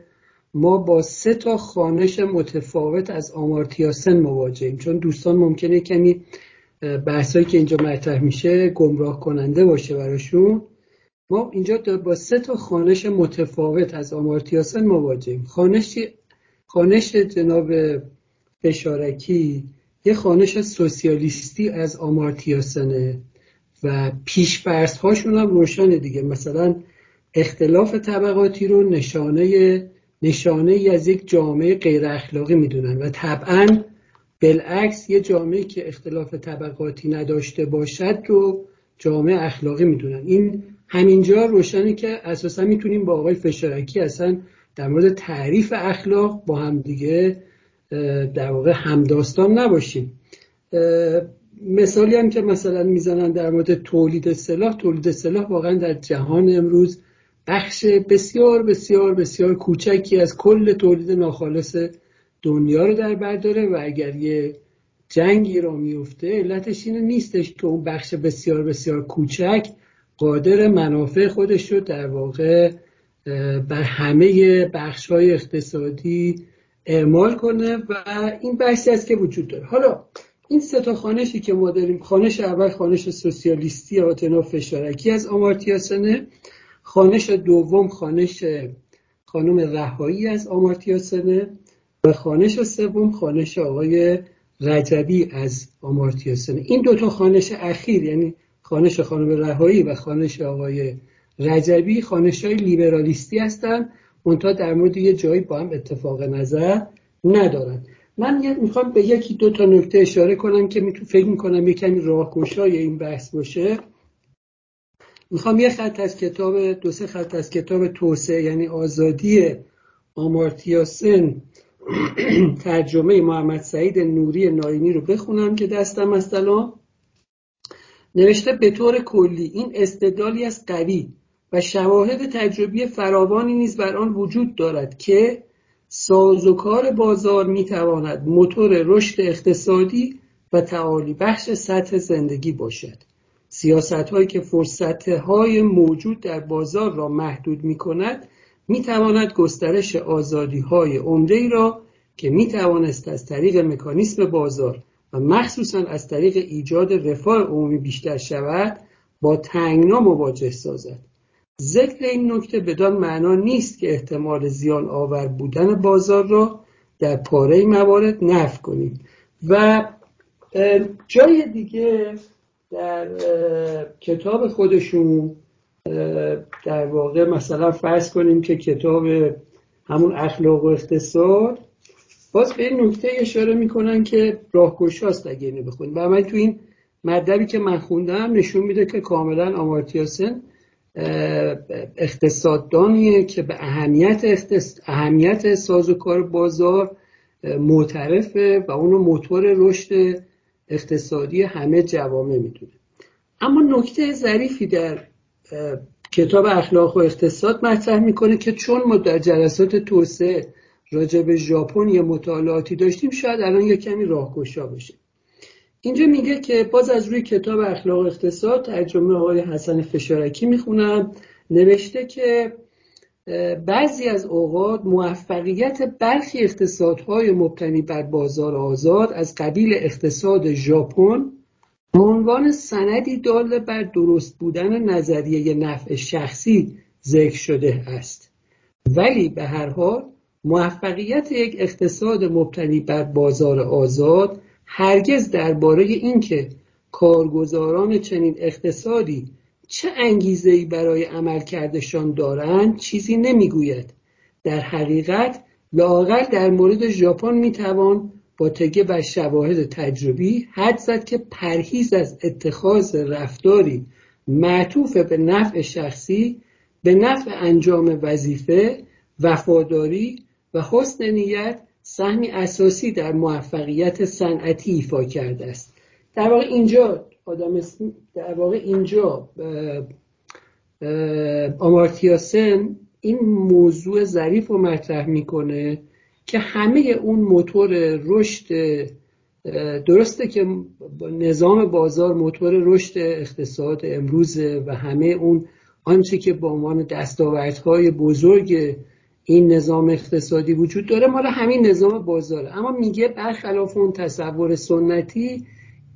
ما با سه تا خانش متفاوت از آمارتیاسن مواجهیم. چون دوستان ممکنه کمی بحثایی که اینجا مطرح میشه گمراه کننده باشه براشون. ما اینجا با سه تا خانش متفاوت از آمارتیاسن مواجهیم. خانش خانش جناب بشارکی یه خانش سوسیالیستی از آمارتیاسنه و پیشبرس هاشون هم روشنه دیگه. مثلا اختلاف طبقاتی رو نشانه نشانه ای از یک جامعه غیر اخلاقی می‌دونن و طبعا بالعکس یه جامعه که اختلاف طبقاتی نداشته باشد رو جامعه اخلاقی می‌دونن. این همینجا روشنه که اساسا می‌تونیم با آقای فشارکی اصلا در مورد تعریف اخلاق با هم دیگه در واقع همداستان نباشیم. مثالی هم که مثلا می‌زنن در مورد تولید سلاح تولید سلاح واقعا در جهان امروز بخش بسیار بسیار بسیار کوچکی از کل تولید ناخالص دنیا رو در بر داره و اگر یه جنگی را میفته علتش اینه نیستش که اون بخش بسیار بسیار کوچک قادر منافع خودش رو در واقع بر همه بخش های اقتصادی اعمال کنه و این بحثی است که وجود داره. حالا این سه تا خانشی که ما داریم خانش اول خانش سوسیالیستی آتنا فشارکی از آمارتیاسنه خانش دوم خانش خانم رهایی از آمارتیاسنه و خانش سوم خانش آقای رجبی از آمارتیاسنه این دوتا خانش اخیر یعنی خانش خانم رهایی و خانش آقای رجبی خانش های لیبرالیستی هستن منتها در مورد یه جایی با هم اتفاق نظر ندارن. من می‌خوام به یکی دو تا نکته اشاره کنم که می‌تونم فکر می‌کنم یه کمی راهگشای این بحث باشه. می‌خوام یه خط از کتاب دو سه خط از کتاب توسعه یعنی آزادی آمارتیاسن (clears throat) ترجمه محمد سعید نوری ناینی رو بخونم که دستم الان. نوشته به طور کلی این استدلالی از قوی و شواهد تجربی فراوانی نیز بر آن وجود دارد که سازوکار بازار می‌تواند موتور رشد اقتصادی و تعالی بخش سطح زندگی باشد. سیاست هایی که فرصت های موجود در بازار را محدود می کند می تواند گسترش آزادی های عمده را که می توانست از طریق مکانیسم بازار و مخصوصا از طریق ایجاد رفاه عمومی بیشتر شود با تنگنا مواجه سازد. ذکر این نکته بدان معنا نیست که احتمال زیان آور بودن بازار را در پاره موارد نف کنیم. و جای دیگه در کتاب خودشون در واقع مثلا فرض کنیم که کتاب همون اخلاق و اقتصاد باز به این نکته اشاره می‌کنن که راهگشاست اگه اینو بخونید و من تو این مطلبی که من خوندم نشون میده که کاملا آمارتیاسن اقتصاددانیه که به اهمیت, اختص... اهمیت سازوکار بازار معترفه و اونو موتور رشد اقتصادی همه جوامع می‌دونه. اما نکته ظریفی در کتاب اخلاق و اقتصاد مطرح می‌کنه که چون ما در جلسات توسعه راجع به ژاپن یه مطالعاتی داشتیم شاید الان یه کمی راهگشا باشه. اینجا میگه که باز از روی کتاب اخلاق اقتصاد ترجمه آقای حسن فشارکی می‌خونم. نوشته که بعضی از اوقات موفقیت برخی اقتصادهای مبتنی بر بازار آزاد از قبیل اقتصاد ژاپن به عنوان سندی دال بر درست بودن نظریه نفع شخصی ذکر شده است. ولی به هر حال موفقیت یک اقتصاد مبتنی بر بازار آزاد هرگز درباره اینکه کارگزاران چنین اقتصادی چه انگیزه برای عمل کردشان دارند چیزی نمی‌گوید. در حقیقت لاقل در مورد ژاپن می‌توان با تگه بر شواهد تجربی حد زد که پرهیز از اتخاذ رفتاری معطوف به نفع شخصی به نفع انجام وظیفه وفاداری و حسن نیت سهمی اساسی در موفقیت صنعتی ایفا کرده است. در واقع اینجا آدم در واقع اینجا آمارتیاسن این موضوع ظریف رو مطرح می‌کنه که همه اون موتور رشد درسته که نظام بازار موتور رشد اقتصاد امروزه و همه اون آنچه که به عنوان دستاوردهای بزرگ این نظام اقتصادی وجود داره مال همین نظام بازاره. اما میگه برخلاف اون تصور سنتی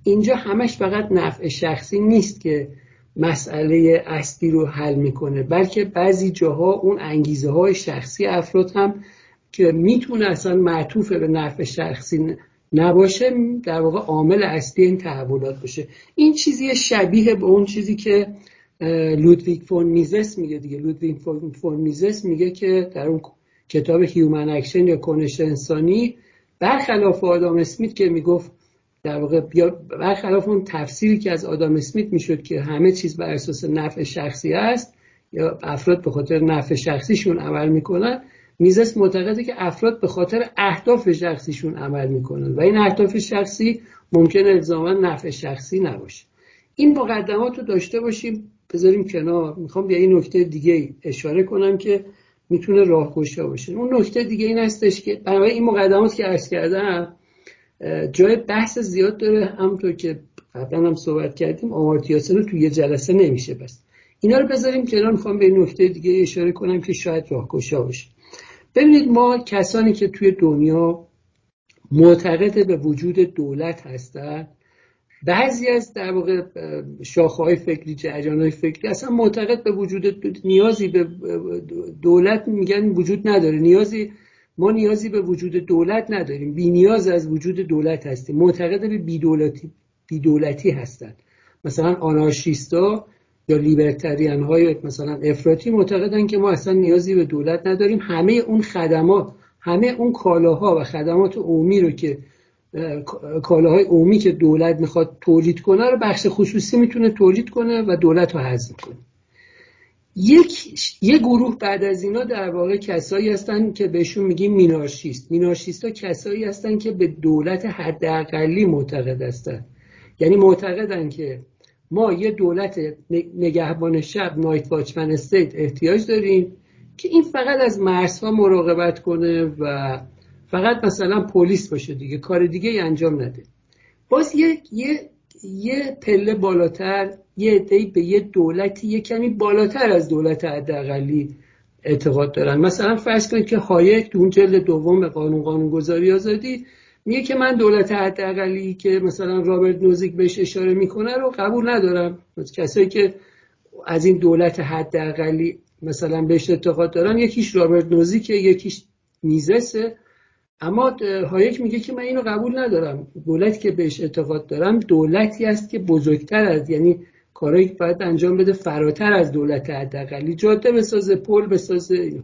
اینجا همش فقط نفع شخصی نیست که مسئله اصلی رو حل می‌کنه بلکه بعضی جاها اون انگیزه های شخصی افراد هم که می‌تونه اصلا معطوف به نفع شخصی نباشه در واقع عامل اصلی این تحولات باشه. این چیزی شبیه به اون چیزی که لودویگ فون میزس میگه دیگه. لودویگ فون میزس میگه که در اون کتاب Human Action یا کنش انسانی برخلاف آدم اسمیت که می‌گفت در واقع برخلاف اون تفسیری که از آدم اسمیت می‌شد که همه چیز بر اساس نفع شخصی است یا افراد به خاطر نفع شخصیشون عمل می‌کنن میزس معتقده که افراد به خاطر اهداف شخصیشون عمل می‌کنن و این اهداف شخصی ممکن الزاما نفع شخصی نباشه. این مقدمات رو داشته باشیم. بذاریم کنار. می‌خوام به این نکته دیگه اشاره کنم که می‌تونه راهگشا باشه. اون نکته دیگه این هستش که برای این مقدمات که عرض کردم جای بحث زیاد داره. همونطور که قبلا هم صحبت کردیم آمارتیاسن رو توی یه جلسه نمیشه بس. اینا رو بذاریم کنار. می‌خوام به نکته دیگه اشاره کنم که شاید راهگشا باشه. ببینید ما کسانی که توی دنیا معتقد به وجود دولت هستن بعضی از در واقع شاخه فکری جریان های فکری اصلا معتقد به وجود نیازی به دولت میگن وجود نداره. نیازی ما نیازی به وجود دولت نداریم. بی نیاز از وجود دولت هستیم. معتقد به بی دولتی, بی دولتی هستن. مثلا آنارشیستا یا لیبرتریان های مثلا افراطی معتقدن که ما اصلا نیازی به دولت نداریم. همه اون خدمات همه اون کالاها و خدمات عمومی رو که کالاهای عمومی که دولت می‌خواد تولید کنه رو بخش خصوصی می‌تونه تولید کنه و دولت رو حذف کنه. یک یه گروه بعد از اینا در واقع کسایی هستن که بهشون میگیم مینارشیست. مینارشیست ها کسایی هستن که به دولت حداقلی معتقد هستن. یعنی معتقدن که ما یه دولت نگهبان شب نایت واچمن استیت احتیاج داریم که این فقط از مرزها مراقبت کنه و فقط مثلا پلیس باشه دیگه کار دیگه ای انجام نده. باز یه, یه, یه پله بالاتر یه عده‌ای به یه دولتی یه کمی بالاتر از دولت حداقلی اعتقاد دارن. مثلا فرض کنید که هایک اون جلد دوم قانون قانونگذاری آزادی میگه که من دولت حداقلی که مثلا رابرت نوزیک بهش اشاره می‌کنه رو قبول ندارم. کسایی که از این دولت حداقلی مثلا بهش اعتقاد دارن یکیش رابرت نوزیکه یکیش میزسه. اما هایک میگه که من اینو قبول ندارم. دولتی که بهش اعتقاد دارم دولتی است که بزرگتر از یعنی کارایی که باید انجام بده فراتر از دولت حداقلی. جاده بسازه پل بسازه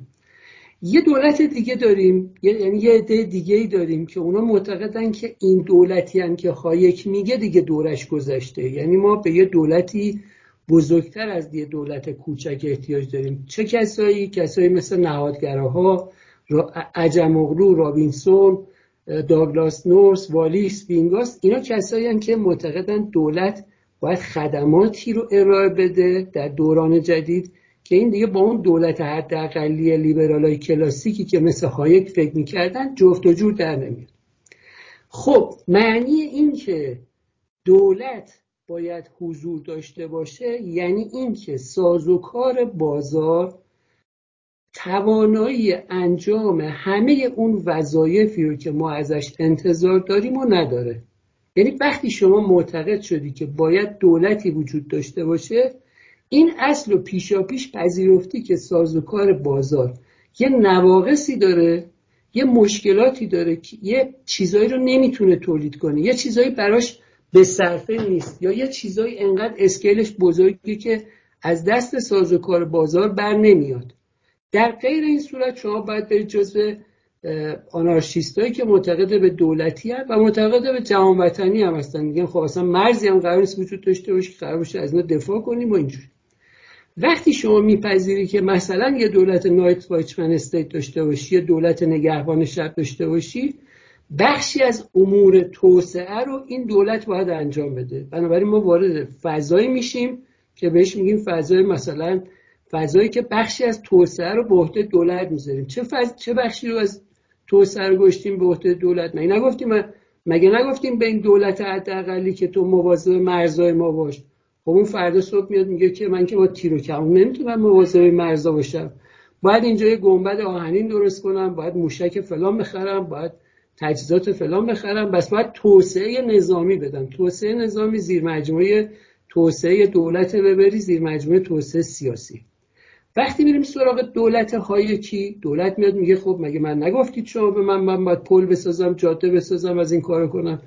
یه دولت دیگه داریم یعنی یه عده دیگه ای داریم که اونا معتقدن که این دولتی هم که هایک میگه دیگه دورش گذشته. یعنی ما به یه دولتی بزرگتر از یه دولت کوچک احتیاج داریم. چه کسایی؟ کسایی مثل نهادگراها عجم اغلو رابینسون داگلاس نورس والیس وینگاس اینا کسایی هم که معتقدن دولت باید خدماتی رو ارائه بده در دوران جدید که این دیگه با اون دولت حداقلی لیبرالای کلاسیکی که مثل هایک فکر می‌کردن جفت و جور در نمیاد. خب معنی این که دولت باید حضور داشته باشه یعنی اینکه سازوکار بازار توانایی انجام همه اون وظایفی رو که ما ازش انتظار داریم و نداره. یعنی وقتی شما معتقد شدی که باید دولتی وجود داشته باشه این اصل و پیشا پیش پذیرفتی که سازوکار بازار یه نواقصی داره یه مشکلاتی داره که یه چیزایی رو نمی‌تونه تولید کنه. یه چیزایی براش به صرفه نیست یا یه چیزایی انقدر اسکیلش بزرگی که از دست سازوکار بازار بر نمیاد. در غیر این صورت شما باید برید جزء آنارشیستایی که معتقد به دولتی هست و معتقد به جهان وطنی هم هستن میگن خب اصلا مرزی هم قرار نیست وجود داشته باشه که قرار باشه از اینا دفاع کنیم و اینجوری. وقتی شما میپذیری که مثلا یه دولت نایت وایچمن استیت داشته باشی یه دولت نگهبان شب داشته باشی بخشی از امور توسعه رو این دولت باید انجام بده. بنابراین ما وارد فضایی میشیم که بهش میگیم فضای مثلا فضایی که بخشی از توسعه رو به عهده دولت می‌ذاریم. چه فض... چه بخشی رو از توسعه رو گشتیم به عهده دولت؟ مگه نگفتیم مگه نگفتیم به این دولت حداقلی که تو مواظب مرزای ما باش. خب اون فردا صبح میاد میگه که من که با تیر و کمون نمی‌تونم مواظب مرزا باشم. باید اینجا یه گنبد آهنین درست کنم باید موشک فلان بخرم باید تجهیزات فلان بخرم. بس باید توسعه نظامی بدم. توسعه نظامی زیر مجموعه توسعه دولت ببری زیر مجموعه توسعه سیاسی. وقتی میریم سراغ دولت هایکی دولت میاد میگه خب مگه من نگفتید شما به من من باید پل بسازم جاده بسازم از این کار کنم؟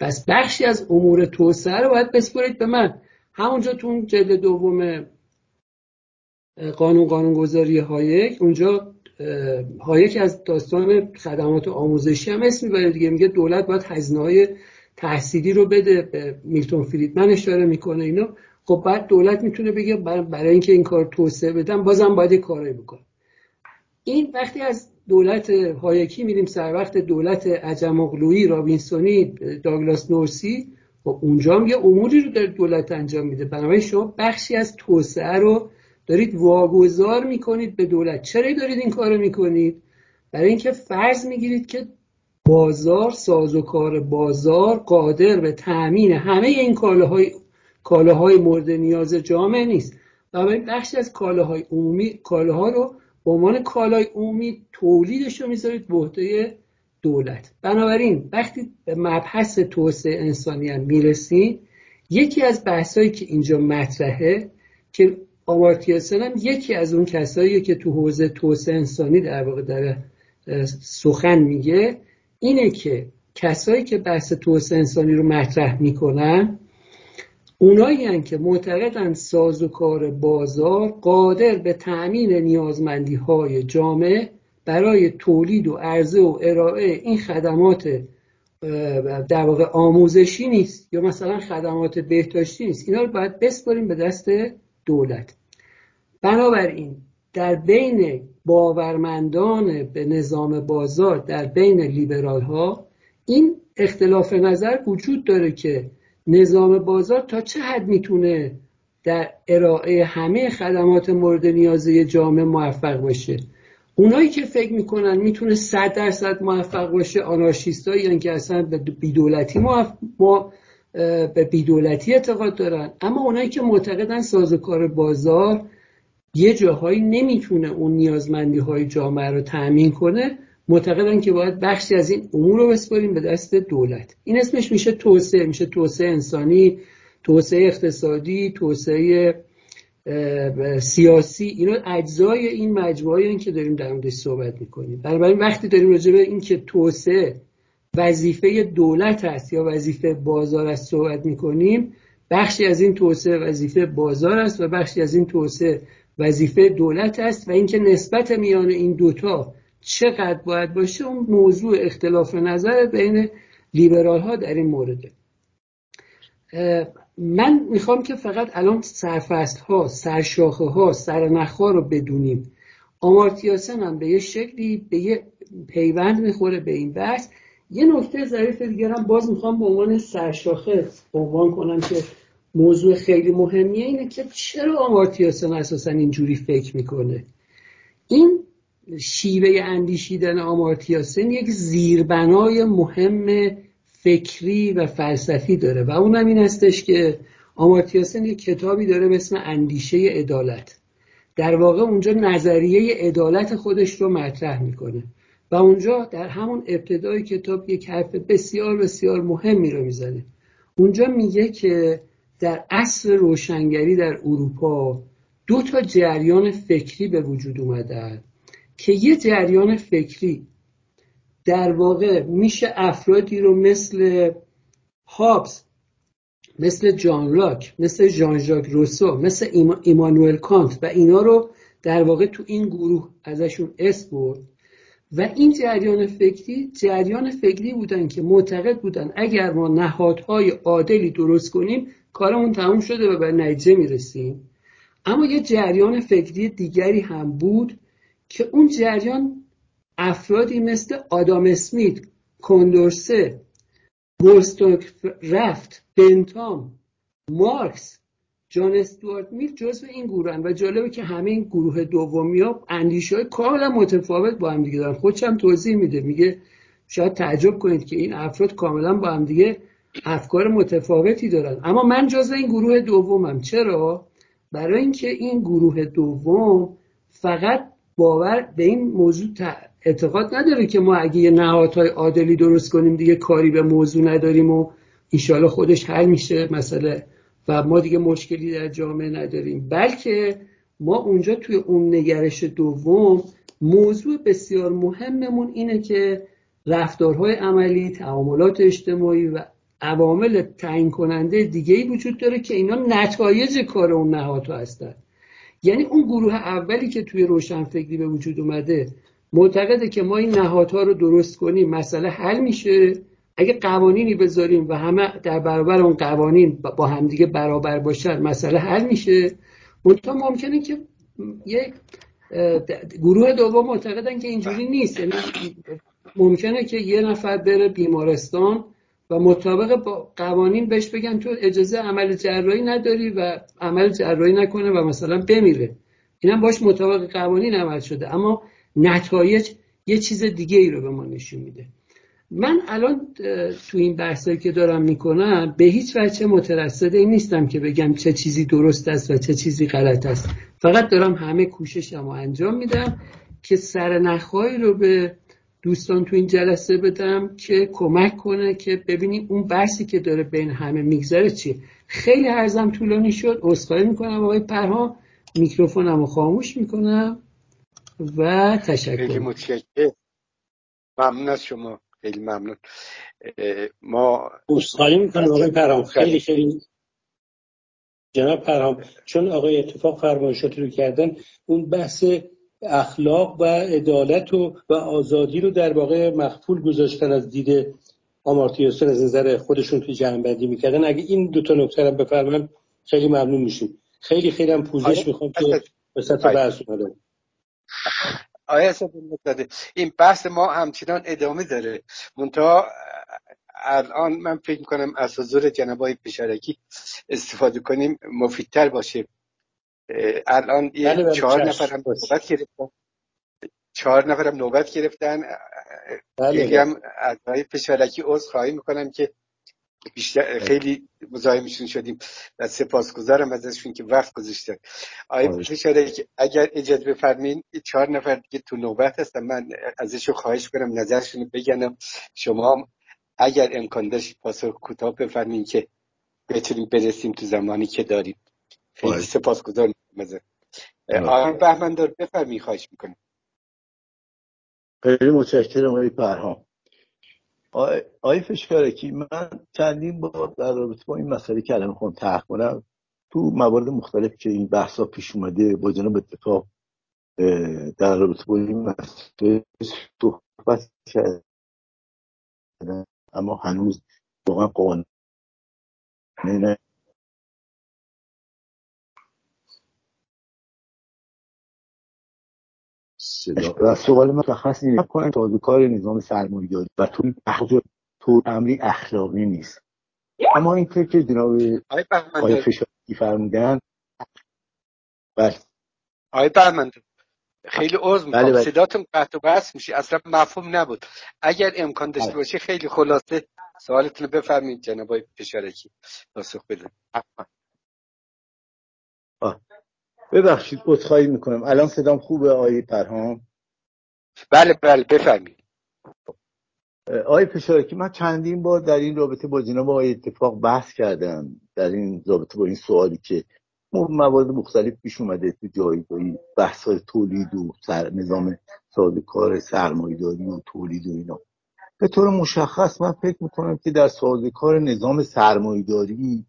پس بخشی از امور توسعه رو باید بسپرید به من. همونجا تو اون جلد دوم قانون قانون گذاری هایک اونجا هایک از داستان خدمات آموزشی هم اسم می‌بره دیگه. میگه دولت باید هزینه های تحصیلی رو بده به میلتون فریدمن اشاره می‌کنه اینو. خب بعد دولت می‌تونه بگه برای اینکه این کار توسعه بدم بازم باید کاری بکنه این وقتی از دولت هایکی میریم سر وقت دولت عجم اغلویی رابینسونی داگلاس نورسی خب اونجا هم یه اموری رو در دولت انجام میده. بنابراین شما بخشی از توسعه رو دارید واگذار می‌کنید به دولت. چرا دارید این کار رو می‌کنید؟ برای اینکه فرض می‌گیرید که بازار سازوکار بازار قادر به تأمین همه این کالاهای کالاهای مورد نیاز جامعه نیست. بنابراین بخشی از کالاهای عمومی کالاها رو به عنوان کالای عمومی تولیدش رو می‌ذارید به عهده دولت. بنابراین وقتی به مبحث توسعه انسانی هم می‌رسیم یکی از بحثایی که اینجا مطرحه که آمارتیاسن هم یکی از اون کسایی که تو حوزه توسعه انسانی در واقع در سخن میگه اینه که کسایی که بحث توسعه انسانی رو مطرح می‌کنن اونایی که معتقدن سازوکار بازار قادر به تأمین نیازمندی های جامعه برای تولید و عرضه و ارائه این خدمات در واقع آموزشی نیست یا مثلا خدمات بهداشتی نیست. اینا رو باید بسپاریم به دست دولت. بنابراین در بین باورمندان به نظام بازار در بین لیبرال ها این اختلاف نظر وجود داره که نظام بازار تا چه حد می‌تونه در ارائه همه خدمات مورد نیازه جامعه موفق باشه؟ اونایی که فکر می‌کنن می‌تونه صد درصد موفق باشه آنارشیستایی یعنی که اصلا به بیدولتی ما به بیدولتی اعتقاد دارن. اما اونایی که معتقدن سازوکار بازار یه جاهایی نمی‌تونه اون نیازمندی های جامعه رو تأمین کنه معتقدن که باید بخشی از این امور رو بسپاریم به دست دولت. این اسمش میشه توسعه میشه توسعه انسانی توسعه اقتصادی توسعه سیاسی. اینا اجزای این مجموعه که داریم در موردش صحبت می‌کنیم. بنابراین وقتی داریم راجع به این که توسعه وظیفه دولت است یا وظیفه بازار است صحبت می‌کنیم بخشی از این توسعه وظیفه بازار است و بخشی از این توسعه وظیفه دولت است و اینکه نسبت میان این دوتا چقدر باید باشه اون موضوع اختلاف نظر بین لیبرال ها در این مورده. من می‌خوام که فقط الان سرفست ها سرشاخه ها سرنخ ها رو بدونیم. آمارتیاسن هم به یه شکلی به یه پیوند می‌خوره به این بحث. یه نکته ظریف دیگر هم باز می‌خوام به عنوان سرشاخه عنوان کنم که موضوع خیلی مهمیه اینه که چرا آمارتیاسن اساسا اینجوری فکر می‌کنه؟ این شیوه اندیشیدن آمارتیاسن یک زیربنای مهم فکری و فلسفی داره و اونم این هستش که آمارتیاسن یک کتابی داره به اسم اندیشه عدالت. در واقع اونجا نظریه عدالت خودش رو مطرح می‌کنه و اونجا در همون ابتدای کتاب یک حرف بسیار بسیار مهمی رو می‌زنه. اونجا میگه که در عصر روشنگری در اروپا دو تا جریان فکری به وجود اومدن. که یه جریان فکری در واقع میشه افرادی رو مثل هابز مثل جان لاک مثل ژان ژاک روسو مثل ایمانوئل کانت و اینا رو در واقع تو این گروه ازشون اسم برد. و این جریان فکری جریان فکری بودن که معتقد بودن اگر ما نهادهای عادلی درست کنیم کارمون تموم شده و به نتیجه می‌رسیم. اما یه جریان فکری دیگری هم بود که اون جریان افرادی مثل آدام اسمیت کندورسه بولستوک رفت بنتام مارکس جان استوارت میل جزو این گروه و جالبه که همه این گروه دومی ها اندیشه های کاملا متفاوت با هم دیگه دارن. خودش هم توضیح میده میگه شاید تعجب کنید که این افراد کاملا با هم دیگه افکار متفاوتی دارن. اما من جزو این گروه دومم. چرا؟ برای اینکه این گروه دوم فقط باور به این موضوع اعتقاد نداره که ما اگه یه نهادهای عادلی درست کنیم دیگه کاری به موضوع نداریم و ایشالا خودش حل میشه مسئله. و ما دیگه مشکلی در جامعه نداریم. بلکه ما اونجا توی اون نگرش دوم موضوع بسیار مهممون اینه که رفتارهای عملی تعاملات اجتماعی و عوامل تعیین کننده دیگه ای وجود داره که اینا نتایج کار اون نهادها هستن. یعنی اون گروه اولی که توی روشنفکری به وجود اومده معتقده که ما این نهادها رو درست کنیم مسئله حل میشه. اگه قوانینی بذاریم و همه در برابر اون قوانین با همدیگه برابر باشن مسئله حل میشه. منتها ممکنه که یک گروه دوم معتقدن که اینجوری نیست. یعنی ممکنه که یه نفر بره بیمارستان و مطابق با قوانین بهش بگن تو اجازه عمل جراحی نداری و عمل جراحی نکنه و مثلا بمیره. اینم باش مطابق قوانین عمل شده. اما نتایج یه چیز دیگه ای رو به ما نشون میده. من الان تو این بحثایی که دارم می‌کنم به هیچ وجه مترصد این نیستم که بگم چه چیزی درست است و چه چیزی غلط است. فقط دارم همه کوششم رو انجام میدم که سرنخهایی رو به دوستان تو این جلسه بدم که کمک کنه که ببینیم اون بحثی که داره بین همه میگذره چیه. خیلی هرزم طولانی شد. عذرخواهی می‌کنم. آقای پرها میکروفونم رو خاموش می‌کنم و تشکر. خیلی متشکر ممنون از شما. خیلی ممنون. ما عذرخواهی می‌کنم آقای پرهام. خیلی. خیلی جناب پرهام چون آقای اتفاق فرمایشات رو کردن اون بحث اخلاق و عدالت و, و آزادی رو در واقع مخفول گذاشتن از دید آمارتیوسن از نظر خودشون توی جمع بندی می‌کردن. اگه این دو تا نکته رو بفرمایید خیلی ممنون میشیم. خیلی خیلی هم پوزش می‌خوام که به سطح بحث اومده. آیا این بحث ما همچنان ادامه داره. منتها الان من فکر کنم از حضور جناب پشارکی استفاده کنیم مفیدتر باشه. الان یه بله، بله، چهار نفر هم نوبت گرفتن. چهار نفر هم نوبت گرفتن. خیلی هم از آقای پشارکی عذر خواهی می‌کنم که بیشتر خیلی مزاحمشون شدیم و سپاسگزارم ازشون که وقت گذاشتن. آقای پشارکی اگر اجازه بفرمین چهار نفر دیگه تو نوبت هستم من ازشون خواهش کنم نظرشون بگنم. شما اگر امکان داشت پاسخ کوتاه بفرمین که بتونیم برسیم تو زمانی که داریم. خیلی. سپاسگزار می‌کنم آقای بهمن دار بفرمی خواهش می‌کنم. خیلی متشکرم آقای پرهام. آقای فشکارکی من چندین بار در رابطه با این مسئله کلمه خون تحق کنم. تو موارد مختلف که این بحثا پیش اومده با جناب اتفاق در رابطه با این مسئله صحبت کردن اما هنوز واقعا قانع نه و سوال مشخص اینه. کنن کار نظام سرمایه‌داری و تو طور امری اخلاقی نیست. اما این که جناب آقای فشاری فرمودن بله. آقای بهمند خیلی عرض می‌کنم بله بله. صداتون قطع و بس میشه. اصلا مفهوم نبود. اگر امکان داشته بله. باشه خیلی خلاصه سوالتون رو بفرمایید جناب آقای فشارکی. پاسخ بده ببخشید عذرخواهی می‌کنم. الان صدام خوبه آقای پرهام؟ بله بله بفرمایید. آقای پشارکی من چندین بار در این رابطه با جناب آقای اتفاق بحث کردم در این رابطه با این سوالی که موارد مختلف پیش اومده تو جایگاهی بحث های تولید و سر نظام ساده کار سرمایداری و تولید و اینا. به طور مشخص من فکر می‌کنم که در ساده کار نظام سرمایداری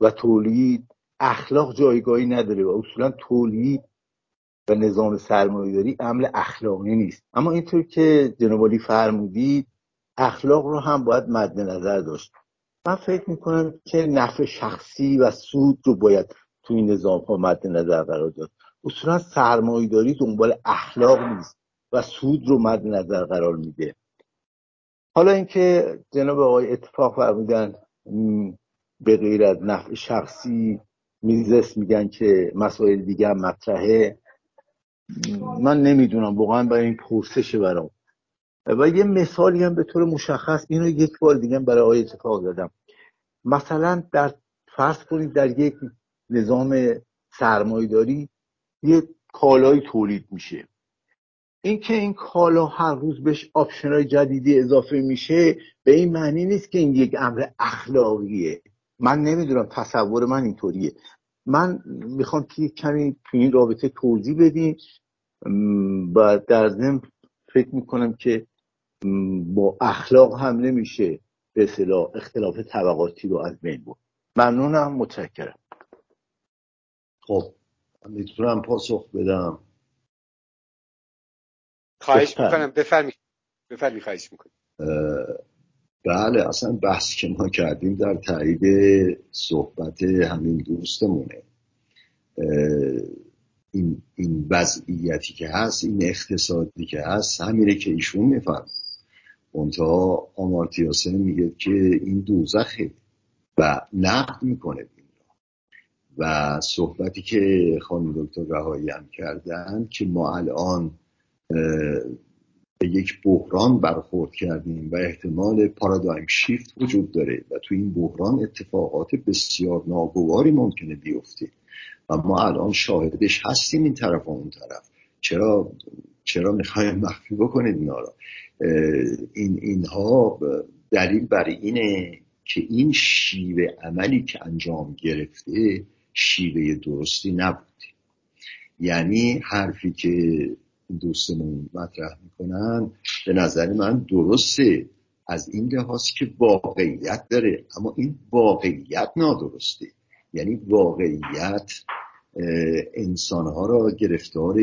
و تولید اخلاق جایگاهی نداره و اصولا تولید و نظام سرمایهداری عمل اخلاقی نیست. اما اینطور که جناب فرمودید اخلاق رو هم باید مد نظر داشت. من فکر می‌کنم که نفع شخصی و سود رو باید تو این نظام ها مد نظر قرار داد. اصولا سرمایهداری دنبال اخلاق نیست و سود رو مد نظر قرار میده. حالا اینکه جناب آقای اتفاق فرمودن به غیر از نفع شخصی میزس میگن که مسائل دیگه هم مطرحه. من نمی‌دونم واقعا برای این پرسشه برام. و یه مثالی هم به طور مشخص اینو یک بار دیگه برای آقای اتفاق دادم مثلا در فرض کنید در یک نظام سرمایداری یه کالای تولید میشه. اینکه این کالا هر روز بهش آپشن جدیدی اضافه میشه به این معنی نیست که این یک امر اخلاقیه. من نمی‌دونم تصور من اینطوریه. من می‌خوام که کمی تو این رابطه توضیح بدیم و در ضمن فکر می‌کنم که با اخلاق هم نمیشه به اصطلاح اختلاف طبقاتی رو از بین بود ممنونم متشکرم. خب می‌تونم پاسخ بدم. خواهش می‌کنم. بفرمی بفرمی خواهش می‌کنم. بله اصلا بحث که ما کردیم در تایید صحبت همین دوستمونه. این, این وضعیتی که هست این اقتصادی که هست همینه که ایشون میفهم منتها آمارتیاسن میگه که این دوزخه و نقد می‌کنه و صحبتی که خانم دکتر رهایی هم کردن که ما الان یک بحران برخورد کردیم و احتمال پارادایم شیفت وجود داره و تو این بحران اتفاقات بسیار ناگواری ممکنه بیفته. و ما الان شاهدش هستیم این طرف و اون طرف. چرا چرا می‌خوایم مخفی بکنید اینا را این اینها دلیل بر اینه که این شیوه عملی که انجام گرفته شیوه درستی نبود یعنی حرفی که دوستمون مطرح می‌کنن به نظر من درسته. از این لحاظ که واقعیت داره اما این واقعیت نادرسته. یعنی واقعیت انسانها را گرفتار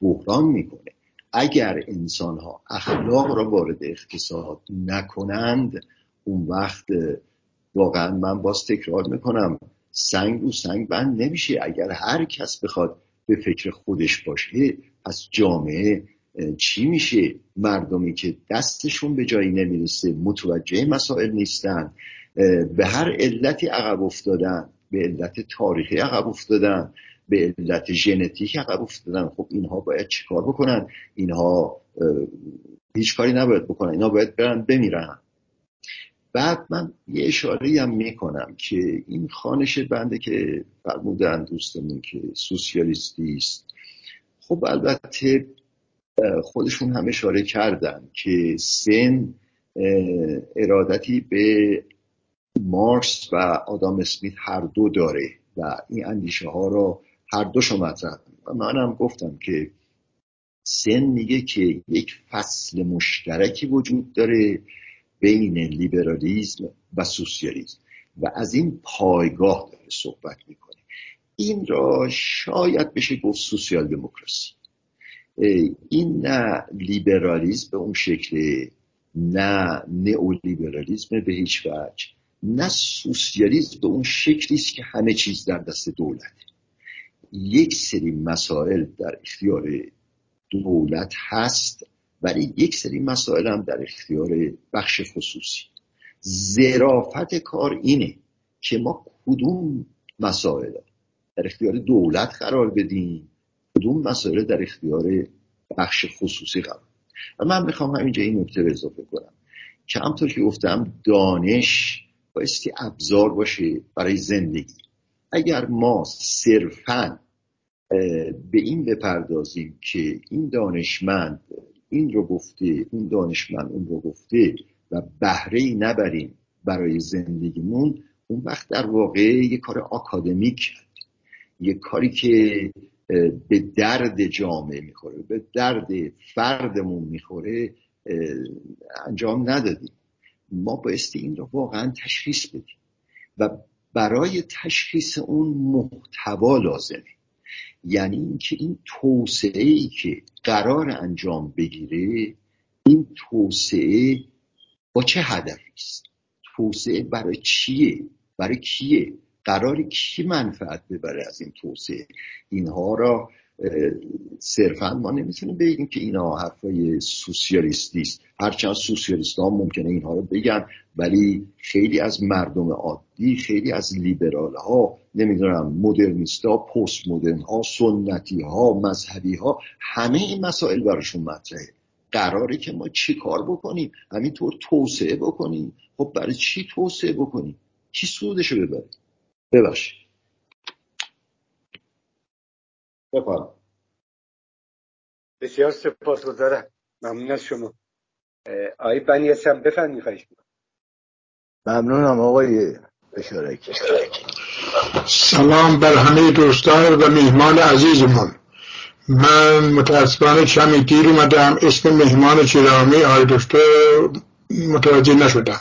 بحران می‌کنه. اگر انسانها اخلاق را وارد اقتصاد نکنند اون وقت واقعا من باز تکرار می‌کنم سنگ رو سنگ بند نمیشه. اگر هر کس بخواد به فکر خودش باشه از جامعه چی میشه مردمی که دستشون به جایی نمی‌رسه؟ متوجه مسائل نیستن. به هر علتی عقب افتادن به علت تاریخی عقب افتادن به علت ژنتیک عقب افتادن. خب اینها باید چیکار بکنن؟ اینها هیچ کاری نباید بکنن. اینها باید برن بمیرن. بعد من یه اشاره هم می‌کنم که این خانش بنده که فرمودن دوستمون که سوسیالیستی است. خب البته خودشون هم اشاره کردن که سن ارادتی به مارکس و آدام اسمیت هر دو داره و این اندیشه ها را هر دوشو مطرح و منم گفتم که سن میگه که یک فصل مشترکی وجود داره بین لیبرالیزم و سوسیالیزم و از این پایگاه داره صحبت می‌کنه. این را شاید بشه گفت سوسیال دموکراسی این نه لیبرالیزم به اون شکل نه نئولیبرالیزم به هیچ وجه نه سوسیالیسم به اون شکلی است که همه چیز در دست دولت یک سری مسائل در اختیار دولت هست ولی یک سری مسائل هم در اختیار بخش خصوصی. زرافت کار اینه که ما کدوم مسائل در اختیار دولت قرار بدیم. کدوم مسائل در اختیار بخش خصوصی قرار و من می‌خوام همینجا این نکته رو اضافه کنم. که همطور که گفتم دانش بایستی ابزار باشه برای زندگی. اگر ما صرفا به این بپردازیم که این دانشمند این رو گفته این دانشمند اون رو گفته و بهره ای نبریم برای زندگیمون اون وقت در واقع یه کار آکادمیک یه کاری که به درد جامعه می‌خوره به درد فردمون می‌خوره انجام ندادیم. ما بایستی این رو واقعا تشخیص بدیم. و برای تشخیص اون محتوا لازمه. یعنی اینکه این توسعه ای که قرار انجام بگیره این توسعه با چه هدفی است؟ توسعه برای چیه؟ برای کیه؟ قرار کی منفعت ببره از این توسعه؟ اینها را صرفا ما نمی‌تونیم بگیم که اینا حرفای سوسیالیستی است. هرچند سوسیالیست ها ممکنه اینها رو بگن ولی خیلی از مردم عادی خیلی از لیبرال ها نمی‌دونم مدرنیست ها پست مدرن ها سنتی ها مذهبی ها همه این مسائل براشون مطرحه. قراره که ما چی کار بکنیم؟ همینطور توسعه بکنیم. خب برای چی توسعه بکنیم؟ کی سودشو ببره؟ ببخشید بفرم. بسیار سپاس گذارم ممنون از شما. آقای بنی هم بفرمی خواهش ممنونم آقای بشارکی سلام بر همه دوستان و میهمان عزیزمون من متاسفانه کمی دیر اومدم. اسم مهمان چرامی آقای دکتر متوجه نشدم.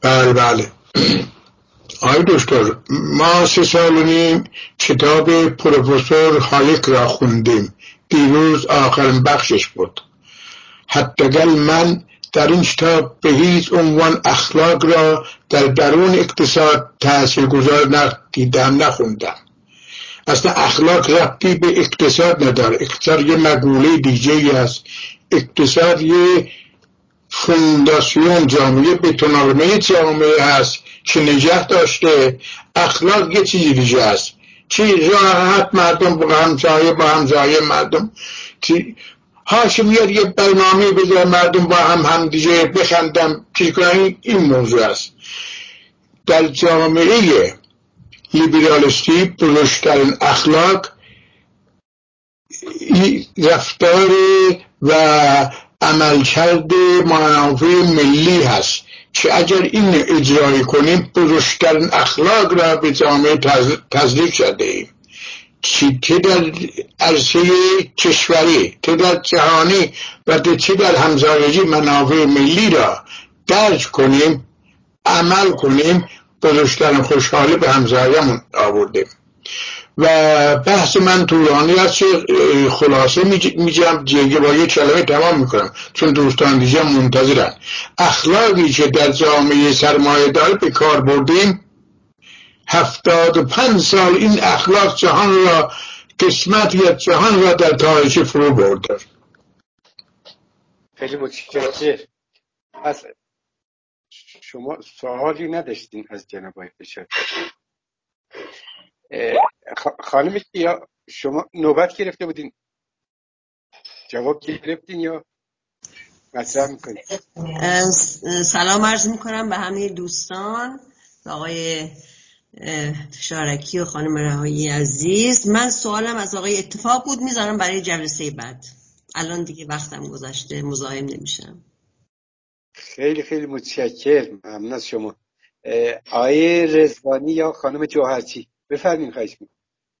بله بله. آقای دکتر ما سه سال و نیم کتاب پروفسور هایک را خوندیم. دیروز آخرین بخشش بود. حداقل من در این کتاب به هیچ عنوان اخلاق را در درون اقتصاد تاثیرگذار ندیدم نخوندم. اصلا اخلاق ربطی به اقتصاد نداره. اقتصاد یه مقوله دیگه است اقتصاد یه فونداسیون جامعه بتونارمه جامعه هست که نجه داشته. اخلاق یه چیزی دیگه است. چی؟ راحت مردم با همسایه با همسایه مردم. هاش میاد یه برنامه بذاره مردم با هم هم دیگه بخندم چیز کنن؟ این موضوع است. در جامعه لیبرالیستی بزرگترین اخلاق رفتار و عملکرد منافع ملی هست که اگر این اجرای کنیم بزرگترین اخلاق را به جامعه تزریق شده ایم. چه در عرصه کشوری چه در جهانی و چه در همزایگی منافع ملی را درج کنیم عمل کنیم بزرگترین خوشحالی به همزایمون آوردیم. و بحث من طولانی است که خلاصه میجم جگه با یه کلمه تمام می‌کنم چون دوستان دیگه منتظرن. اخلاقی که در جامعه سرمایه دار به کار بردیم هفتاد و پنج سال این اخلاق جهان را قسمت یا جهان را در تاریخ فرو برده. خیلی از شما سوالی نداشتین از جناب خانم یا شما نوبت گرفته بودین. جواب گرفتین یا مطرح می‌کنید سلام عرض می‌کنم به همه دوستان آقای شارکی و خانم رهایی عزیز. من سوالم از آقای اتفاق بود می‌ذارم برای جلسه بعد. الان دیگه وقتم گذشته مزاحم نمیشم. خیلی خیلی متشکر ممنون از شما. آقای رزوانی یا خانم جوهرچی؟ بفرمین خواهش می‌کنم.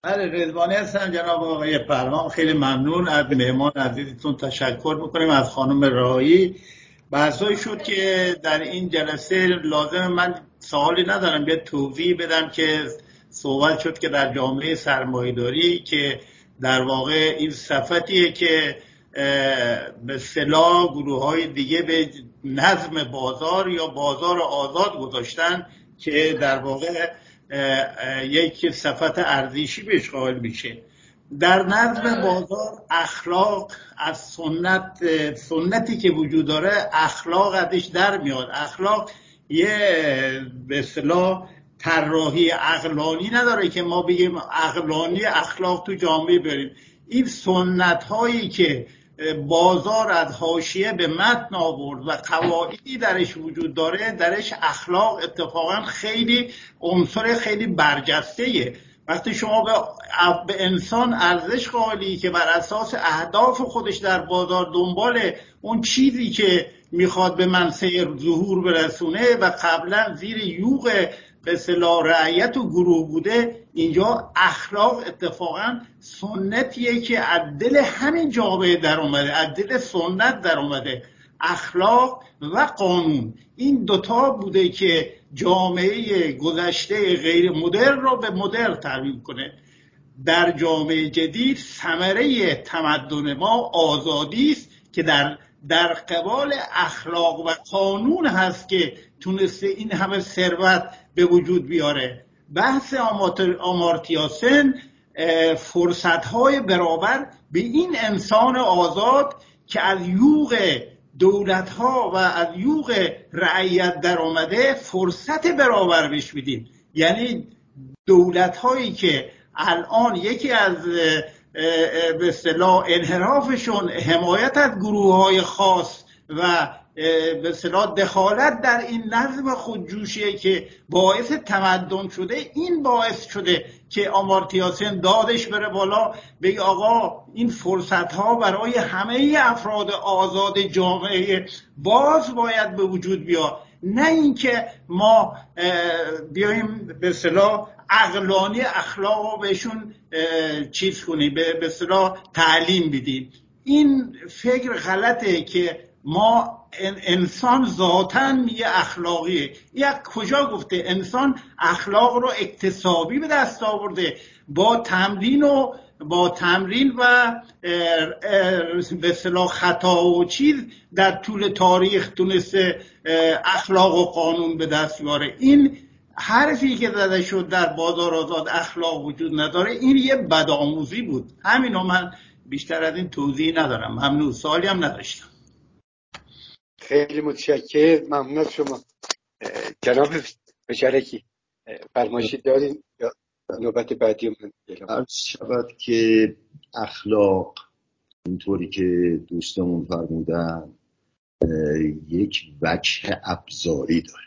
بله رضوانی هستم جناب آقای پرمان خیلی ممنون از مهمان عزیزتون تشکر می‌کنیم از خانم رایی بحثایی شد که در این جلسه لازم من سوالی ندارم یه توضیح بدم که صحبت شد که در جامعه سرمایهداری که در واقع این صفتیه که به صلاح گروه های دیگه به نظم بازار یا بازار آزاد گذاشتن که در واقع یک صفت ارزشی بهش قائل میشه. در نظم بازار اخلاق از سنت سنتی که وجود داره اخلاق ازش در میاد. اخلاق یه به اصطلاح طراحی اقلانی نداره که ما بگیم اقلانی اخلاق تو جامعه بریم. این سنت هایی که بازار از حاشیه به متن آورد و قواعدی درش وجود داره. درش اخلاق اتفاقا خیلی عنصر خیلی برجسته وقتی شما به انسان ارزش قائلی که بر اساس اهداف خودش در بازار دنبال اون چیزی که می‌خواد به منصه ظهور برسونه و قبلا زیر یوغ به صلاح رعیت و گروه بوده اینجا اخلاق اتفاقا سنتیه که از دل همین جامعه در اومده از دل سنت در اومده. اخلاق و قانون این دوتا بوده که جامعه گذشته غیر مدرن را به مدرن تبدیل کنه. در جامعه جدید ثمره تمدن ما آزادی است که در در قبال اخلاق و قانون هست که تونسته این همه ثروت به وجود بیاره. بحث آمارتیاسن فرصت های برابر به این انسان آزاد که از یوغ دولت ها و از یوغ رعیت در آمده فرصت برابر بهش میدیم. یعنی دولت هایی که الان یکی از به انحرافشون حمایت از گروه های خاص و به اصطلاح دخالت در این نظم خودجوشیه که باعث تمدن شده. این باعث شده که آمارتیاسن دادش بره بالا بگه آقا این فرصت ها برای همه افراد آزاد جامعه باز باید به وجود بیا نه اینکه ما بیایم به صلاح اقلانی اخلاق رو بهشون چیز کنیم به صلاح تعلیم بدیم. این فکر غلطه که ما انسان ذاتا میگه اخلاقیه. یک کجا گفته انسان اخلاق رو اکتسابی به دست آورده با تمرین و با تمرین و به صلاح خطا و چیز در طول تاریخ تونسته اخلاق و قانون به دست بیاره. این حرفی که زده شد در بازار آزاد اخلاق وجود نداره این یه بدآموزی بود. همینو من بیشتر از این توضیح ندارم. ممنون. سوالی هم نداشتم. خیلی متشکر ممنون از شما جناب بشارکی فرمایشی دارین یا نوبت بعدی من؟ شود که اخلاق اینطوری که دوستمون فرمودن یک وجه ابزاری داره.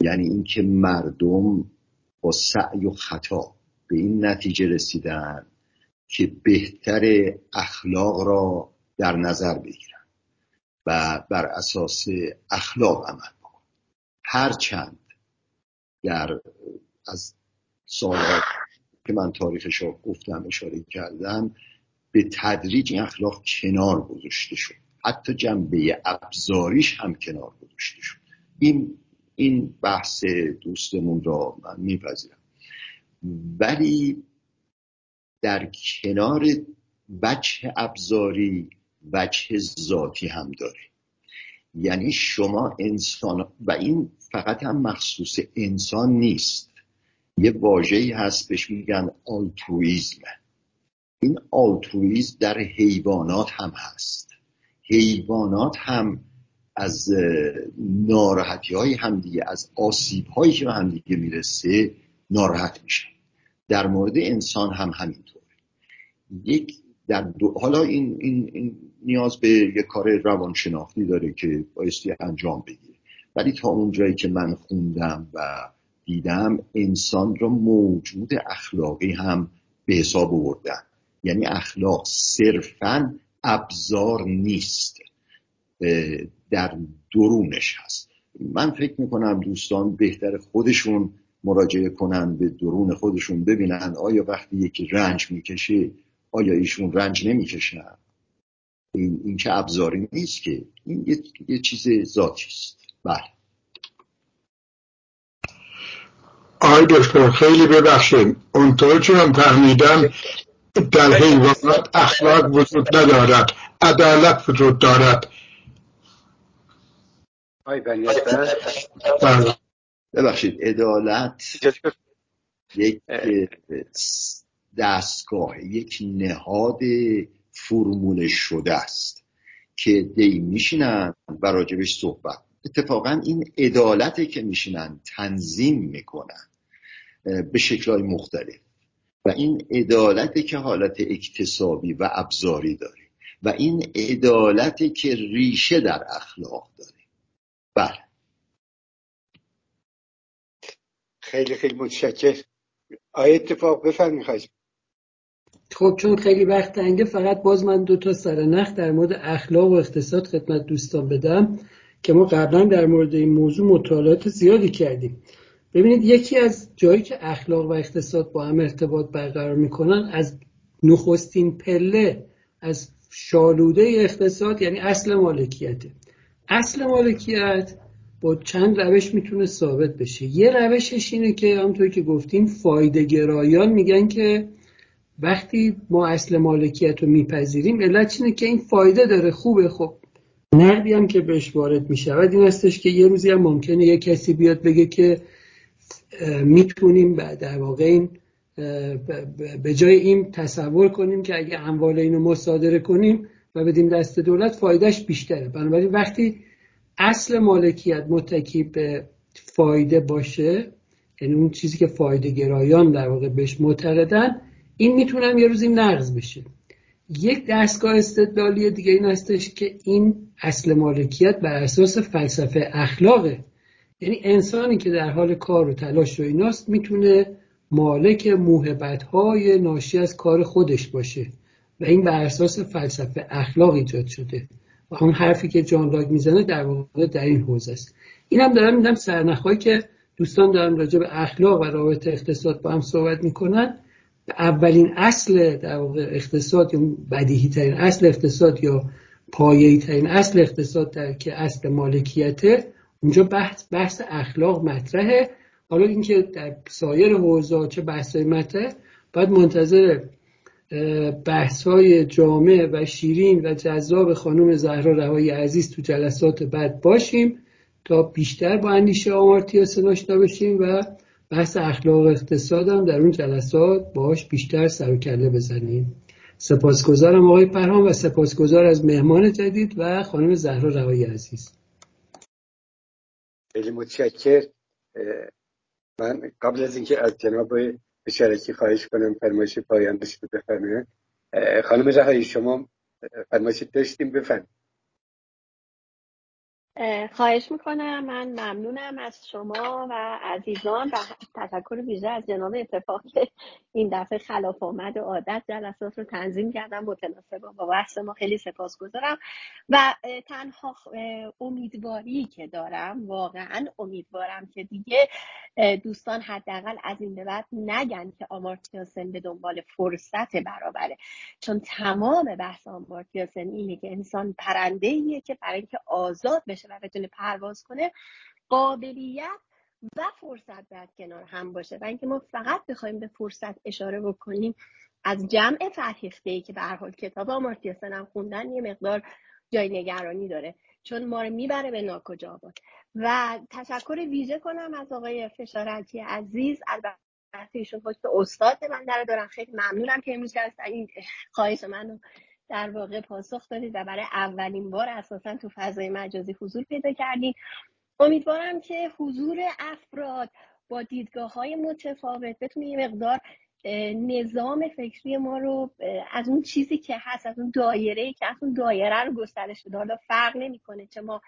یعنی اینکه مردم با سعی و خطا به این نتیجه رسیدن که بهتر اخلاق را در نظر بگیرن. و بر اساس اخلاق عمل بکن. هرچند در از سالات که من تاریخش رو گفتم اشاره کردم به تدریج این اخلاق کنار گذاشته شد. حتی جنبه ابزاریش هم کنار گذاشته شد. این این بحث دوستمون را من میپذیرم. ولی در کنار وجه ابزاری وجه ذاتی هم داره. یعنی شما انسان و این فقط هم مخصوص انسان نیست. یه واجهی هست بهش میگن آلترویزم این آلترویزم در حیوانات هم هست. حیوانات هم از ناراحتی های همدیگه از آسیب هایی که به همدیگه می‌رسه ناراحت میشن. در مورد انسان هم همینطور یک در دو... حالا این, این, این نیاز به یه کار روانشناختی داره که بایستی انجام بگیره. ولی تا اون جایی که من خوندم و دیدم انسان را موجود اخلاقی هم به حساب آوردن. یعنی اخلاق صرفا ابزار نیست. در درونش هست. من فکر می‌کنم دوستان بهتر خودشون مراجعه کنن به درون خودشون ببینن آیا وقتی یکی رنج می‌کشه آیا ایشون رنج نمی‌کشن؟ این, این که ابزاری نیست که این یه, یه چیز ذاتی است. بله. آقای دکتر خیلی ببخشید. اونطور که من فهمیدم در حیوانات اخلاق وجود ندارد عدالت وجود دارد. بله. ببخشید عدالت یک دستگاه یک نهاد فرمول شده است که دی میشینن و راجبش صحبت. اتفاقا این عدالته که میشینن تنظیم می‌کنن به شکلهای مختلف. و این عدالته که حالت اکتسابی و ابزاری داره و این عدالته که ریشه در اخلاق داره. بله. خیلی خیلی متشکر آیا اتفاق بفرمی خواهش خب چون خیلی وقت تنگه فقط باز من دو تا سرنخ در مورد اخلاق و اقتصاد خدمت دوستان بدم که ما قبلا در مورد این موضوع مطالعات زیادی کردیم. ببینید یکی از جایی که اخلاق و اقتصاد با هم ارتباط برقرار می‌کنن از نخستین پله از شالوده اقتصاد یعنی اصل مالکیته اصل مالکیت با چند روش می‌تونه ثابت بشه. یه روشش اینه که همونطور که گفتیم فایده گرایان میگن که وقتی ما اصل مالکیت رو میپذیریم علت اینه که این فایده داره. خوبه. خب نقدی هم که بهش وارد می‌شود این هستش که یه روزی هم ممکنه یه کسی بیاد بگه که می‌تونیم در واقع این به جای این تصور کنیم که اگه اموال اینو مصادره کنیم و بدیم دست دولت فایدهش بیشتره. بنابراین وقتی اصل مالکیت متکی به فایده باشه یعنی اون چیزی که فایده گرایان در واقع بهش معتقدن این می‌تونم یه روزی نقض بشه. یک دستگاه استدلالی دیگه این هستش که این اصل مالکیت بر اساس فلسفه اخلاقه. یعنی انسانی که در حال کار و تلاش و ایناست می‌تونه مالک موهبت های ناشی از کار خودش باشه و این بر اساس فلسفه اخلاق ایجاد شده. و اون حرفی که جان لاگ می‌زنه در واقع در این حوزه است. اینم دارم میدم سرنخهایی که دوستان دارن راجع به اخلاق و رابطه اقتصاد با هم صحبت می‌کنن اولین اصل در واقع اقتصاد یا بدیهی ترین اصل اقتصاد یا پایه‌ای ترین اصل اقتصاد در که اصل مالکیته اونجا بحث بحث اخلاق مطرحه. حالا اینکه در سایر حوزه چه بحثای مطرح باید منتظر بحث های جامع و شیرین و جذاب خانم زهرا رهایی عزیز تو جلسات بعد باشیم تا بیشتر با اندیشه آمارتیا آشنا بشیم و بحث اخلاق اقتصاد هم در اون جلسات باهاش بیشتر سر و کله بزنیم. سپاسگزارم آقای پرهام و سپاسگزار از مهمان جدید و خانم زهرا روایی عزیز. خیلی متشکر. من قبل از اینکه از جناب شرکی خواهش کنم فرمایش پایان رو بفرمایید. خانم رهایی شما فرمایش داشتیم؟ بفرمایید. خواهش می‌کنم. من ممنونم از شما و عزیزان و تشکر ویژه از جناب اتفاق که این دفعه خلاف آمد عادت جلسات رو تنظیم کردم متناسب با بحث ما خیلی سپاسگزارم. و تنها امیدواری که دارم واقعا امیدوارم که دیگه دوستان حداقل از این به بعد نگن که آمارتیا سن به دنبال فرصت برابره. چون تمام بحث آمارتیا سن اینه که انسان پرنده که برای اینکه آزاد بشه و بتونه پرواز کنه قابلیت و فرصت در کنار هم باشه. و اینکه ما فقط بخوایم به فرصت اشاره بکنیم از جمع فرهیخته ای که به هر حال کتاب آمارتیا سن خوندن یه مقدار جای نگرانی داره چون ما رو می‌بره به ناکجا و تشکر ویژه کنم از آقای فشارتی عزیز. البته ایشون پشت استاد من در دارم خیلی ممنونم که امروز این خواهش منو در واقع پاسخ دادید و برای اولین بار اساسا تو فضای مجازی حضور پیدا کردید. امیدوارم که حضور افراد با دیدگاه های متفاوت بتونه یه مقدار نظام فکری ما رو از اون چیزی که هست از اون دایره که از اون دایره رو گسترش بده. حالا فرق نمی‌کنه چه ما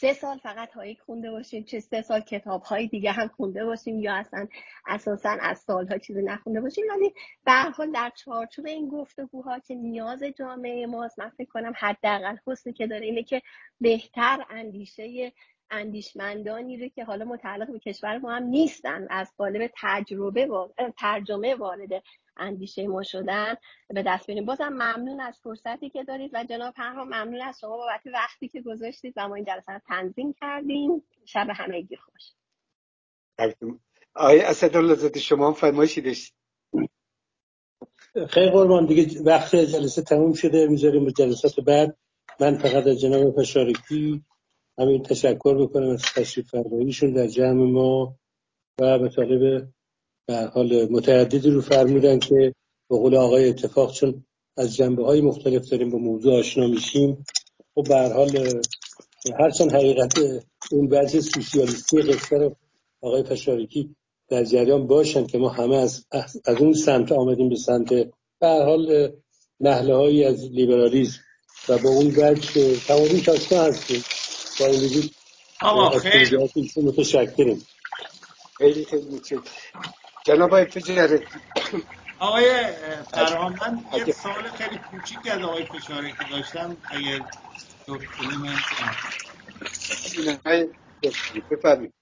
سه سال فقط هایی خونده باشیم چه سه سال کتاب های دیگه هم خونده باشیم یا اصلا اساسا از سالها چیزی نخونده باشیم ولی به حال در چارچوب این گفتگوها که نیاز جامعه ماست من فکر کنم حداقل حسنی که داره اینه که بهتر اندیشه اندیشمندانی رو که حالا متعلق به کشور ما هم نیستن از قالب تجربه و ترجمه وارد اندیشه ما شدن به دست بیاریم. بازم ممنون از فرصتی که دارید و جناب پرهام ممنون از شما بابت وقتی که گذاشتید و ما این جلسه رو تنظیم کردیم. شب همگی خوش. آقای اسدالله زاده شما هم فرمایشی داشتید خیلی قربان دیگه وقت جلسه تموم شده می‌ذاریم به جلسات بعد. من فقط از جناب پشارکی همین تشکر بکنم از تشریف فرماییشون در جمع ما و به طالب به حال متعددی رو فرمودن که به قول آقای اتفاق چون از جنبه های مختلف داریم با موضوع آشنا میشیم. خب به حال هرچند حقیقت اون وضع سوسیالیستی قصه رو آقای پشارکی در جریان باشن که ما همه از, از اون سمت آمدیم به سمت به حال نهله هایی از لیبرالیزم و با اون وجه تمامی کاشتا هستیم. با این وجود آقا خیلی متشکریم خیلی خیلی جناب آقای آقای فرهان من یه سوال خیلی کوچیک از آقای فشارکی داشتم اگر دکتری من بفرمایید.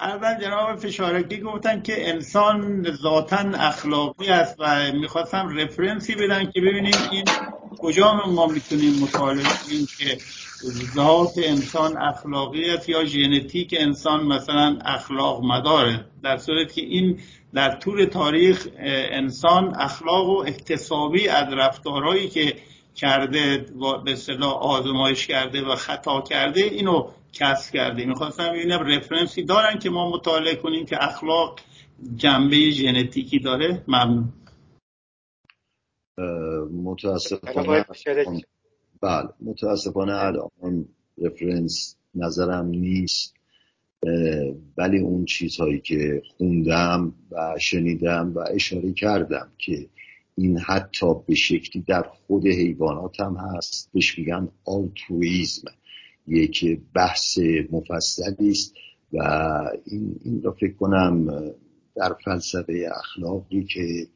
اول جناب فشارکی گفتن که انسان ذاتا اخلاقی است و می‌خواستم رفرنسی بدن که ببینیم این کجا ما می‌تونیم مطالعه کنیم که ذات انسان اخلاقی است یا ژنتیک انسان مثلا اخلاق مداره در صورتی که این در طول تاریخ انسان اخلاق و اکتسابی از رفتارهایی که کرده به صلاح آزمایش کرده و خطا کرده اینو کسب کرده می‌خواستم ببینم رفرنسی دارن که ما مطالعه کنیم که اخلاق جنبه ژنتیکی داره. ممنون. متاسفانه بله متاسفانه الان رفرنس نظرم نیست. ولی اون چیزهایی که خوندم و شنیدم و اشاره کردم که این حتی به شکلی در خود حیوانات هم هست بهش میگن آلترویزم یک بحث مفصلی است و این, این را فکر کنم در فلسفه اخلاقی که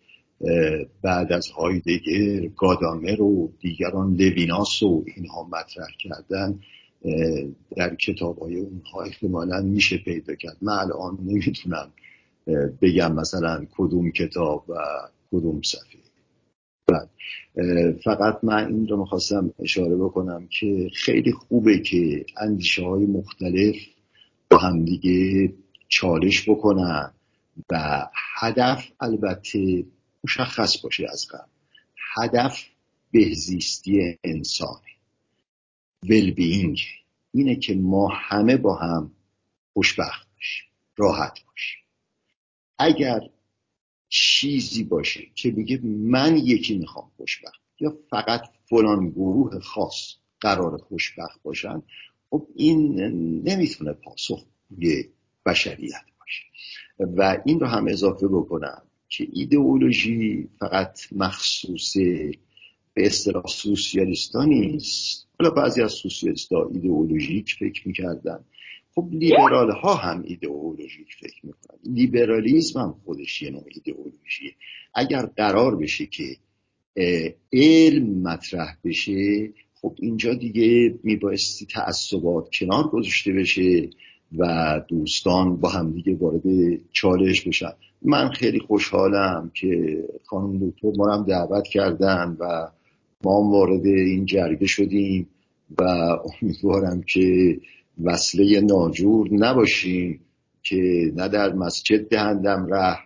بعد از هایدگر گادامر و دیگران لویناس و اینها مطرح کردن در کتاب های اونها احتمالا میشه پیدا کرد. من الان نمی‌تونم بگم مثلا کدوم کتاب و کدوم صفحه. بعد فقط من این رو می‌خواستم اشاره بکنم که خیلی خوبه که اندیشه های مختلف با همدیگه چالش بکنن و هدف البته مشخص باشه از قبل. هدف بهزیستی انسانه ولبینگ اینه که ما همه با هم خوشبخت باشیم راحت باشیم. اگر چیزی باشه که میگه من یکی می‌خوام خوشبخت. یا فقط فلان گروه خاص قرار خوشبخت باشن. خب این نمی‌تونه پاسخ یه بشریت باشه. و این رو هم اضافه بکنم که ایدئولوژی فقط مخصوص به اصطلاح سوسیالیستا نیست. حالا بعضی از سوسیالیستا ایدئولوژیک فکر می‌کردن. خب لیبرال ها هم ایدئولوژیک فکر می‌کنن. لیبرالیزم هم خودش یه نوع ایدئولوژیه. اگر قرار بشه که علم مطرح بشه خب اینجا دیگه میبایستی تعصبات کنار گذاشته بشه و دوستان با هم دیگه وارد چالش بشن. من خیلی خوشحالم که خانم دکتر ما هم دعوت کردن و ما هم وارد این جرگه شدیم و امیدوارم که وصله ناجور نباشیم که نه در مسجد دهندم ره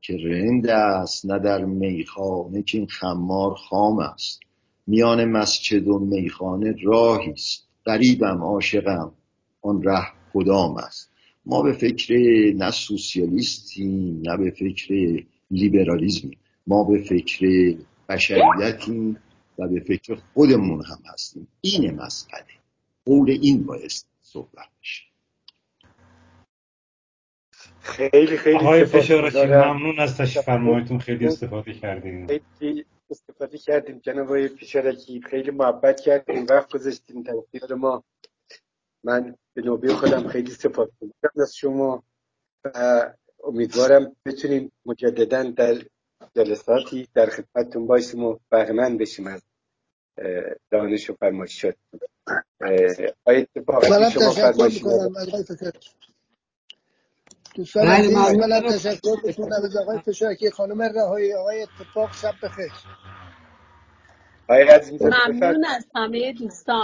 که رند است نه در میخانه که این خمار خام است. میان مسجد و میخانه راهی است. قریبم عاشقم آن ره کدام است؟ ما به فکر نه سوسیالیستیم نه به فکر لیبرالیزمیم. ما به فکر بشریتیم و به فکر خودمون هم هستیم. این مسئله. قول این باید صحبت بشه. خیلی خیلی آقای فشارچی ممنون از تشریف فرمایتون خیلی استفاده کردیم خیلی استفاده کردیم جناب آقای فشارچی خیلی محبت کردیم وقت گذاشتیم در اختیار ما. من به نوبه خودم خیلی سپاس از شما و امیدوارم بتونیم مجددا در جلساتی در خدمتتون باشیم و بهرمند بشیم از دانش و فرمایشات آقای منم تشکر می‌کنم از آقای فکر دوستان بله، عزیز ممنون. منم تشکر می‌کنم. از آقای فشارکی خانم رهایی آقای اتفاق شب بخیر. آقای عزیز ممنون از همه دوستان.